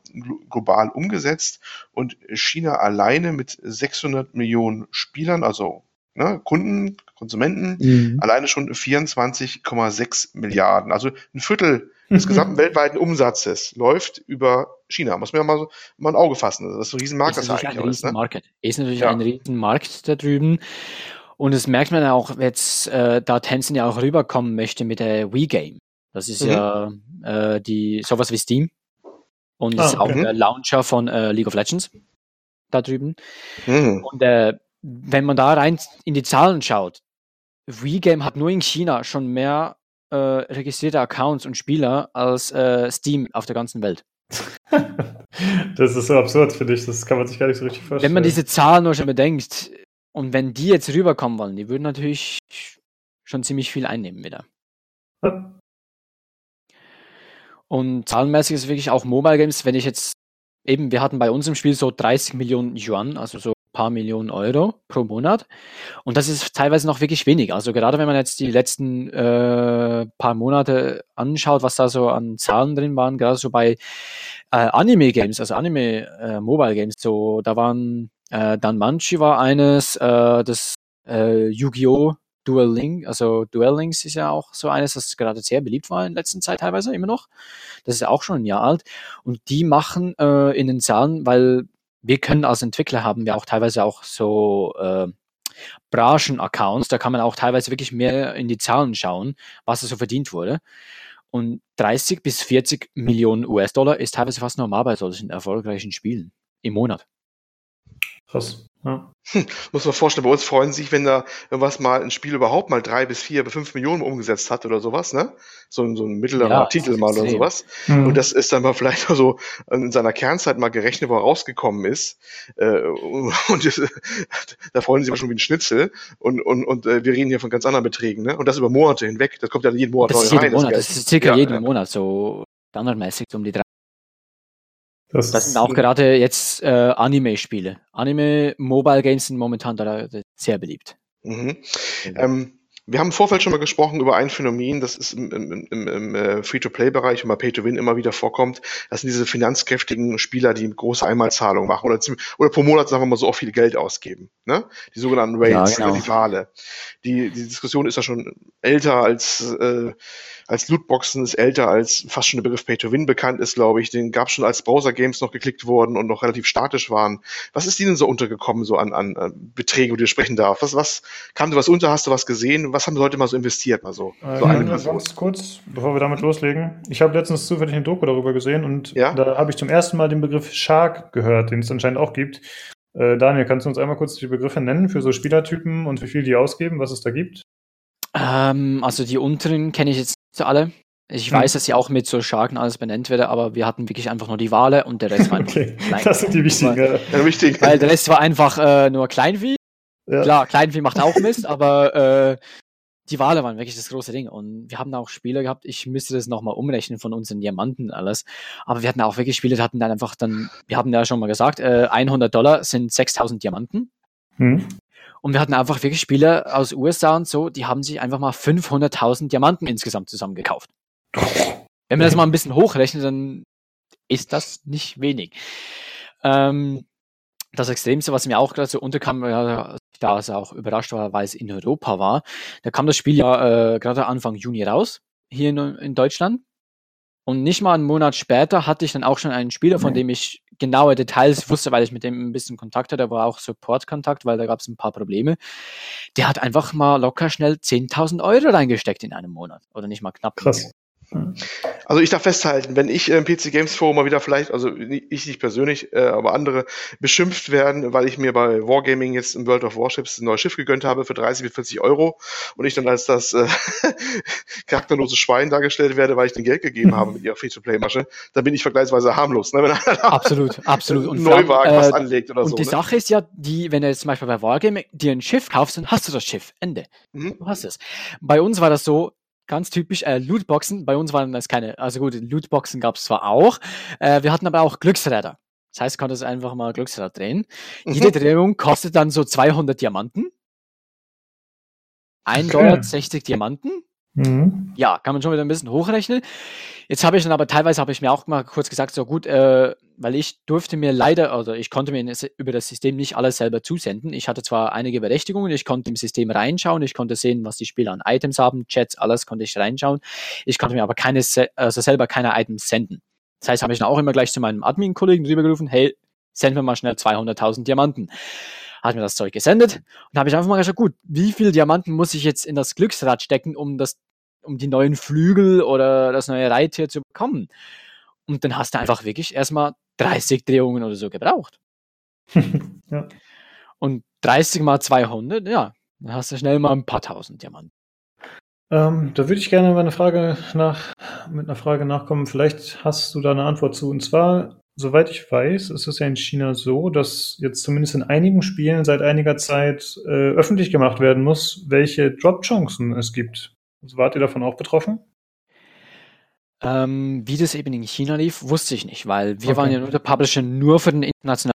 S3: global umgesetzt und China alleine mit 600 Millionen Spielern, also ne, Kunden, Konsumenten, mhm. alleine schon 24,6 Milliarden. Also ein Viertel des gesamten weltweiten Umsatzes läuft über China. Muss man ja mal, so, mal ein Auge fassen. Das ist ein Riesenmarkt.
S2: Ist natürlich ein Riesenmarkt. Ne? Ist natürlich ja. ein Riesenmarkt da drüben. Und das merkt man auch jetzt, äh, da Tencent ja auch rüberkommen möchte mit der Wii Game. Das ist mhm. ja äh, die sowas wie Steam. Und ah, ist auch der Launcher von äh, League of Legends da drüben. Mhm. Und äh, wenn man da rein in die Zahlen schaut, Wii Game hat nur in China schon mehr äh, registrierte Accounts und Spieler als äh, Steam auf der ganzen Welt.
S1: das ist so absurd für dich, das kann man sich gar nicht so richtig vorstellen.
S2: Wenn man diese Zahlen nur schon bedenkt, und wenn die jetzt rüberkommen wollen, die würden natürlich schon ziemlich viel einnehmen wieder. Und zahlenmäßig ist es wirklich auch Mobile Games, wenn ich jetzt eben, wir hatten bei uns im Spiel so 30 Millionen Yuan, also so paar Millionen Euro pro Monat. Und das ist teilweise noch wirklich wenig. Also gerade wenn man jetzt die letzten äh, paar Monate anschaut, was da so an Zahlen drin waren, gerade so bei äh, Anime-Games, also Anime-Mobile-Games, äh, so da waren äh, Danmanchi war eines, äh, das äh, Yu-Gi-Oh! Duel Link, also Duel Links ist ja auch so eines, das gerade sehr beliebt war in letzter Zeit teilweise immer noch. Das ist auch schon ein Jahr alt. Und die machen äh, in den Zahlen, weil wir können als Entwickler haben wir auch teilweise auch so äh, Branchen-Accounts, da kann man auch teilweise wirklich mehr in die Zahlen schauen, was da so verdient wurde. Und 30 bis 40 Millionen US-Dollar ist teilweise fast normal bei solchen erfolgreichen Spielen im Monat.
S3: Krass. Ja. Hm, muss man vorstellen, bei uns freuen sich, wenn da irgendwas mal ein Spiel überhaupt mal drei bis vier bis fünf Millionen umgesetzt hat oder sowas, ne? So, ein so ein mittlerer ja, Titel mal oder sowas. Mhm. Und das ist dann mal vielleicht so in seiner Kernzeit mal gerechnet, wo er rausgekommen ist. Äh, und da freuen sie sich schon wie ein Schnitzel. Und, und, und äh, wir reden hier von ganz anderen Beträgen, ne? Und das über Monate hinweg. Das kommt ja jeden Monat
S2: das neu rein. Monat, das, das ist circa ja, jeden ja. Monat so standardmäßig um die drei das, das sind auch gerade jetzt äh, Anime-Spiele. Anime-Mobile-Games sind momentan da sehr beliebt.
S3: Mhm. Ähm, wir haben im Vorfeld schon mal gesprochen über ein Phänomen, das ist im, im, im, im äh, Free-to-Play-Bereich, immer Pay-to-Win immer wieder vorkommt. Das sind diese finanzkräftigen Spieler, die große Einmalzahlungen machen oder, oder pro Monat, sagen wir mal, so auch viel Geld ausgeben. Ne? Die sogenannten Rates, ja, genau. die Wale. Die, die Diskussion ist ja schon älter als äh, als Lootboxen ist älter als fast schon der Begriff Pay-to-Win bekannt ist, glaube ich. Den gab es schon als Browser-Games noch geklickt wurden und noch relativ statisch waren. Was ist Ihnen so untergekommen, so an, an, an Beträgen, wo du sprechen darf? Was, was kam dir was unter? Hast du was gesehen? Was haben die Leute mal so investiert? Mal so,
S1: äh, so eine ganz kurz, bevor wir damit loslegen. Ich habe letztens zufällig eine Doku darüber gesehen und ja? da habe ich zum ersten Mal den Begriff Shark gehört, den es anscheinend auch gibt. Äh, Daniel, kannst du uns einmal kurz die Begriffe nennen für so Spielertypen und wie viel die ausgeben, was es da gibt?
S2: Ähm, also die unteren kenne ich jetzt zu alle. Ich hm. weiß, dass sie auch mit so Sharken alles benannt werden, aber wir hatten wirklich einfach nur die Wale und der Rest war einfach
S1: okay. klein. Das sind die wichtigen.
S2: Weil, ja, wichtig. weil der Rest war einfach äh, nur Kleinvieh. Ja. Klar, Kleinvieh macht auch Mist, aber äh, die Wale waren wirklich das große Ding. Und wir haben da auch Spiele gehabt, ich müsste das nochmal umrechnen von unseren Diamanten alles. Aber wir hatten auch wirklich Spiele, die hatten dann einfach dann, wir hatten ja schon mal gesagt, äh, 100 Dollar sind 6000 Diamanten. Hm. Und wir hatten einfach wirklich Spieler aus USA und so, die haben sich einfach mal 500.000 Diamanten insgesamt zusammengekauft. Wenn man das mal ein bisschen hochrechnet, dann ist das nicht wenig. Ähm, das Extremste, was mir auch gerade so unterkam, ja, da es auch überrascht war, weil es in Europa war, da kam das Spiel ja äh, gerade Anfang Juni raus, hier in, in Deutschland. Und nicht mal einen Monat später hatte ich dann auch schon einen Spieler, von dem ich genaue Details wusste, weil ich mit dem ein bisschen Kontakt hatte, aber auch Support-Kontakt, weil da gab es ein paar Probleme. Der hat einfach mal locker schnell 10.000 Euro reingesteckt in einem Monat. Oder nicht mal knapp.
S3: Krass. Also ich darf festhalten, wenn ich im PC Games Forum mal wieder vielleicht, also ich nicht persönlich, äh, aber andere beschimpft werden, weil ich mir bei Wargaming jetzt im World of Warships ein neues Schiff gegönnt habe für 30 bis 40 Euro und ich dann als das äh, charakterlose Schwein dargestellt werde, weil ich den Geld gegeben habe mit ihrer Free-to-Play-Masche, dann bin ich vergleichsweise harmlos. Ne? Wenn
S2: absolut, absolut.
S3: Und Neuwagen äh, was anlegt oder
S2: und
S3: so.
S2: Und die ne? Sache ist ja, die, wenn du jetzt zum Beispiel bei Wargaming dir ein Schiff kaufst, dann hast du das Schiff. Ende. Mhm. Du hast es. Bei uns war das so, ganz typisch, äh, Lootboxen. Bei uns waren das keine, also gut, Lootboxen gab es zwar auch, äh, wir hatten aber auch Glücksräder. Das heißt, du konntest einfach mal Glücksrad drehen. Mhm. Jede Drehung kostet dann so 200 Diamanten. 1,60 Dollar 60 Diamanten. Mhm. Ja, kann man schon wieder ein bisschen hochrechnen. Jetzt habe ich dann aber teilweise habe ich mir auch mal kurz gesagt, so gut, äh, weil ich durfte mir leider, also ich konnte mir über das System nicht alles selber zusenden. Ich hatte zwar einige Berechtigungen, ich konnte im System reinschauen, ich konnte sehen, was die Spieler an Items haben, Chats, alles konnte ich reinschauen. Ich konnte mir aber keine, also selber keine Items senden. Das heißt, habe ich dann auch immer gleich zu meinem Admin-Kollegen rübergerufen, hey, send mir mal schnell 200.000 Diamanten hat mir das Zeug gesendet und habe ich einfach mal gesagt, gut, wie viel Diamanten muss ich jetzt in das Glücksrad stecken, um das, um die neuen Flügel oder das neue Reittier zu bekommen? Und dann hast du einfach wirklich erstmal 30 Drehungen oder so gebraucht. ja. Und 30 mal 200, ja, dann hast du schnell mal ein paar tausend Diamanten.
S1: Ähm, da würde ich gerne meine Frage nach, mit einer Frage nachkommen. Vielleicht hast du da eine Antwort zu. Und zwar, Soweit ich weiß, ist es ja in China so, dass jetzt zumindest in einigen Spielen seit einiger Zeit äh, öffentlich gemacht werden muss, welche Drop-Chancen es gibt. Also wart ihr davon auch betroffen?
S2: Ähm, wie das eben in China lief, wusste ich nicht, weil wir okay. waren ja nur der Publisher nur für den internationalen.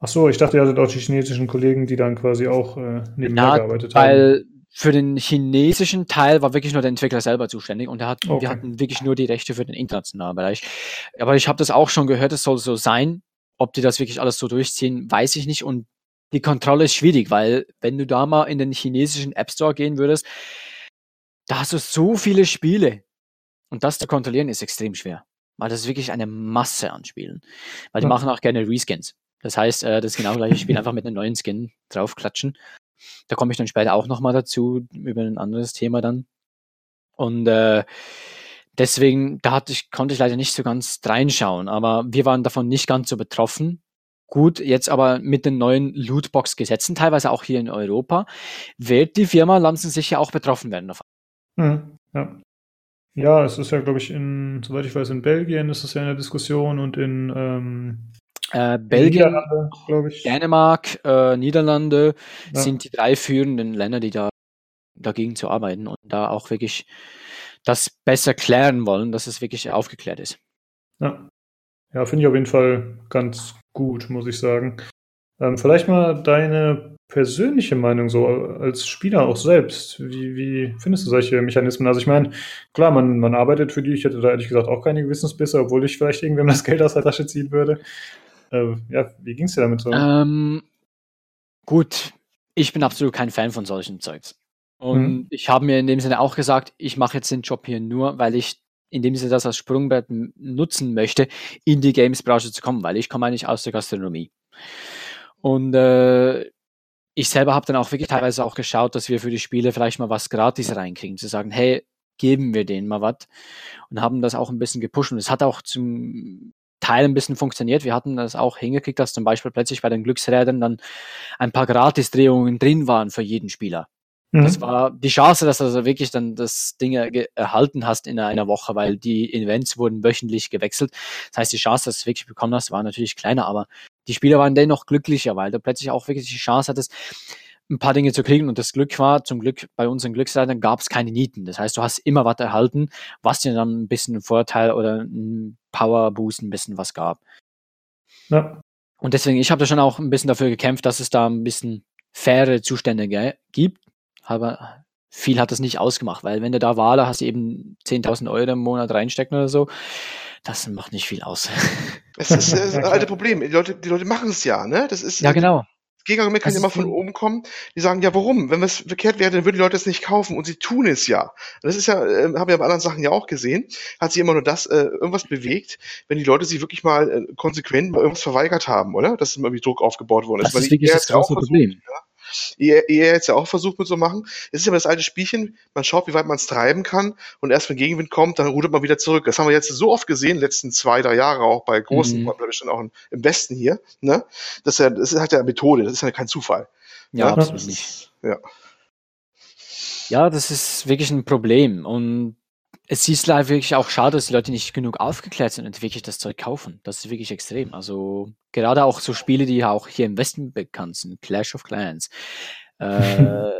S1: Ach so, ich dachte, ihr hattet auch die chinesischen Kollegen, die dann quasi auch äh, nebenbei gearbeitet
S2: haben. Weil für den chinesischen Teil war wirklich nur der Entwickler selber zuständig und er hat, okay. wir hatten wirklich nur die Rechte für den internationalen Bereich. Aber ich habe das auch schon gehört, es soll so sein. Ob die das wirklich alles so durchziehen, weiß ich nicht. Und die Kontrolle ist schwierig, weil wenn du da mal in den chinesischen App Store gehen würdest, da hast du so viele Spiele. Und das zu kontrollieren ist extrem schwer. Weil das ist wirklich eine Masse an Spielen. Weil die ja. machen auch gerne Reskins. Das heißt, äh, das ist genau gleiche Spiel, einfach mit einem neuen Skin draufklatschen. Da komme ich dann später auch nochmal dazu, über ein anderes Thema dann. Und äh, deswegen, da hatte ich, konnte ich leider nicht so ganz reinschauen, aber wir waren davon nicht ganz so betroffen. Gut, jetzt aber mit den neuen Lootbox-Gesetzen, teilweise auch hier in Europa, wird die Firma Lanzen sicher auch betroffen werden.
S1: Hm, ja. ja, es ist ja, glaube ich, in, soweit ich weiß, in Belgien ist es ja in der Diskussion und in ähm,
S2: äh, Belgien, Dänemark, äh, Niederlande ja. sind die drei führenden Länder, die da dagegen zu arbeiten und da auch wirklich das besser klären wollen, dass es wirklich aufgeklärt ist.
S1: Ja, ja finde ich auf jeden Fall ganz gut, muss ich sagen. Ähm, vielleicht mal deine persönliche Meinung so als Spieler auch selbst. Wie, wie findest du solche Mechanismen? Also ich meine, klar, man, man arbeitet für die. Ich hätte da ehrlich gesagt auch keine Gewissensbisse, obwohl ich vielleicht irgendwem das Geld aus der Tasche ziehen würde. Äh, ja, wie ging es dir damit so?
S2: Ähm, gut, ich bin absolut kein Fan von solchen Zeugs. Und mhm. ich habe mir in dem Sinne auch gesagt, ich mache jetzt den Job hier nur, weil ich in dem Sinne das als Sprungbrett nutzen möchte, in die Games-Branche zu kommen, weil ich komme eigentlich aus der Gastronomie. Und äh, ich selber habe dann auch wirklich teilweise auch geschaut, dass wir für die Spiele vielleicht mal was gratis reinkriegen, zu sagen, hey, geben wir denen mal was und haben das auch ein bisschen gepusht und es hat auch zum Teil ein bisschen funktioniert. Wir hatten das auch hingekriegt, dass zum Beispiel plötzlich bei den Glücksrädern dann ein paar Gratisdrehungen drin waren für jeden Spieler. Mhm. Das war die Chance, dass du also wirklich dann das Ding erhalten hast in einer Woche, weil die Events wurden wöchentlich gewechselt. Das heißt, die Chance, dass du es wirklich bekommen hast, war natürlich kleiner, aber die Spieler waren dennoch glücklicher, weil du plötzlich auch wirklich die Chance hattest, ein paar Dinge zu kriegen. Und das Glück war, zum Glück bei unseren Glücksleitern gab es keine Nieten. Das heißt, du hast immer was erhalten, was dir dann ein bisschen einen Vorteil oder einen Power Boost ein bisschen was gab. Ja. Und deswegen, ich habe da schon auch ein bisschen dafür gekämpft, dass es da ein bisschen faire Zustände gibt. Aber viel hat das nicht ausgemacht, weil wenn du da Wale hast, eben 10.000 Euro im Monat reinstecken oder so, das macht nicht viel aus.
S3: Es ist, das, ist ein altes Problem. Die Leute, die Leute machen es ja, ne? Das ist,
S2: ja, genau.
S3: Gegenargument kann immer von oben kommen. Die sagen, ja, warum? Wenn es verkehrt wäre, dann würden die Leute es nicht kaufen und sie tun es ja. Das ist ja, äh, haben wir bei anderen Sachen ja auch gesehen. Hat sich immer nur das, äh, irgendwas bewegt, wenn die Leute sich wirklich mal äh, konsequent mal irgendwas verweigert haben, oder? Dass irgendwie Druck aufgebaut worden ist.
S2: Das ist wirklich das große Problem. Ja,
S3: ihr jetzt ja auch versucht mit so machen. Es ist ja das alte Spielchen, man schaut, wie weit man es treiben kann und erst wenn Gegenwind kommt, dann rudert man wieder zurück. Das haben wir jetzt so oft gesehen, letzten zwei, drei Jahre auch bei großen, mhm. schon auch im Westen hier. Ne? Das, ist ja, das ist halt ja Methode, das ist ja kein Zufall.
S2: Ja, ja? absolut nicht. Ja. ja, das ist wirklich ein Problem und es ist leider wirklich auch schade, dass die Leute nicht genug aufgeklärt sind und wirklich das Zeug kaufen. Das ist wirklich extrem. Also gerade auch so Spiele, die auch hier im Westen bekannt sind, Clash of Clans, äh,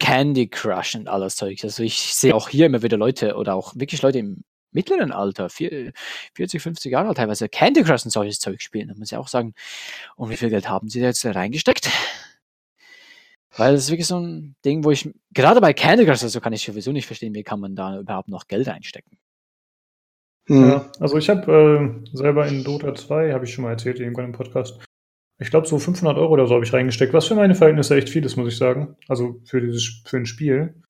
S2: Candy Crush und alles Zeug. Also ich sehe auch hier immer wieder Leute oder auch wirklich Leute im mittleren Alter, 40, 50 Jahre alt, teilweise Candy Crush und solches Zeug spielen. Da muss ich auch sagen, und wie viel Geld haben sie da jetzt reingesteckt? Weil es ist wirklich so ein Ding, wo ich, gerade bei Candy Crush, also kann ich sowieso nicht verstehen, wie kann man da überhaupt noch Geld einstecken.
S1: Hm. Ja, also ich habe äh, selber in Dota 2, habe ich schon mal erzählt, irgendwann im Podcast, ich glaube so 500 Euro oder so habe ich reingesteckt, was für meine Verhältnisse echt viel ist, muss ich sagen. Also für dieses, für ein Spiel.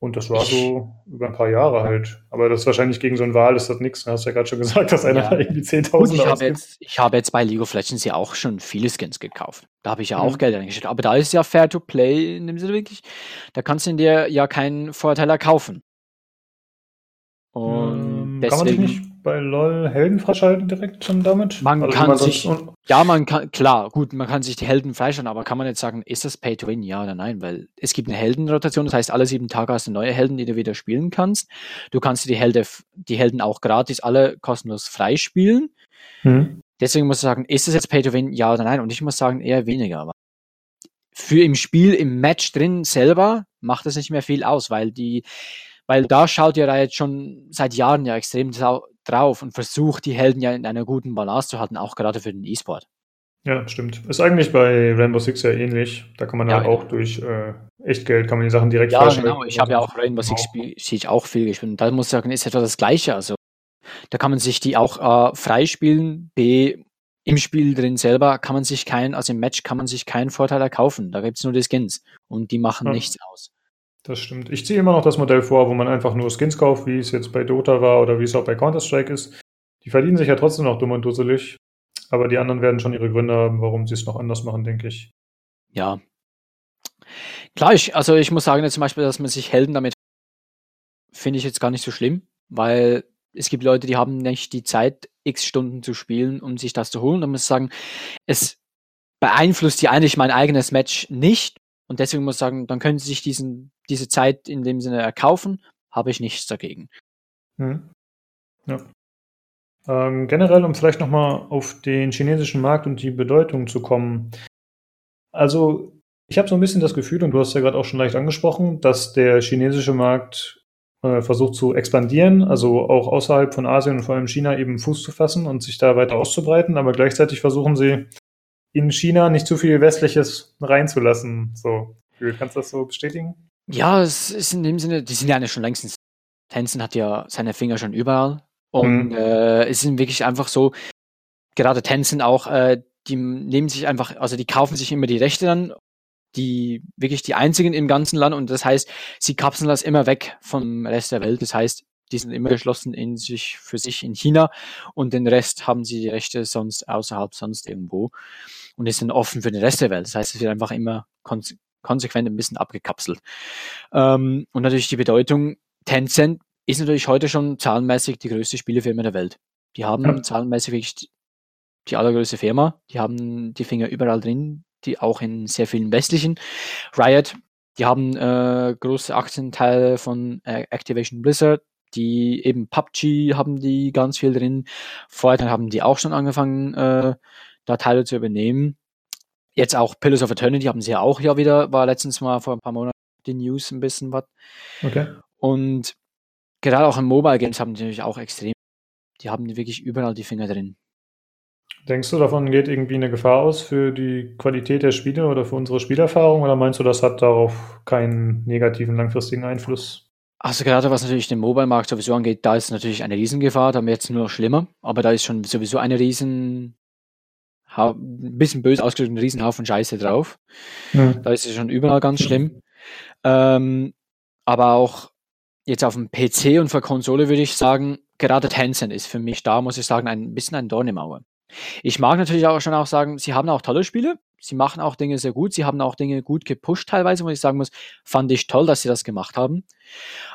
S1: Und das war so über ein paar Jahre halt. Aber das ist wahrscheinlich gegen so ein Wahl ist das nichts. Du hast ja gerade schon gesagt, dass einer ja. irgendwie 10.000
S2: ich habe jetzt, ich habe jetzt bei League of Legends ja auch schon viele Skins gekauft. Da habe ich ja auch mhm. Geld reingesteckt. Aber da ist ja Fair to Play in dem Sinne wirklich. Da kannst du in dir ja keinen Vorteil erkaufen.
S1: Und ähm, deswegen, bei LOL Helden freischalten direkt schon damit?
S2: Man also kann sich, ja, man kann, klar, gut, man kann sich die Helden freischalten, aber kann man jetzt sagen, ist das Pay to Win? Ja oder nein? Weil es gibt eine Heldenrotation, das heißt, alle sieben Tage hast du neue Helden, die du wieder spielen kannst. Du kannst die, Helden, die Helden auch gratis alle kostenlos freispielen. Hm. Deswegen muss ich sagen, ist das jetzt Pay to Win? Ja oder nein? Und ich muss sagen, eher weniger. Für im Spiel, im Match drin selber macht das nicht mehr viel aus, weil die, weil da schaut ihr da jetzt schon seit Jahren ja extrem drauf und versucht, die Helden ja in einer guten Balance zu halten, auch gerade für den E-Sport.
S1: Ja, stimmt. Ist eigentlich bei Rainbow Six ja ähnlich. Da kann man ja, halt auch genau. durch äh, Echtgeld kann man die Sachen direkt
S2: Ja, genau. Ich habe ja auch Rainbow Six Siege auch viel gespielt. Und da muss ich sagen, ist etwa das Gleiche. Also da kann man sich die auch äh, freispielen. B, im Spiel drin selber kann man sich kein, also im Match kann man sich keinen Vorteil erkaufen. Da gibt es nur die Skins und die machen ja. nichts aus.
S1: Das stimmt. Ich ziehe immer noch das Modell vor, wo man einfach nur Skins kauft, wie es jetzt bei Dota war oder wie es auch bei Counter-Strike ist. Die verdienen sich ja trotzdem noch dumm und dusselig. Aber die anderen werden schon ihre Gründe haben, warum sie es noch anders machen, denke ich.
S2: Ja. Klar, ich, also ich muss sagen, zum Beispiel, dass man sich Helden damit finde ich jetzt gar nicht so schlimm, weil es gibt Leute, die haben nicht die Zeit, x Stunden zu spielen, um sich das zu holen. Da muss sagen, es beeinflusst die eigentlich mein eigenes Match nicht. Und deswegen muss ich sagen, dann können sie sich diesen, diese Zeit in dem Sinne erkaufen, habe ich nichts dagegen. Hm.
S1: Ja. Ähm, generell, um vielleicht nochmal auf den chinesischen Markt und die Bedeutung zu kommen. Also, ich habe so ein bisschen das Gefühl, und du hast ja gerade auch schon leicht angesprochen, dass der chinesische Markt äh, versucht zu expandieren, also auch außerhalb von Asien und vor allem China eben Fuß zu fassen und sich da weiter auszubreiten, aber gleichzeitig versuchen sie in China nicht zu viel Westliches reinzulassen. So, kannst du das so bestätigen?
S2: Ja, es ist in dem Sinne, die sind ja schon längstens. Tencent hat ja seine Finger schon überall. Und mhm. äh, es ist wirklich einfach so, gerade Tencent auch, äh, die nehmen sich einfach, also die kaufen sich immer die Rechte dann, die wirklich die einzigen im ganzen Land und das heißt, sie kapseln das immer weg vom Rest der Welt. Das heißt, die sind immer geschlossen in sich für sich in China und den Rest haben sie die Rechte sonst außerhalb sonst irgendwo und die sind offen für den Rest der Welt. Das heißt, es wird einfach immer konse konsequent ein bisschen abgekapselt. Ähm, und natürlich die Bedeutung, Tencent ist natürlich heute schon zahlenmäßig die größte Spielefirma der Welt. Die haben ja. zahlenmäßig wirklich die allergrößte Firma. Die haben die Finger überall drin, die auch in sehr vielen westlichen. Riot, die haben äh, große Aktienteile von äh, Activation Blizzard, die eben PUBG haben die ganz viel drin. Vorher haben die auch schon angefangen, äh, da Teile zu übernehmen. Jetzt auch Pillars of Eternity haben sie ja auch ja wieder, war letztens mal vor ein paar Monaten die News ein bisschen was. Okay. Und gerade auch in Mobile Games haben die natürlich auch extrem, die haben wirklich überall die Finger drin.
S1: Denkst du, davon geht irgendwie eine Gefahr aus für die Qualität der Spiele oder für unsere Spielerfahrung oder meinst du, das hat darauf keinen negativen langfristigen Einfluss?
S2: Also gerade was natürlich den Mobile-Markt sowieso angeht, da ist natürlich eine Riesengefahr, da wird es nur schlimmer, aber da ist schon sowieso eine riesen, ein bisschen böse ausgedrückt, ein Riesenhaufen Scheiße drauf. Ja. Da ist es schon überall ganz schlimm. Ähm, aber auch jetzt auf dem PC und für Konsole würde ich sagen, gerade Tencent ist für mich da, muss ich sagen, ein bisschen ein Dorn im Auge. Ich mag natürlich auch schon auch sagen, sie haben auch tolle Spiele, sie machen auch Dinge sehr gut, sie haben auch Dinge gut gepusht teilweise, wo ich sagen muss, fand ich toll, dass sie das gemacht haben.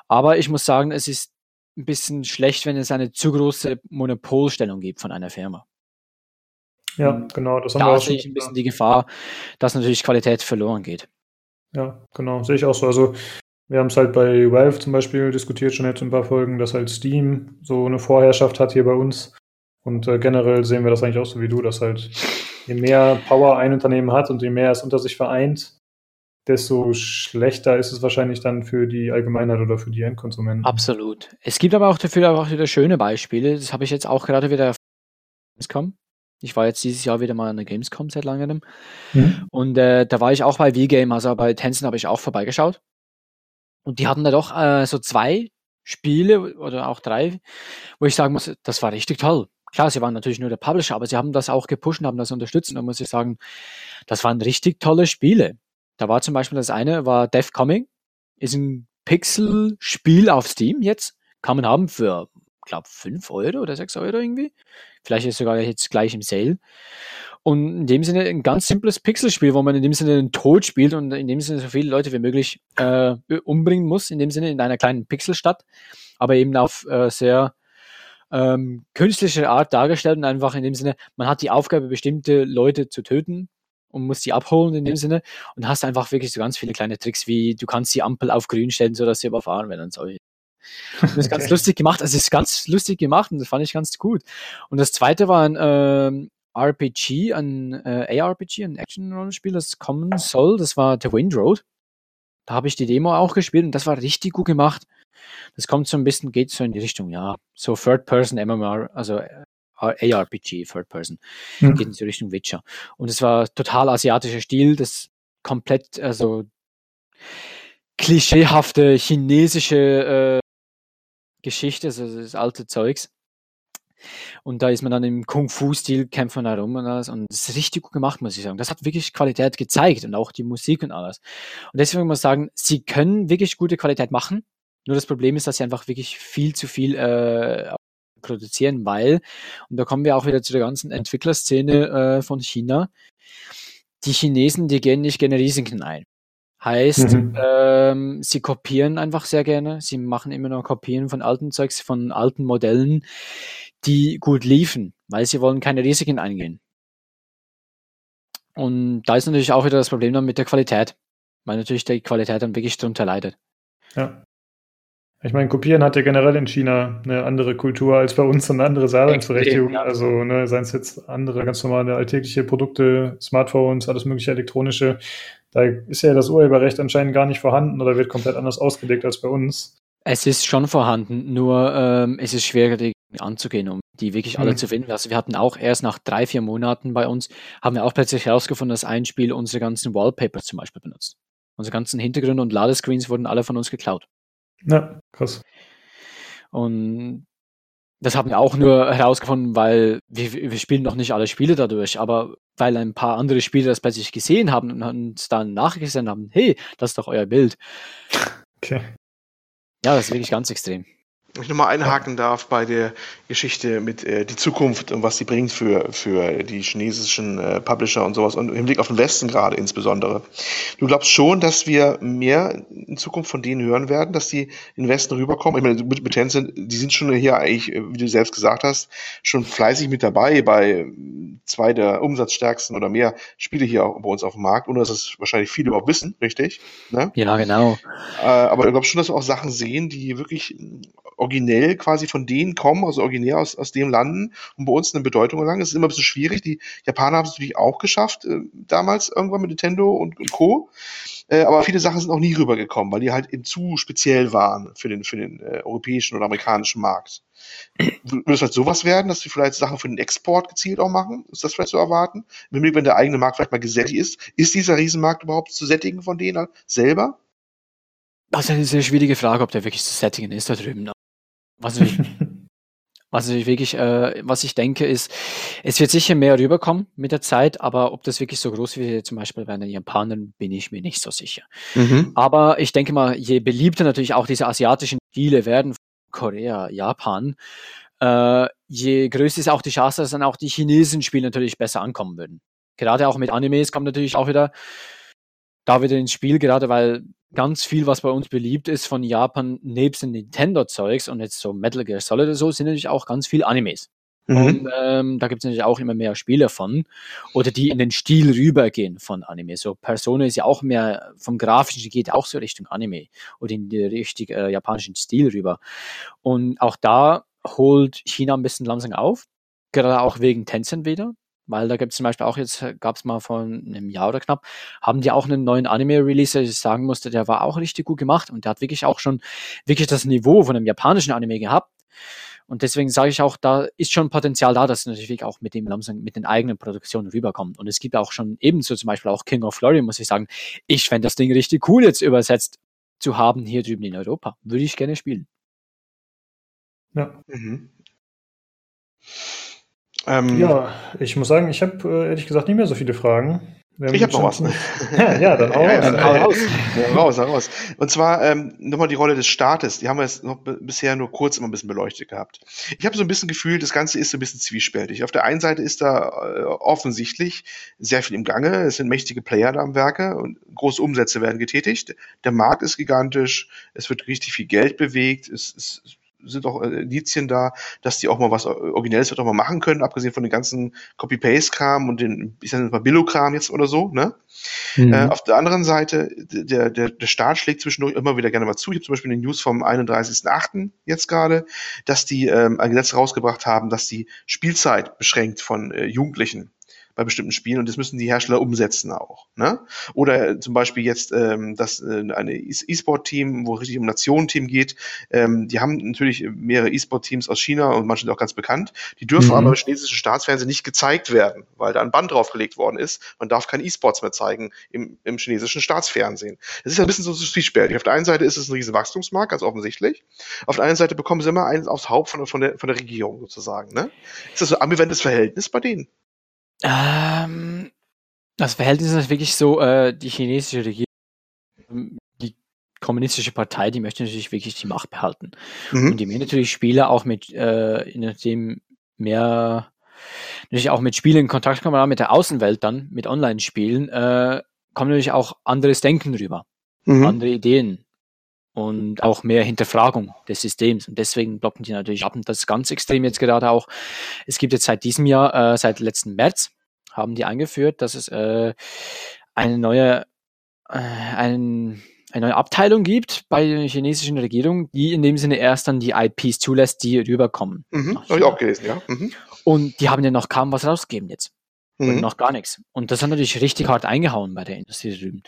S2: Aber ich muss sagen, es ist ein bisschen schlecht, wenn es eine zu große Monopolstellung gibt von einer Firma.
S1: Ja, genau.
S2: Das haben da wir auch sehe ich ein bisschen die Gefahr, dass natürlich Qualität verloren geht.
S1: Ja, genau, sehe ich auch so. Also wir haben es halt bei Valve zum Beispiel diskutiert schon jetzt in ein paar Folgen, dass halt Steam so eine Vorherrschaft hat hier bei uns. Und äh, generell sehen wir das eigentlich auch so wie du, dass halt je mehr Power ein Unternehmen hat und je mehr es unter sich vereint, desto schlechter ist es wahrscheinlich dann für die Allgemeinheit oder für die Endkonsumenten.
S2: Absolut. Es gibt aber auch dafür auch wieder schöne Beispiele. Das habe ich jetzt auch gerade wieder Ich war jetzt dieses Jahr wieder mal an der Gamescom seit langem. Mhm. Und äh, da war ich auch bei V-Game, also bei Tencent habe ich auch vorbeigeschaut. Und die hatten da doch äh, so zwei Spiele oder auch drei, wo ich sagen muss, das war richtig toll. Klar, sie waren natürlich nur der Publisher, aber sie haben das auch gepusht und haben das unterstützt. Und da muss ich sagen, das waren richtig tolle Spiele. Da war zum Beispiel das eine, war Death Coming, ist ein Pixel-Spiel auf Steam jetzt. Kann man haben für, glaube 5 Euro oder 6 Euro irgendwie. Vielleicht ist sogar jetzt gleich im Sale. Und in dem Sinne ein ganz simples Pixelspiel, wo man in dem Sinne den Tod spielt und in dem Sinne so viele Leute wie möglich äh, umbringen muss, in dem Sinne in einer kleinen Pixelstadt, aber eben auf äh, sehr ähm, künstliche Art dargestellt und einfach in dem Sinne, man hat die Aufgabe, bestimmte Leute zu töten und muss die abholen in dem Sinne und hast einfach wirklich so ganz viele kleine Tricks, wie du kannst die Ampel auf grün stellen, sodass sie überfahren werden und so. Das ist ganz lustig gemacht. Also es ist ganz lustig gemacht und das fand ich ganz gut. Und das zweite war ein ähm, RPG, ein äh, ARPG, ein Action-Rollenspiel, das kommen soll. Das war The Wind Road. Da habe ich die Demo auch gespielt und das war richtig gut gemacht. Das kommt so ein bisschen, geht so in die Richtung, ja, so Third-Person MMR, also äh, ARPG, Third Person, mhm. geht in die Richtung Witcher. Und es war total asiatischer Stil, das komplett, also klischeehafte chinesische Geschichte, also das alte Zeugs. Und da ist man dann im Kung-Fu-Stil, kämpft man herum und alles. Und das ist richtig gut gemacht, muss ich sagen. Das hat wirklich Qualität gezeigt und auch die Musik und alles. Und deswegen muss ich sagen, sie können wirklich gute Qualität machen. Nur das Problem ist, dass sie einfach wirklich viel zu viel äh, produzieren, weil, und da kommen wir auch wieder zu der ganzen Entwicklerszene äh, von China, die Chinesen, die gehen nicht gerne Risiken ein. Heißt, mhm. ähm, sie kopieren einfach sehr gerne. Sie machen immer noch Kopien von alten Zeugs, von alten Modellen, die gut liefen, weil sie wollen keine Risiken eingehen. Und da ist natürlich auch wieder das Problem dann mit der Qualität, weil natürlich die Qualität dann wirklich drunter leidet.
S1: Ja. Ich meine, Kopieren hat ja generell in China eine andere Kultur als bei uns und eine andere Daseinsberechtigung. Ja. Also, ne, seien es jetzt andere ganz normale alltägliche Produkte, Smartphones, alles mögliche elektronische, da ist ja das Urheberrecht anscheinend gar nicht vorhanden oder wird komplett anders ausgelegt als bei uns.
S2: Es ist schon vorhanden, nur ähm, es ist schwieriger, die anzugehen, um die wirklich alle mhm. zu finden. Also wir hatten auch erst nach drei, vier Monaten bei uns, haben wir auch plötzlich herausgefunden, dass ein Spiel unsere ganzen Wallpapers zum Beispiel benutzt. Unsere ganzen Hintergründe und Ladescreens wurden alle von uns geklaut.
S1: Ja, krass.
S2: Und das haben wir auch nur herausgefunden, weil wir, wir spielen noch nicht alle Spiele dadurch, aber weil ein paar andere Spieler das plötzlich gesehen haben und uns dann nachgesendet haben, hey, das ist doch euer Bild. Okay. Ja, das ist wirklich ganz extrem
S3: ich nochmal einhaken darf bei der Geschichte mit äh, die Zukunft und was sie bringt für, für die chinesischen äh, Publisher und sowas und im Hinblick auf den Westen gerade insbesondere. Du glaubst schon, dass wir mehr in Zukunft von denen hören werden, dass die in den Westen rüberkommen? Ich meine, mit, mit Tencent, die sind schon hier eigentlich, wie du selbst gesagt hast, schon fleißig mit dabei bei zwei der umsatzstärksten oder mehr Spiele hier bei uns auf dem Markt, ohne dass es wahrscheinlich viele überhaupt wissen, richtig?
S2: Ne? Ja, genau.
S3: Äh, aber du glaubst schon, dass wir auch Sachen sehen, die wirklich originell quasi von denen kommen, also originär aus, aus dem landen und bei uns eine Bedeutung erlangen. Es ist immer ein bisschen schwierig. Die Japaner haben es natürlich auch geschafft, äh, damals irgendwann mit Nintendo und, und Co. Äh, aber viele Sachen sind auch nie rübergekommen, weil die halt eben zu speziell waren für den, für den äh, europäischen oder amerikanischen Markt. Würde es halt sowas werden, dass sie vielleicht Sachen für den Export gezielt auch machen? Ist das vielleicht zu erwarten? Wenn der eigene Markt vielleicht mal gesättigt ist, ist dieser Riesenmarkt überhaupt zu sättigen von denen selber?
S2: Das ist eine sehr schwierige Frage, ob der wirklich zu sättigen ist da drüben. Was ich, was ich wirklich, äh, was ich denke, ist, es wird sicher mehr rüberkommen mit der Zeit, aber ob das wirklich so groß wird, zum Beispiel bei den Japanern, bin ich mir nicht so sicher. Mhm. Aber ich denke mal, je beliebter natürlich auch diese asiatischen Stile werden, Korea, Japan, äh, je größer ist auch die Chance, dass dann auch die chinesischen Spiele natürlich besser ankommen würden. Gerade auch mit Animes kommt natürlich auch wieder da wieder ins Spiel, gerade weil ganz viel, was bei uns beliebt ist von Japan, nebst den Nintendo-Zeugs und jetzt so Metal Gear Solid oder so, sind natürlich auch ganz viel Animes. Mhm. Und ähm, da gibt es natürlich auch immer mehr Spiele von. Oder die in den Stil rübergehen von Anime. So Persona ist ja auch mehr vom Grafischen geht auch so Richtung Anime oder in den richtig äh, japanischen Stil rüber. Und auch da holt China ein bisschen langsam auf. Gerade auch wegen Tencent wieder. Weil da gibt es zum Beispiel auch jetzt, gab es mal vor einem Jahr oder knapp, haben die auch einen neuen Anime-Release, der ich sagen musste, der war auch richtig gut gemacht und der hat wirklich auch schon wirklich das Niveau von einem japanischen Anime gehabt. Und deswegen sage ich auch, da ist schon Potenzial da, dass es natürlich auch mit dem langsam mit den eigenen Produktionen rüberkommt. Und es gibt auch schon ebenso zum Beispiel auch King of Glory, muss ich sagen. Ich fände das Ding richtig cool jetzt übersetzt zu haben hier drüben in Europa. Würde ich gerne spielen.
S1: Ja. Mhm. Ähm, ja, ich muss sagen, ich habe äh, ehrlich gesagt nicht mehr so viele Fragen.
S3: Ich habe noch was. ja, ja, dann hau ja, raus. Ja, raus. Ja, raus, raus. Und zwar ähm, nochmal die Rolle des Staates. Die haben wir jetzt noch bisher nur kurz immer ein bisschen beleuchtet gehabt. Ich habe so ein bisschen Gefühl, das Ganze ist so ein bisschen zwiespältig. Auf der einen Seite ist da äh, offensichtlich sehr viel im Gange. Es sind mächtige Player da am Werke und große Umsätze werden getätigt. Der Markt ist gigantisch. Es wird richtig viel Geld bewegt. Es, es sind auch äh, Indizien da, dass die auch mal was Originelles wird auch mal machen können, abgesehen von den ganzen Copy-Paste-Kram und den, ich sage mal Billo-Kram jetzt oder so, ne? Mhm. Äh, auf der anderen Seite, der, der, der Staat schlägt zwischendurch immer wieder gerne mal zu. Ich habe zum Beispiel eine News vom 31.08. jetzt gerade, dass die ähm, ein Gesetz rausgebracht haben, dass die Spielzeit beschränkt von äh, Jugendlichen bei bestimmten Spielen und das müssen die Hersteller umsetzen auch. Ne? Oder zum Beispiel jetzt ähm, das äh, eine E-Sport-Team, wo richtig um Nationen-Team geht, ähm, die haben natürlich mehrere E-Sport-Teams aus China und manche sind auch ganz bekannt. Die dürfen mhm. aber im chinesischen Staatsfernsehen nicht gezeigt werden, weil da ein Band draufgelegt worden ist. Man darf kein E-Sports mehr zeigen im, im chinesischen Staatsfernsehen. Das ist ein bisschen so zwiespältig. Auf der einen Seite ist es ein riesen Wachstumsmarkt, ganz offensichtlich. Auf der anderen Seite bekommen sie immer eins aufs Haupt von, von, der, von der Regierung sozusagen. Ne? Ist das so ein ambivalentes Verhältnis bei denen?
S2: Ähm, das Verhältnis ist wirklich so, äh, die chinesische Regierung, die kommunistische Partei, die möchte natürlich wirklich die Macht behalten. Mhm. Und die mehr natürlich Spieler auch mit, äh, in dem mehr, natürlich auch mit Spielen in Kontakt kommen, mit der Außenwelt dann, mit Online-Spielen, äh, kommen natürlich auch anderes Denken rüber, mhm. andere Ideen und auch mehr Hinterfragung des Systems. Und deswegen blocken die natürlich ab. Und das ist ganz extrem jetzt gerade auch. Es gibt jetzt seit diesem Jahr, äh, seit letzten März, haben die eingeführt, dass es äh, eine neue, äh, ein, eine neue Abteilung gibt bei der chinesischen Regierung, die in dem Sinne erst dann die IPs zulässt, die rüberkommen.
S3: Mhm, habe ich auch gelesen, ja. Mhm.
S2: Und die haben ja noch kaum was rausgegeben jetzt. Mhm. Und noch gar nichts. Und das hat natürlich richtig hart eingehauen bei der Industrie drüben.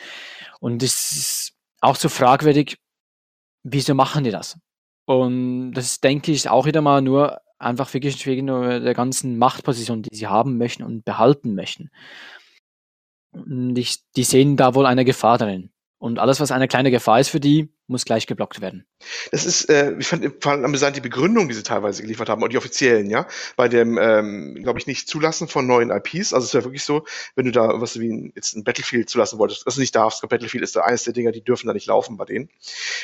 S2: Und es ist auch so fragwürdig, wieso machen die das? Und das denke ich auch wieder mal nur einfach wirklich wegen der ganzen Machtposition, die sie haben möchten und behalten möchten. Und ich, die sehen da wohl eine Gefahr darin. Und alles, was eine kleine Gefahr ist für die, muss gleich geblockt werden.
S3: Das ist, äh, ich fand vor allem amüsant die Begründung, die sie teilweise geliefert haben und die offiziellen, ja, bei dem, ähm, glaube ich, nicht Zulassen von neuen IPs. Also es wäre wirklich so, wenn du da was wie ein, jetzt ein Battlefield zulassen wolltest, du nicht darfst, Battlefield ist da eines der Dinger, die dürfen da nicht laufen bei denen.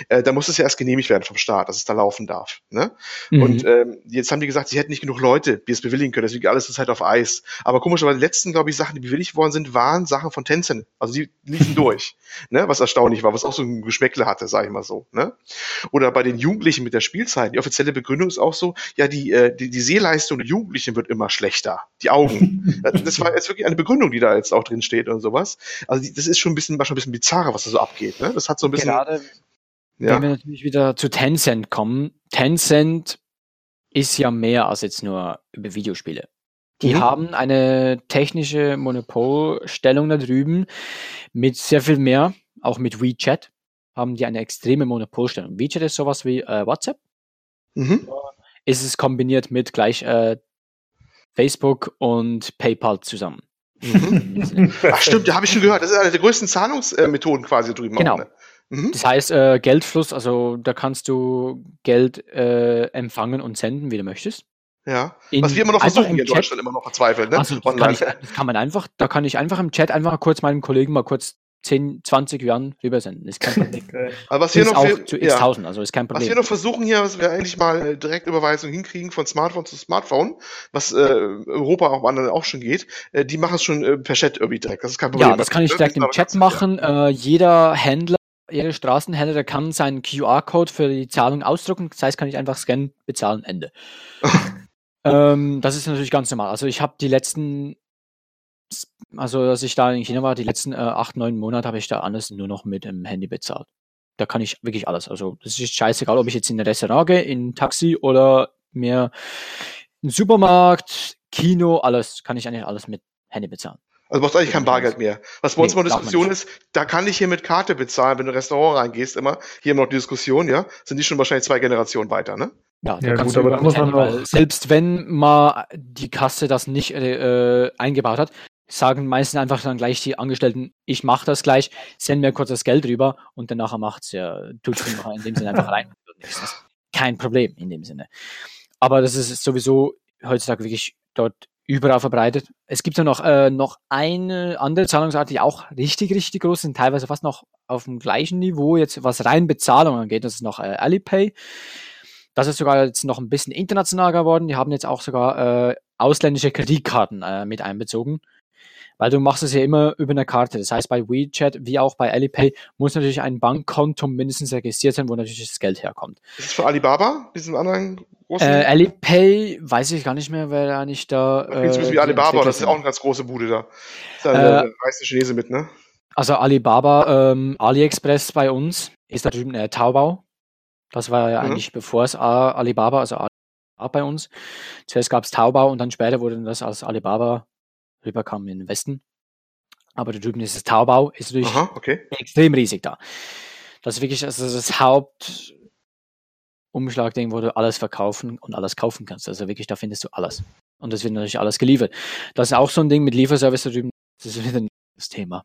S3: Äh, da muss es ja erst genehmigt werden vom Staat, dass es da laufen darf. Ne? Mhm. Und ähm, jetzt haben die gesagt, sie hätten nicht genug Leute, die es bewilligen können, deswegen alles ist halt auf Eis. Aber komischerweise die letzten, glaube ich, Sachen, die bewilligt worden sind, waren Sachen von Tencent. Also die liefen durch, ne? was erstaunlich war, was auch so ein Geschmäckle hatte, sage ich mal so. Ne? Oder bei den Jugendlichen mit der Spielzeit. Die offizielle Begründung ist auch so, ja, die, äh, die, die Sehleistung der Jugendlichen wird immer schlechter. Die Augen. das war jetzt wirklich eine Begründung, die da jetzt auch drin steht und sowas. Also die, das ist schon ein bisschen, schon ein bisschen bizarrer, was da so abgeht. Ne? Das hat so ein bisschen.
S2: Gerade, ja. wenn wir natürlich wieder zu Tencent kommen. Tencent ist ja mehr als jetzt nur über Videospiele. Die mhm. haben eine technische Monopolstellung da drüben mit sehr viel mehr, auch mit WeChat haben die eine extreme Monopolstellung. WeChat ist sowas wie äh, WhatsApp. Mhm. Ist es kombiniert mit gleich äh, Facebook und PayPal zusammen.
S3: Mhm. Ach, stimmt, da habe ich schon gehört. Das ist eine der größten Zahlungsmethoden quasi drüben.
S2: Genau. Auch, ne? mhm. Das heißt, äh, Geldfluss, also da kannst du Geld äh, empfangen und senden, wie du möchtest.
S3: Ja, in, was wir immer noch versuchen hier in Chat, Deutschland immer noch verzweifeln, ne?
S2: Also, das, kann ich, das kann man einfach, da kann ich einfach im Chat einfach kurz meinem Kollegen mal kurz 10, 20 Yuan rübersenden. Ist kein Problem. Okay.
S3: Aber was wir noch
S2: auch zu x ja. also ist kein Problem.
S3: Was wir noch versuchen hier, was wir eigentlich mal äh, Direktüberweisung hinkriegen von Smartphone zu Smartphone, was äh, Europa auch anderen auch schon geht, äh, die machen es schon äh, per Chat irgendwie direkt. Das ist kein Problem.
S2: Ja, das kann ich direkt im Chat machen. Äh, jeder Händler jeder Straßenhändler der kann seinen QR-Code für die Zahlung ausdrucken. Das heißt, kann ich einfach scannen, bezahlen, Ende. ähm, das ist natürlich ganz normal. Also ich habe die letzten also, als ich da in China war, die letzten äh, acht, neun Monate habe ich da alles nur noch mit dem Handy bezahlt. Da kann ich wirklich alles. Also, das ist scheißegal, ob ich jetzt in ein Restaurant gehe, in ein Taxi oder mir im Supermarkt, Kino, alles, kann ich eigentlich alles mit Handy bezahlen.
S3: Also brauchst eigentlich kein Bargeld mehr. Was bei nee, uns mal Diskussion ist, da kann ich hier mit Karte bezahlen, wenn du in ein Restaurant reingehst, immer. Hier immer noch die Diskussion, ja. Sind die schon wahrscheinlich zwei Generationen weiter, ne?
S2: Ja, da ja gut, aber da muss man auch selbst wenn mal die Kasse das nicht äh, eingebaut hat, sagen meistens einfach dann gleich die Angestellten, ich mache das gleich, send mir kurz das Geld rüber und dann nachher macht's ja, tut's in dem Sinne einfach rein. Kein Problem in dem Sinne. Aber das ist sowieso heutzutage wirklich dort überall verbreitet. Es gibt ja noch, äh, noch eine andere Zahlungsart, die auch richtig, richtig groß sind, teilweise fast noch auf dem gleichen Niveau, jetzt was rein Bezahlung angeht. Das ist noch äh, Alipay. Das ist sogar jetzt noch ein bisschen international geworden. Die haben jetzt auch sogar äh, ausländische Kreditkarten äh, mit einbezogen weil du machst es ja immer über eine Karte. Das heißt, bei WeChat wie auch bei Alipay muss natürlich ein Bankkonto mindestens registriert sein, wo natürlich das Geld herkommt.
S3: Ist das für Alibaba, diesen anderen
S2: großen? Äh, Alipay weiß ich gar nicht mehr, wer da nicht da.
S3: Äh, wie Alibaba, das ist auch eine ganz große Bude da. Der, äh, der reichste Chinese mit, ne?
S2: Also Alibaba, ähm, AliExpress bei uns ist da drüben äh, Taobao. Das war ja mhm. eigentlich bevor es Alibaba, also Alibaba bei uns. Zuerst gab es Taobao und dann später wurde das als Alibaba rüberkam in den Westen. Aber da drüben ist das Taubau, ist natürlich Aha, okay. extrem riesig da. Das ist wirklich also das Hauptumschlagding, wo du alles verkaufen und alles kaufen kannst. Also wirklich, da findest du alles. Und das wird natürlich alles geliefert. Das ist auch so ein Ding mit Lieferservice da drüben. Das ist wieder ein Thema.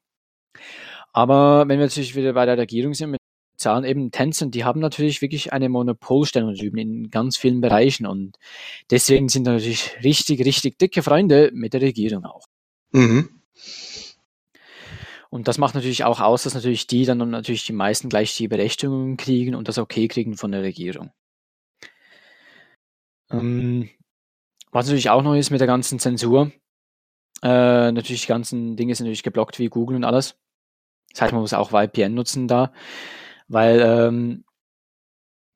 S2: Aber wenn wir natürlich wieder bei der Regierung sind, mit Zahlen eben Tencent, die haben natürlich wirklich eine Monopolstellung drüben in ganz vielen Bereichen und deswegen sind natürlich richtig, richtig dicke Freunde mit der Regierung auch. Mhm. Und das macht natürlich auch aus, dass natürlich die dann natürlich die meisten gleich die Berechtigungen kriegen und das okay kriegen von der Regierung. Ähm, was natürlich auch noch ist mit der ganzen Zensur, äh, natürlich die ganzen Dinge sind natürlich geblockt wie Google und alles. Das heißt, man muss auch VPN nutzen da weil ähm,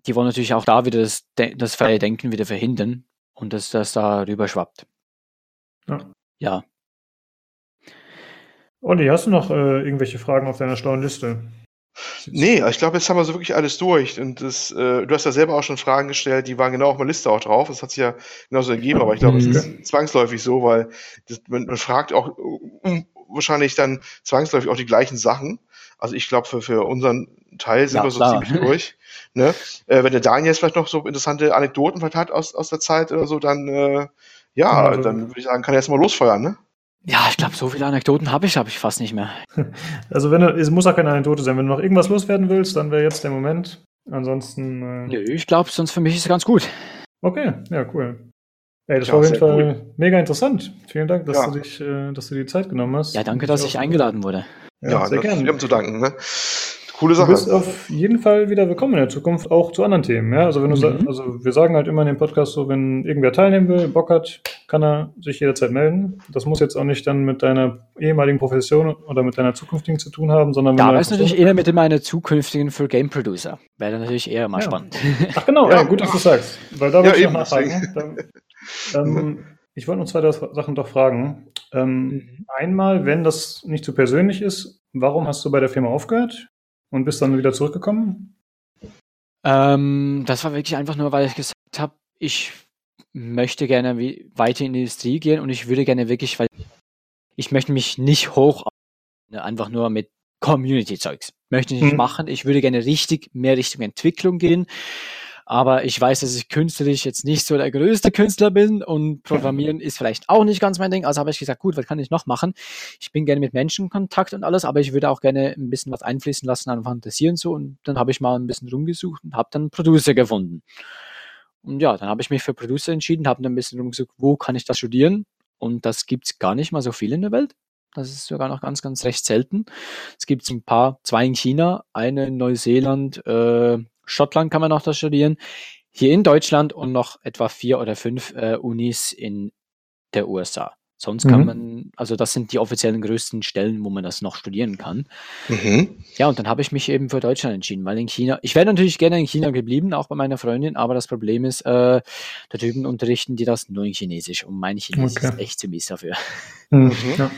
S2: die wollen natürlich auch da wieder das, das freie Denken wieder verhindern und dass das da rüber schwappt. Ja. ja.
S1: Olli, hast du noch äh, irgendwelche Fragen auf deiner schlauen Liste?
S3: Nee, ich glaube, jetzt haben wir so wirklich alles durch. Und das, äh, du hast ja selber auch schon Fragen gestellt, die waren genau auf meiner Liste auch drauf. Das hat sich ja genauso ergeben, aber ich glaube, es ist mhm. zwangsläufig so, weil das, man, man, fragt auch um, wahrscheinlich dann zwangsläufig auch die gleichen Sachen. Also ich glaube, für, für unseren Teil sind ja, wir so klar. ziemlich durch. Ne? Äh, wenn der Daniel jetzt vielleicht noch so interessante Anekdoten hat aus, aus der Zeit oder so, dann äh, ja, also, dann würde ich sagen, kann er jetzt mal losfeuern, ne?
S2: Ja, ich glaube, so viele Anekdoten habe ich, habe ich fast nicht mehr.
S1: Also wenn du, es muss auch keine Anekdote sein. Wenn du noch irgendwas loswerden willst, dann wäre jetzt der Moment. Ansonsten. Äh
S2: Nö, ich glaube, sonst für mich ist es ganz gut.
S1: Okay, ja, cool. Ey, das ja, war auf jeden Fall cool. mega interessant. Vielen Dank, dass ja. du dich, äh, dass du dir die Zeit genommen hast.
S2: Ja, danke, dass ich eingeladen wurde.
S3: Ja, ja sehr gerne. Wir haben zu danken. Ne?
S1: Coole Sache. Du bist auf jeden Fall wieder willkommen in der Zukunft, auch zu anderen Themen. Ja? Also, wenn du mhm. also wir sagen halt immer in dem Podcast so, wenn irgendwer teilnehmen will, Bock hat, kann er sich jederzeit melden. Das muss jetzt auch nicht dann mit deiner ehemaligen Profession oder mit deiner zukünftigen zu tun haben, sondern
S2: wenn Da ist natürlich eher mit meiner zukünftigen für Game Producer. Wäre natürlich eher mal ja. spannend.
S1: Ach genau, ja, gut, dass du sagst. Weil da würde ich noch nachfragen. ähm, ich wollte noch zwei Sachen doch fragen. Ähm, mhm. Einmal, wenn das nicht zu so persönlich ist, warum hast du bei der Firma aufgehört? Und bist dann wieder zurückgekommen?
S2: Ähm, das war wirklich einfach nur, weil ich gesagt habe, ich möchte gerne weiter in die Industrie gehen und ich würde gerne wirklich, weil ich möchte mich nicht hoch einfach nur mit Community-Zeugs. Möchte ich nicht mhm. machen. Ich würde gerne richtig mehr Richtung Entwicklung gehen. Aber ich weiß, dass ich künstlerisch jetzt nicht so der größte Künstler bin und Programmieren ist vielleicht auch nicht ganz mein Ding. Also habe ich gesagt, gut, was kann ich noch machen? Ich bin gerne mit Menschen in Kontakt und alles, aber ich würde auch gerne ein bisschen was einfließen lassen an Fantasieren so. Und dann habe ich mal ein bisschen rumgesucht und habe dann einen Producer gefunden. Und ja, dann habe ich mich für Producer entschieden, habe dann ein bisschen rumgesucht, wo kann ich das studieren? Und das gibt es gar nicht mal so viel in der Welt. Das ist sogar noch ganz, ganz recht selten. Es gibt ein paar, zwei in China, eine in Neuseeland, äh, Schottland kann man noch das studieren, hier in Deutschland und noch etwa vier oder fünf äh, Unis in der USA. Sonst kann mhm. man, also das sind die offiziellen größten Stellen, wo man das noch studieren kann. Mhm. Ja, und dann habe ich mich eben für Deutschland entschieden, weil in China, ich wäre natürlich gerne in China geblieben, auch bei meiner Freundin, aber das Problem ist, äh, da drüben unterrichten die das nur in Chinesisch und mein Chinesisch okay. ist echt ziemlich dafür. Mhm. Ja.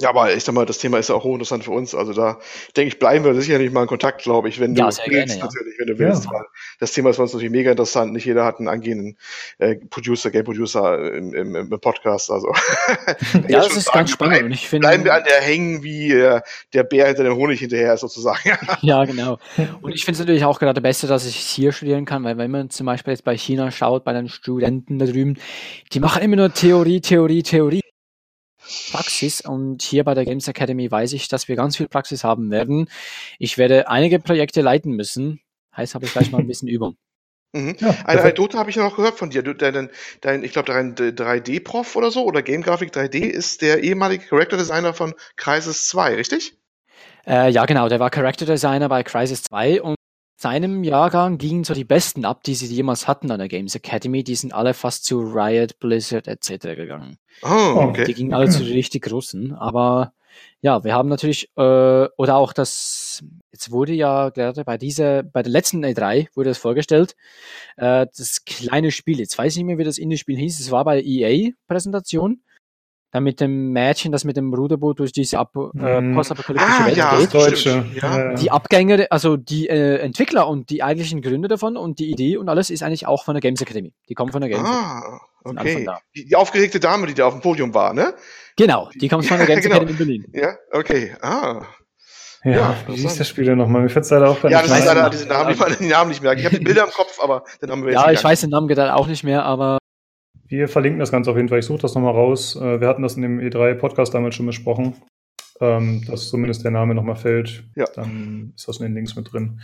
S3: Ja, aber ich sag mal, das Thema ist ja auch hochinteressant für uns. Also da denke ich, bleiben wir sicherlich mal in Kontakt, glaube ich, wenn
S2: ja,
S3: du
S2: willst, gerne,
S3: ja. natürlich, wenn du willst. Weil das Thema ist für uns natürlich mega interessant. Nicht jeder hat einen angehenden äh, Producer, Game Producer im, im, im Podcast. Also
S2: ja, das ist sagen, ganz spannend.
S3: Bleiben,
S2: ich finde,
S3: bleiben wir an der hängen, wie äh, der Bär hinter dem Honig hinterher ist, sozusagen.
S2: ja, genau. Und ich finde es natürlich auch gerade besser, dass ich hier studieren kann, weil wenn man zum Beispiel jetzt bei China schaut, bei den Studenten da drüben, die machen immer nur Theorie, Theorie, Theorie. Praxis und hier bei der Games Academy weiß ich, dass wir ganz viel Praxis haben werden. Ich werde einige Projekte leiten müssen. Heißt, habe ich gleich mal ein bisschen Übung.
S3: Mhm. Ja, Eine Anekdote habe ich noch gehört von dir. Du, dein, dein, ich glaube, dein 3D-Prof oder so oder Game Graphic 3D ist der ehemalige Character Designer von Crisis 2, richtig?
S2: Äh, ja, genau. Der war Character Designer bei Crisis 2 und seinem Jahrgang gingen so die besten ab, die sie jemals hatten an der Games Academy. Die sind alle fast zu Riot, Blizzard etc. gegangen.
S3: Oh, okay.
S2: Die gingen alle zu richtig großen. Aber ja, wir haben natürlich, äh, oder auch das, jetzt wurde ja gerade bei dieser, bei der letzten E3 wurde das vorgestellt, äh, das kleine Spiel, jetzt weiß ich nicht mehr, wie das Indie-Spiel hieß, es war bei EA-Präsentation dann mit dem Mädchen, das mit dem Ruderboot durch diese Ab äh,
S3: mhm. postapokalyptische ah, Welt ja, geht.
S1: Deutsche.
S2: Ja. Die Abgänger, also die äh, Entwickler und die eigentlichen Gründer davon und die Idee und alles ist eigentlich auch von der Games Academy. Die kommen von der Games
S3: ah, okay. Die, die, aufgeregte Dame, die da auf dem Podium war, ne?
S2: Genau, die kommt von der Games genau. Academy in Berlin.
S3: Ja, okay. Ah.
S1: Ja, ja wie hieß das Spiel denn nochmal? Mir fällt es leider auch
S3: Ja, das ist leider diese Namen, ich den Namen nicht mehr. Ich habe die Bilder im Kopf, aber den
S2: haben wir jetzt Ja, ich weiß den Namen gerade auch nicht mehr, aber
S1: wir verlinken das Ganze auf jeden Fall. Ich suche das nochmal raus. Äh, wir hatten das in dem E3-Podcast damals schon besprochen, ähm, dass zumindest der Name nochmal fällt. Ja. Dann ist das in den Links mit drin.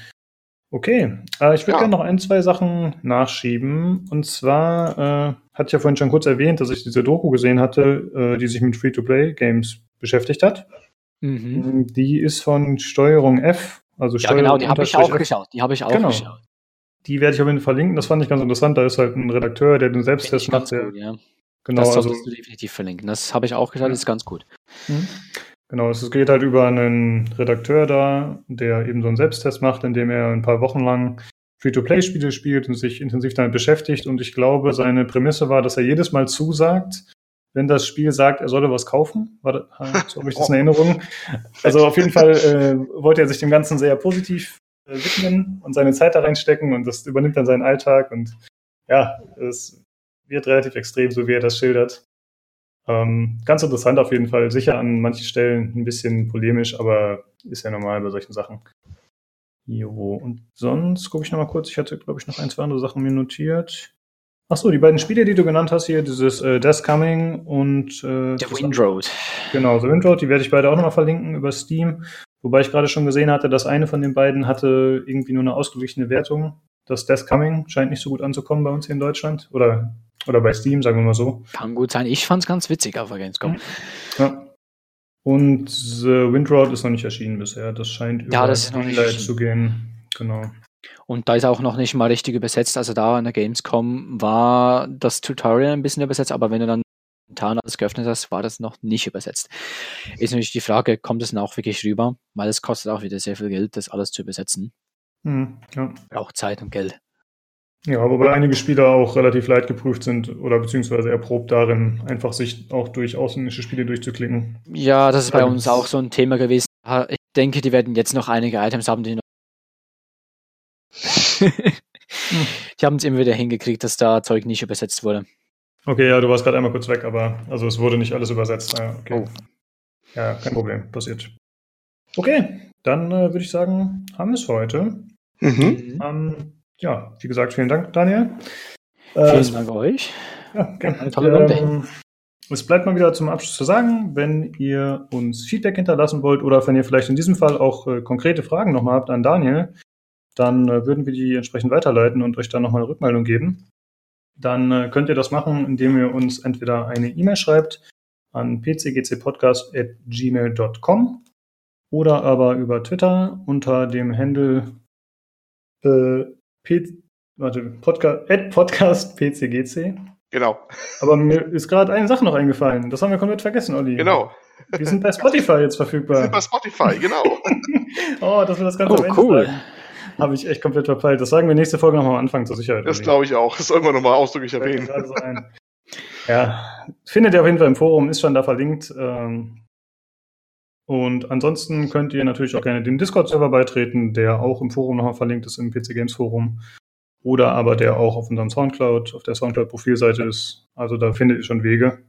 S1: Okay, äh, ich würde ja. gerne noch ein, zwei Sachen nachschieben. Und zwar äh, hatte ich ja vorhin schon kurz erwähnt, dass ich diese Doku gesehen hatte, äh, die sich mit Free-to-Play-Games beschäftigt hat. Mhm. Die ist von Steuerung F, also
S2: ja, genau, die habe ich auch F. geschaut. Die habe ich auch
S1: genau.
S2: geschaut.
S1: Die werde ich auf jeden Fall verlinken. Das fand ich ganz interessant. Da ist halt ein Redakteur, der den Selbsttest macht.
S2: Gut, ja. Genau, das solltest also, du definitiv verlinken. Das habe ich auch gesagt, das ist ganz gut. Mhm.
S1: Genau, es geht halt über einen Redakteur da, der eben so einen Selbsttest macht, indem er ein paar Wochen lang Free-to-Play-Spiele spielt und sich intensiv damit beschäftigt. Und ich glaube, seine Prämisse war, dass er jedes Mal zusagt, wenn das Spiel sagt, er solle was kaufen. War das, so habe ich das in Erinnerung. Also auf jeden Fall äh, wollte er sich dem Ganzen sehr positiv widmen und seine Zeit da reinstecken und das übernimmt dann seinen Alltag und ja, es wird relativ extrem, so wie er das schildert. Ähm, ganz interessant auf jeden Fall. Sicher an manchen Stellen ein bisschen polemisch, aber ist ja normal bei solchen Sachen. Jo, und sonst gucke ich nochmal kurz. Ich hatte, glaube ich, noch ein, zwei andere Sachen mir notiert. Achso, die beiden Spiele, die du genannt hast hier, dieses äh, Death Coming und
S2: äh, The Windroad.
S1: Genau, The Windroad, die werde ich beide auch nochmal verlinken über Steam. Wobei ich gerade schon gesehen hatte, dass eine von den beiden hatte irgendwie nur eine ausgeglichene Wertung. Das Death Coming scheint nicht so gut anzukommen bei uns hier in Deutschland. Oder, oder bei Steam, sagen wir mal so.
S2: Kann gut sein. Ich fand es ganz witzig auf der Gamescom.
S1: Ja. Und The Windroad ist noch nicht erschienen bisher. Das scheint
S2: über ja, das
S1: zu gehen. Genau.
S2: Und da ist auch noch nicht mal richtig übersetzt. Also da in der Gamescom war das Tutorial ein bisschen übersetzt, aber wenn du dann momentan alles geöffnet hast, war das noch nicht übersetzt. Ist natürlich die Frage, kommt es dann auch wirklich rüber? Weil es kostet auch wieder sehr viel Geld, das alles zu übersetzen.
S1: Hm, ja.
S2: Auch Zeit und Geld.
S1: Ja, wobei einige Spieler auch relativ leicht geprüft sind oder beziehungsweise erprobt darin, einfach sich auch durch ausländische Spiele durchzuklicken.
S2: Ja, das ist bei uns auch so ein Thema gewesen. Ich denke, die werden jetzt noch einige Items haben, die noch. die haben es immer wieder hingekriegt, dass da Zeug nicht übersetzt wurde.
S1: Okay, ja, du warst gerade einmal kurz weg, aber also es wurde nicht alles übersetzt. Ja, okay. Oh. ja kein Problem, passiert. Okay, dann äh, würde ich sagen, haben wir es für heute. Mhm. Ähm, ja, wie gesagt, vielen Dank, Daniel.
S2: Äh, vielen Dank euch.
S1: Ja, gerne. Tolle ähm, es bleibt mal wieder zum Abschluss zu sagen, wenn ihr uns Feedback hinterlassen wollt oder wenn ihr vielleicht in diesem Fall auch äh, konkrete Fragen nochmal habt an Daniel, dann äh, würden wir die entsprechend weiterleiten und euch dann nochmal eine Rückmeldung geben dann äh, könnt ihr das machen, indem ihr uns entweder eine E-Mail schreibt an pcgcpodcast.gmail.com oder aber über Twitter unter dem Handle äh, warte, Podcast, Podcast PCGC.
S3: Genau.
S1: Aber mir ist gerade eine Sache noch eingefallen. Das haben wir komplett vergessen, Olli.
S3: Genau.
S1: Wir sind bei Spotify jetzt verfügbar. Wir sind
S3: bei Spotify, genau.
S1: oh, dass wir das Ganze
S2: oh, cool.
S1: Sein. Habe ich echt komplett verpeilt. Das sagen wir nächste Folge nochmal am Anfang zur Sicherheit.
S3: Das glaube ich auch. Das soll man nochmal ausdrücklich erwähnen.
S1: Ja, findet ihr auf jeden Fall im Forum, ist schon da verlinkt. Ähm, Und ansonsten könnt ihr natürlich auch gerne dem Discord-Server beitreten, der auch im Forum nochmal verlinkt ist, im PC Games Forum. Oder aber der auch auf unserem Soundcloud, auf der Soundcloud-Profilseite ist. Also da findet ihr schon Wege.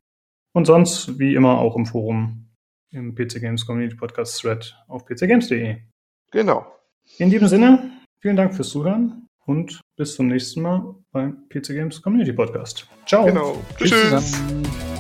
S1: Und sonst, wie immer, auch im Forum im PC Games Community Podcast Thread auf pcgames.de.
S3: Genau.
S1: In diesem Sinne, vielen Dank fürs Zuhören und bis zum nächsten Mal beim PC Games Community Podcast. Ciao.
S3: Genau. Tschüss. Tschüss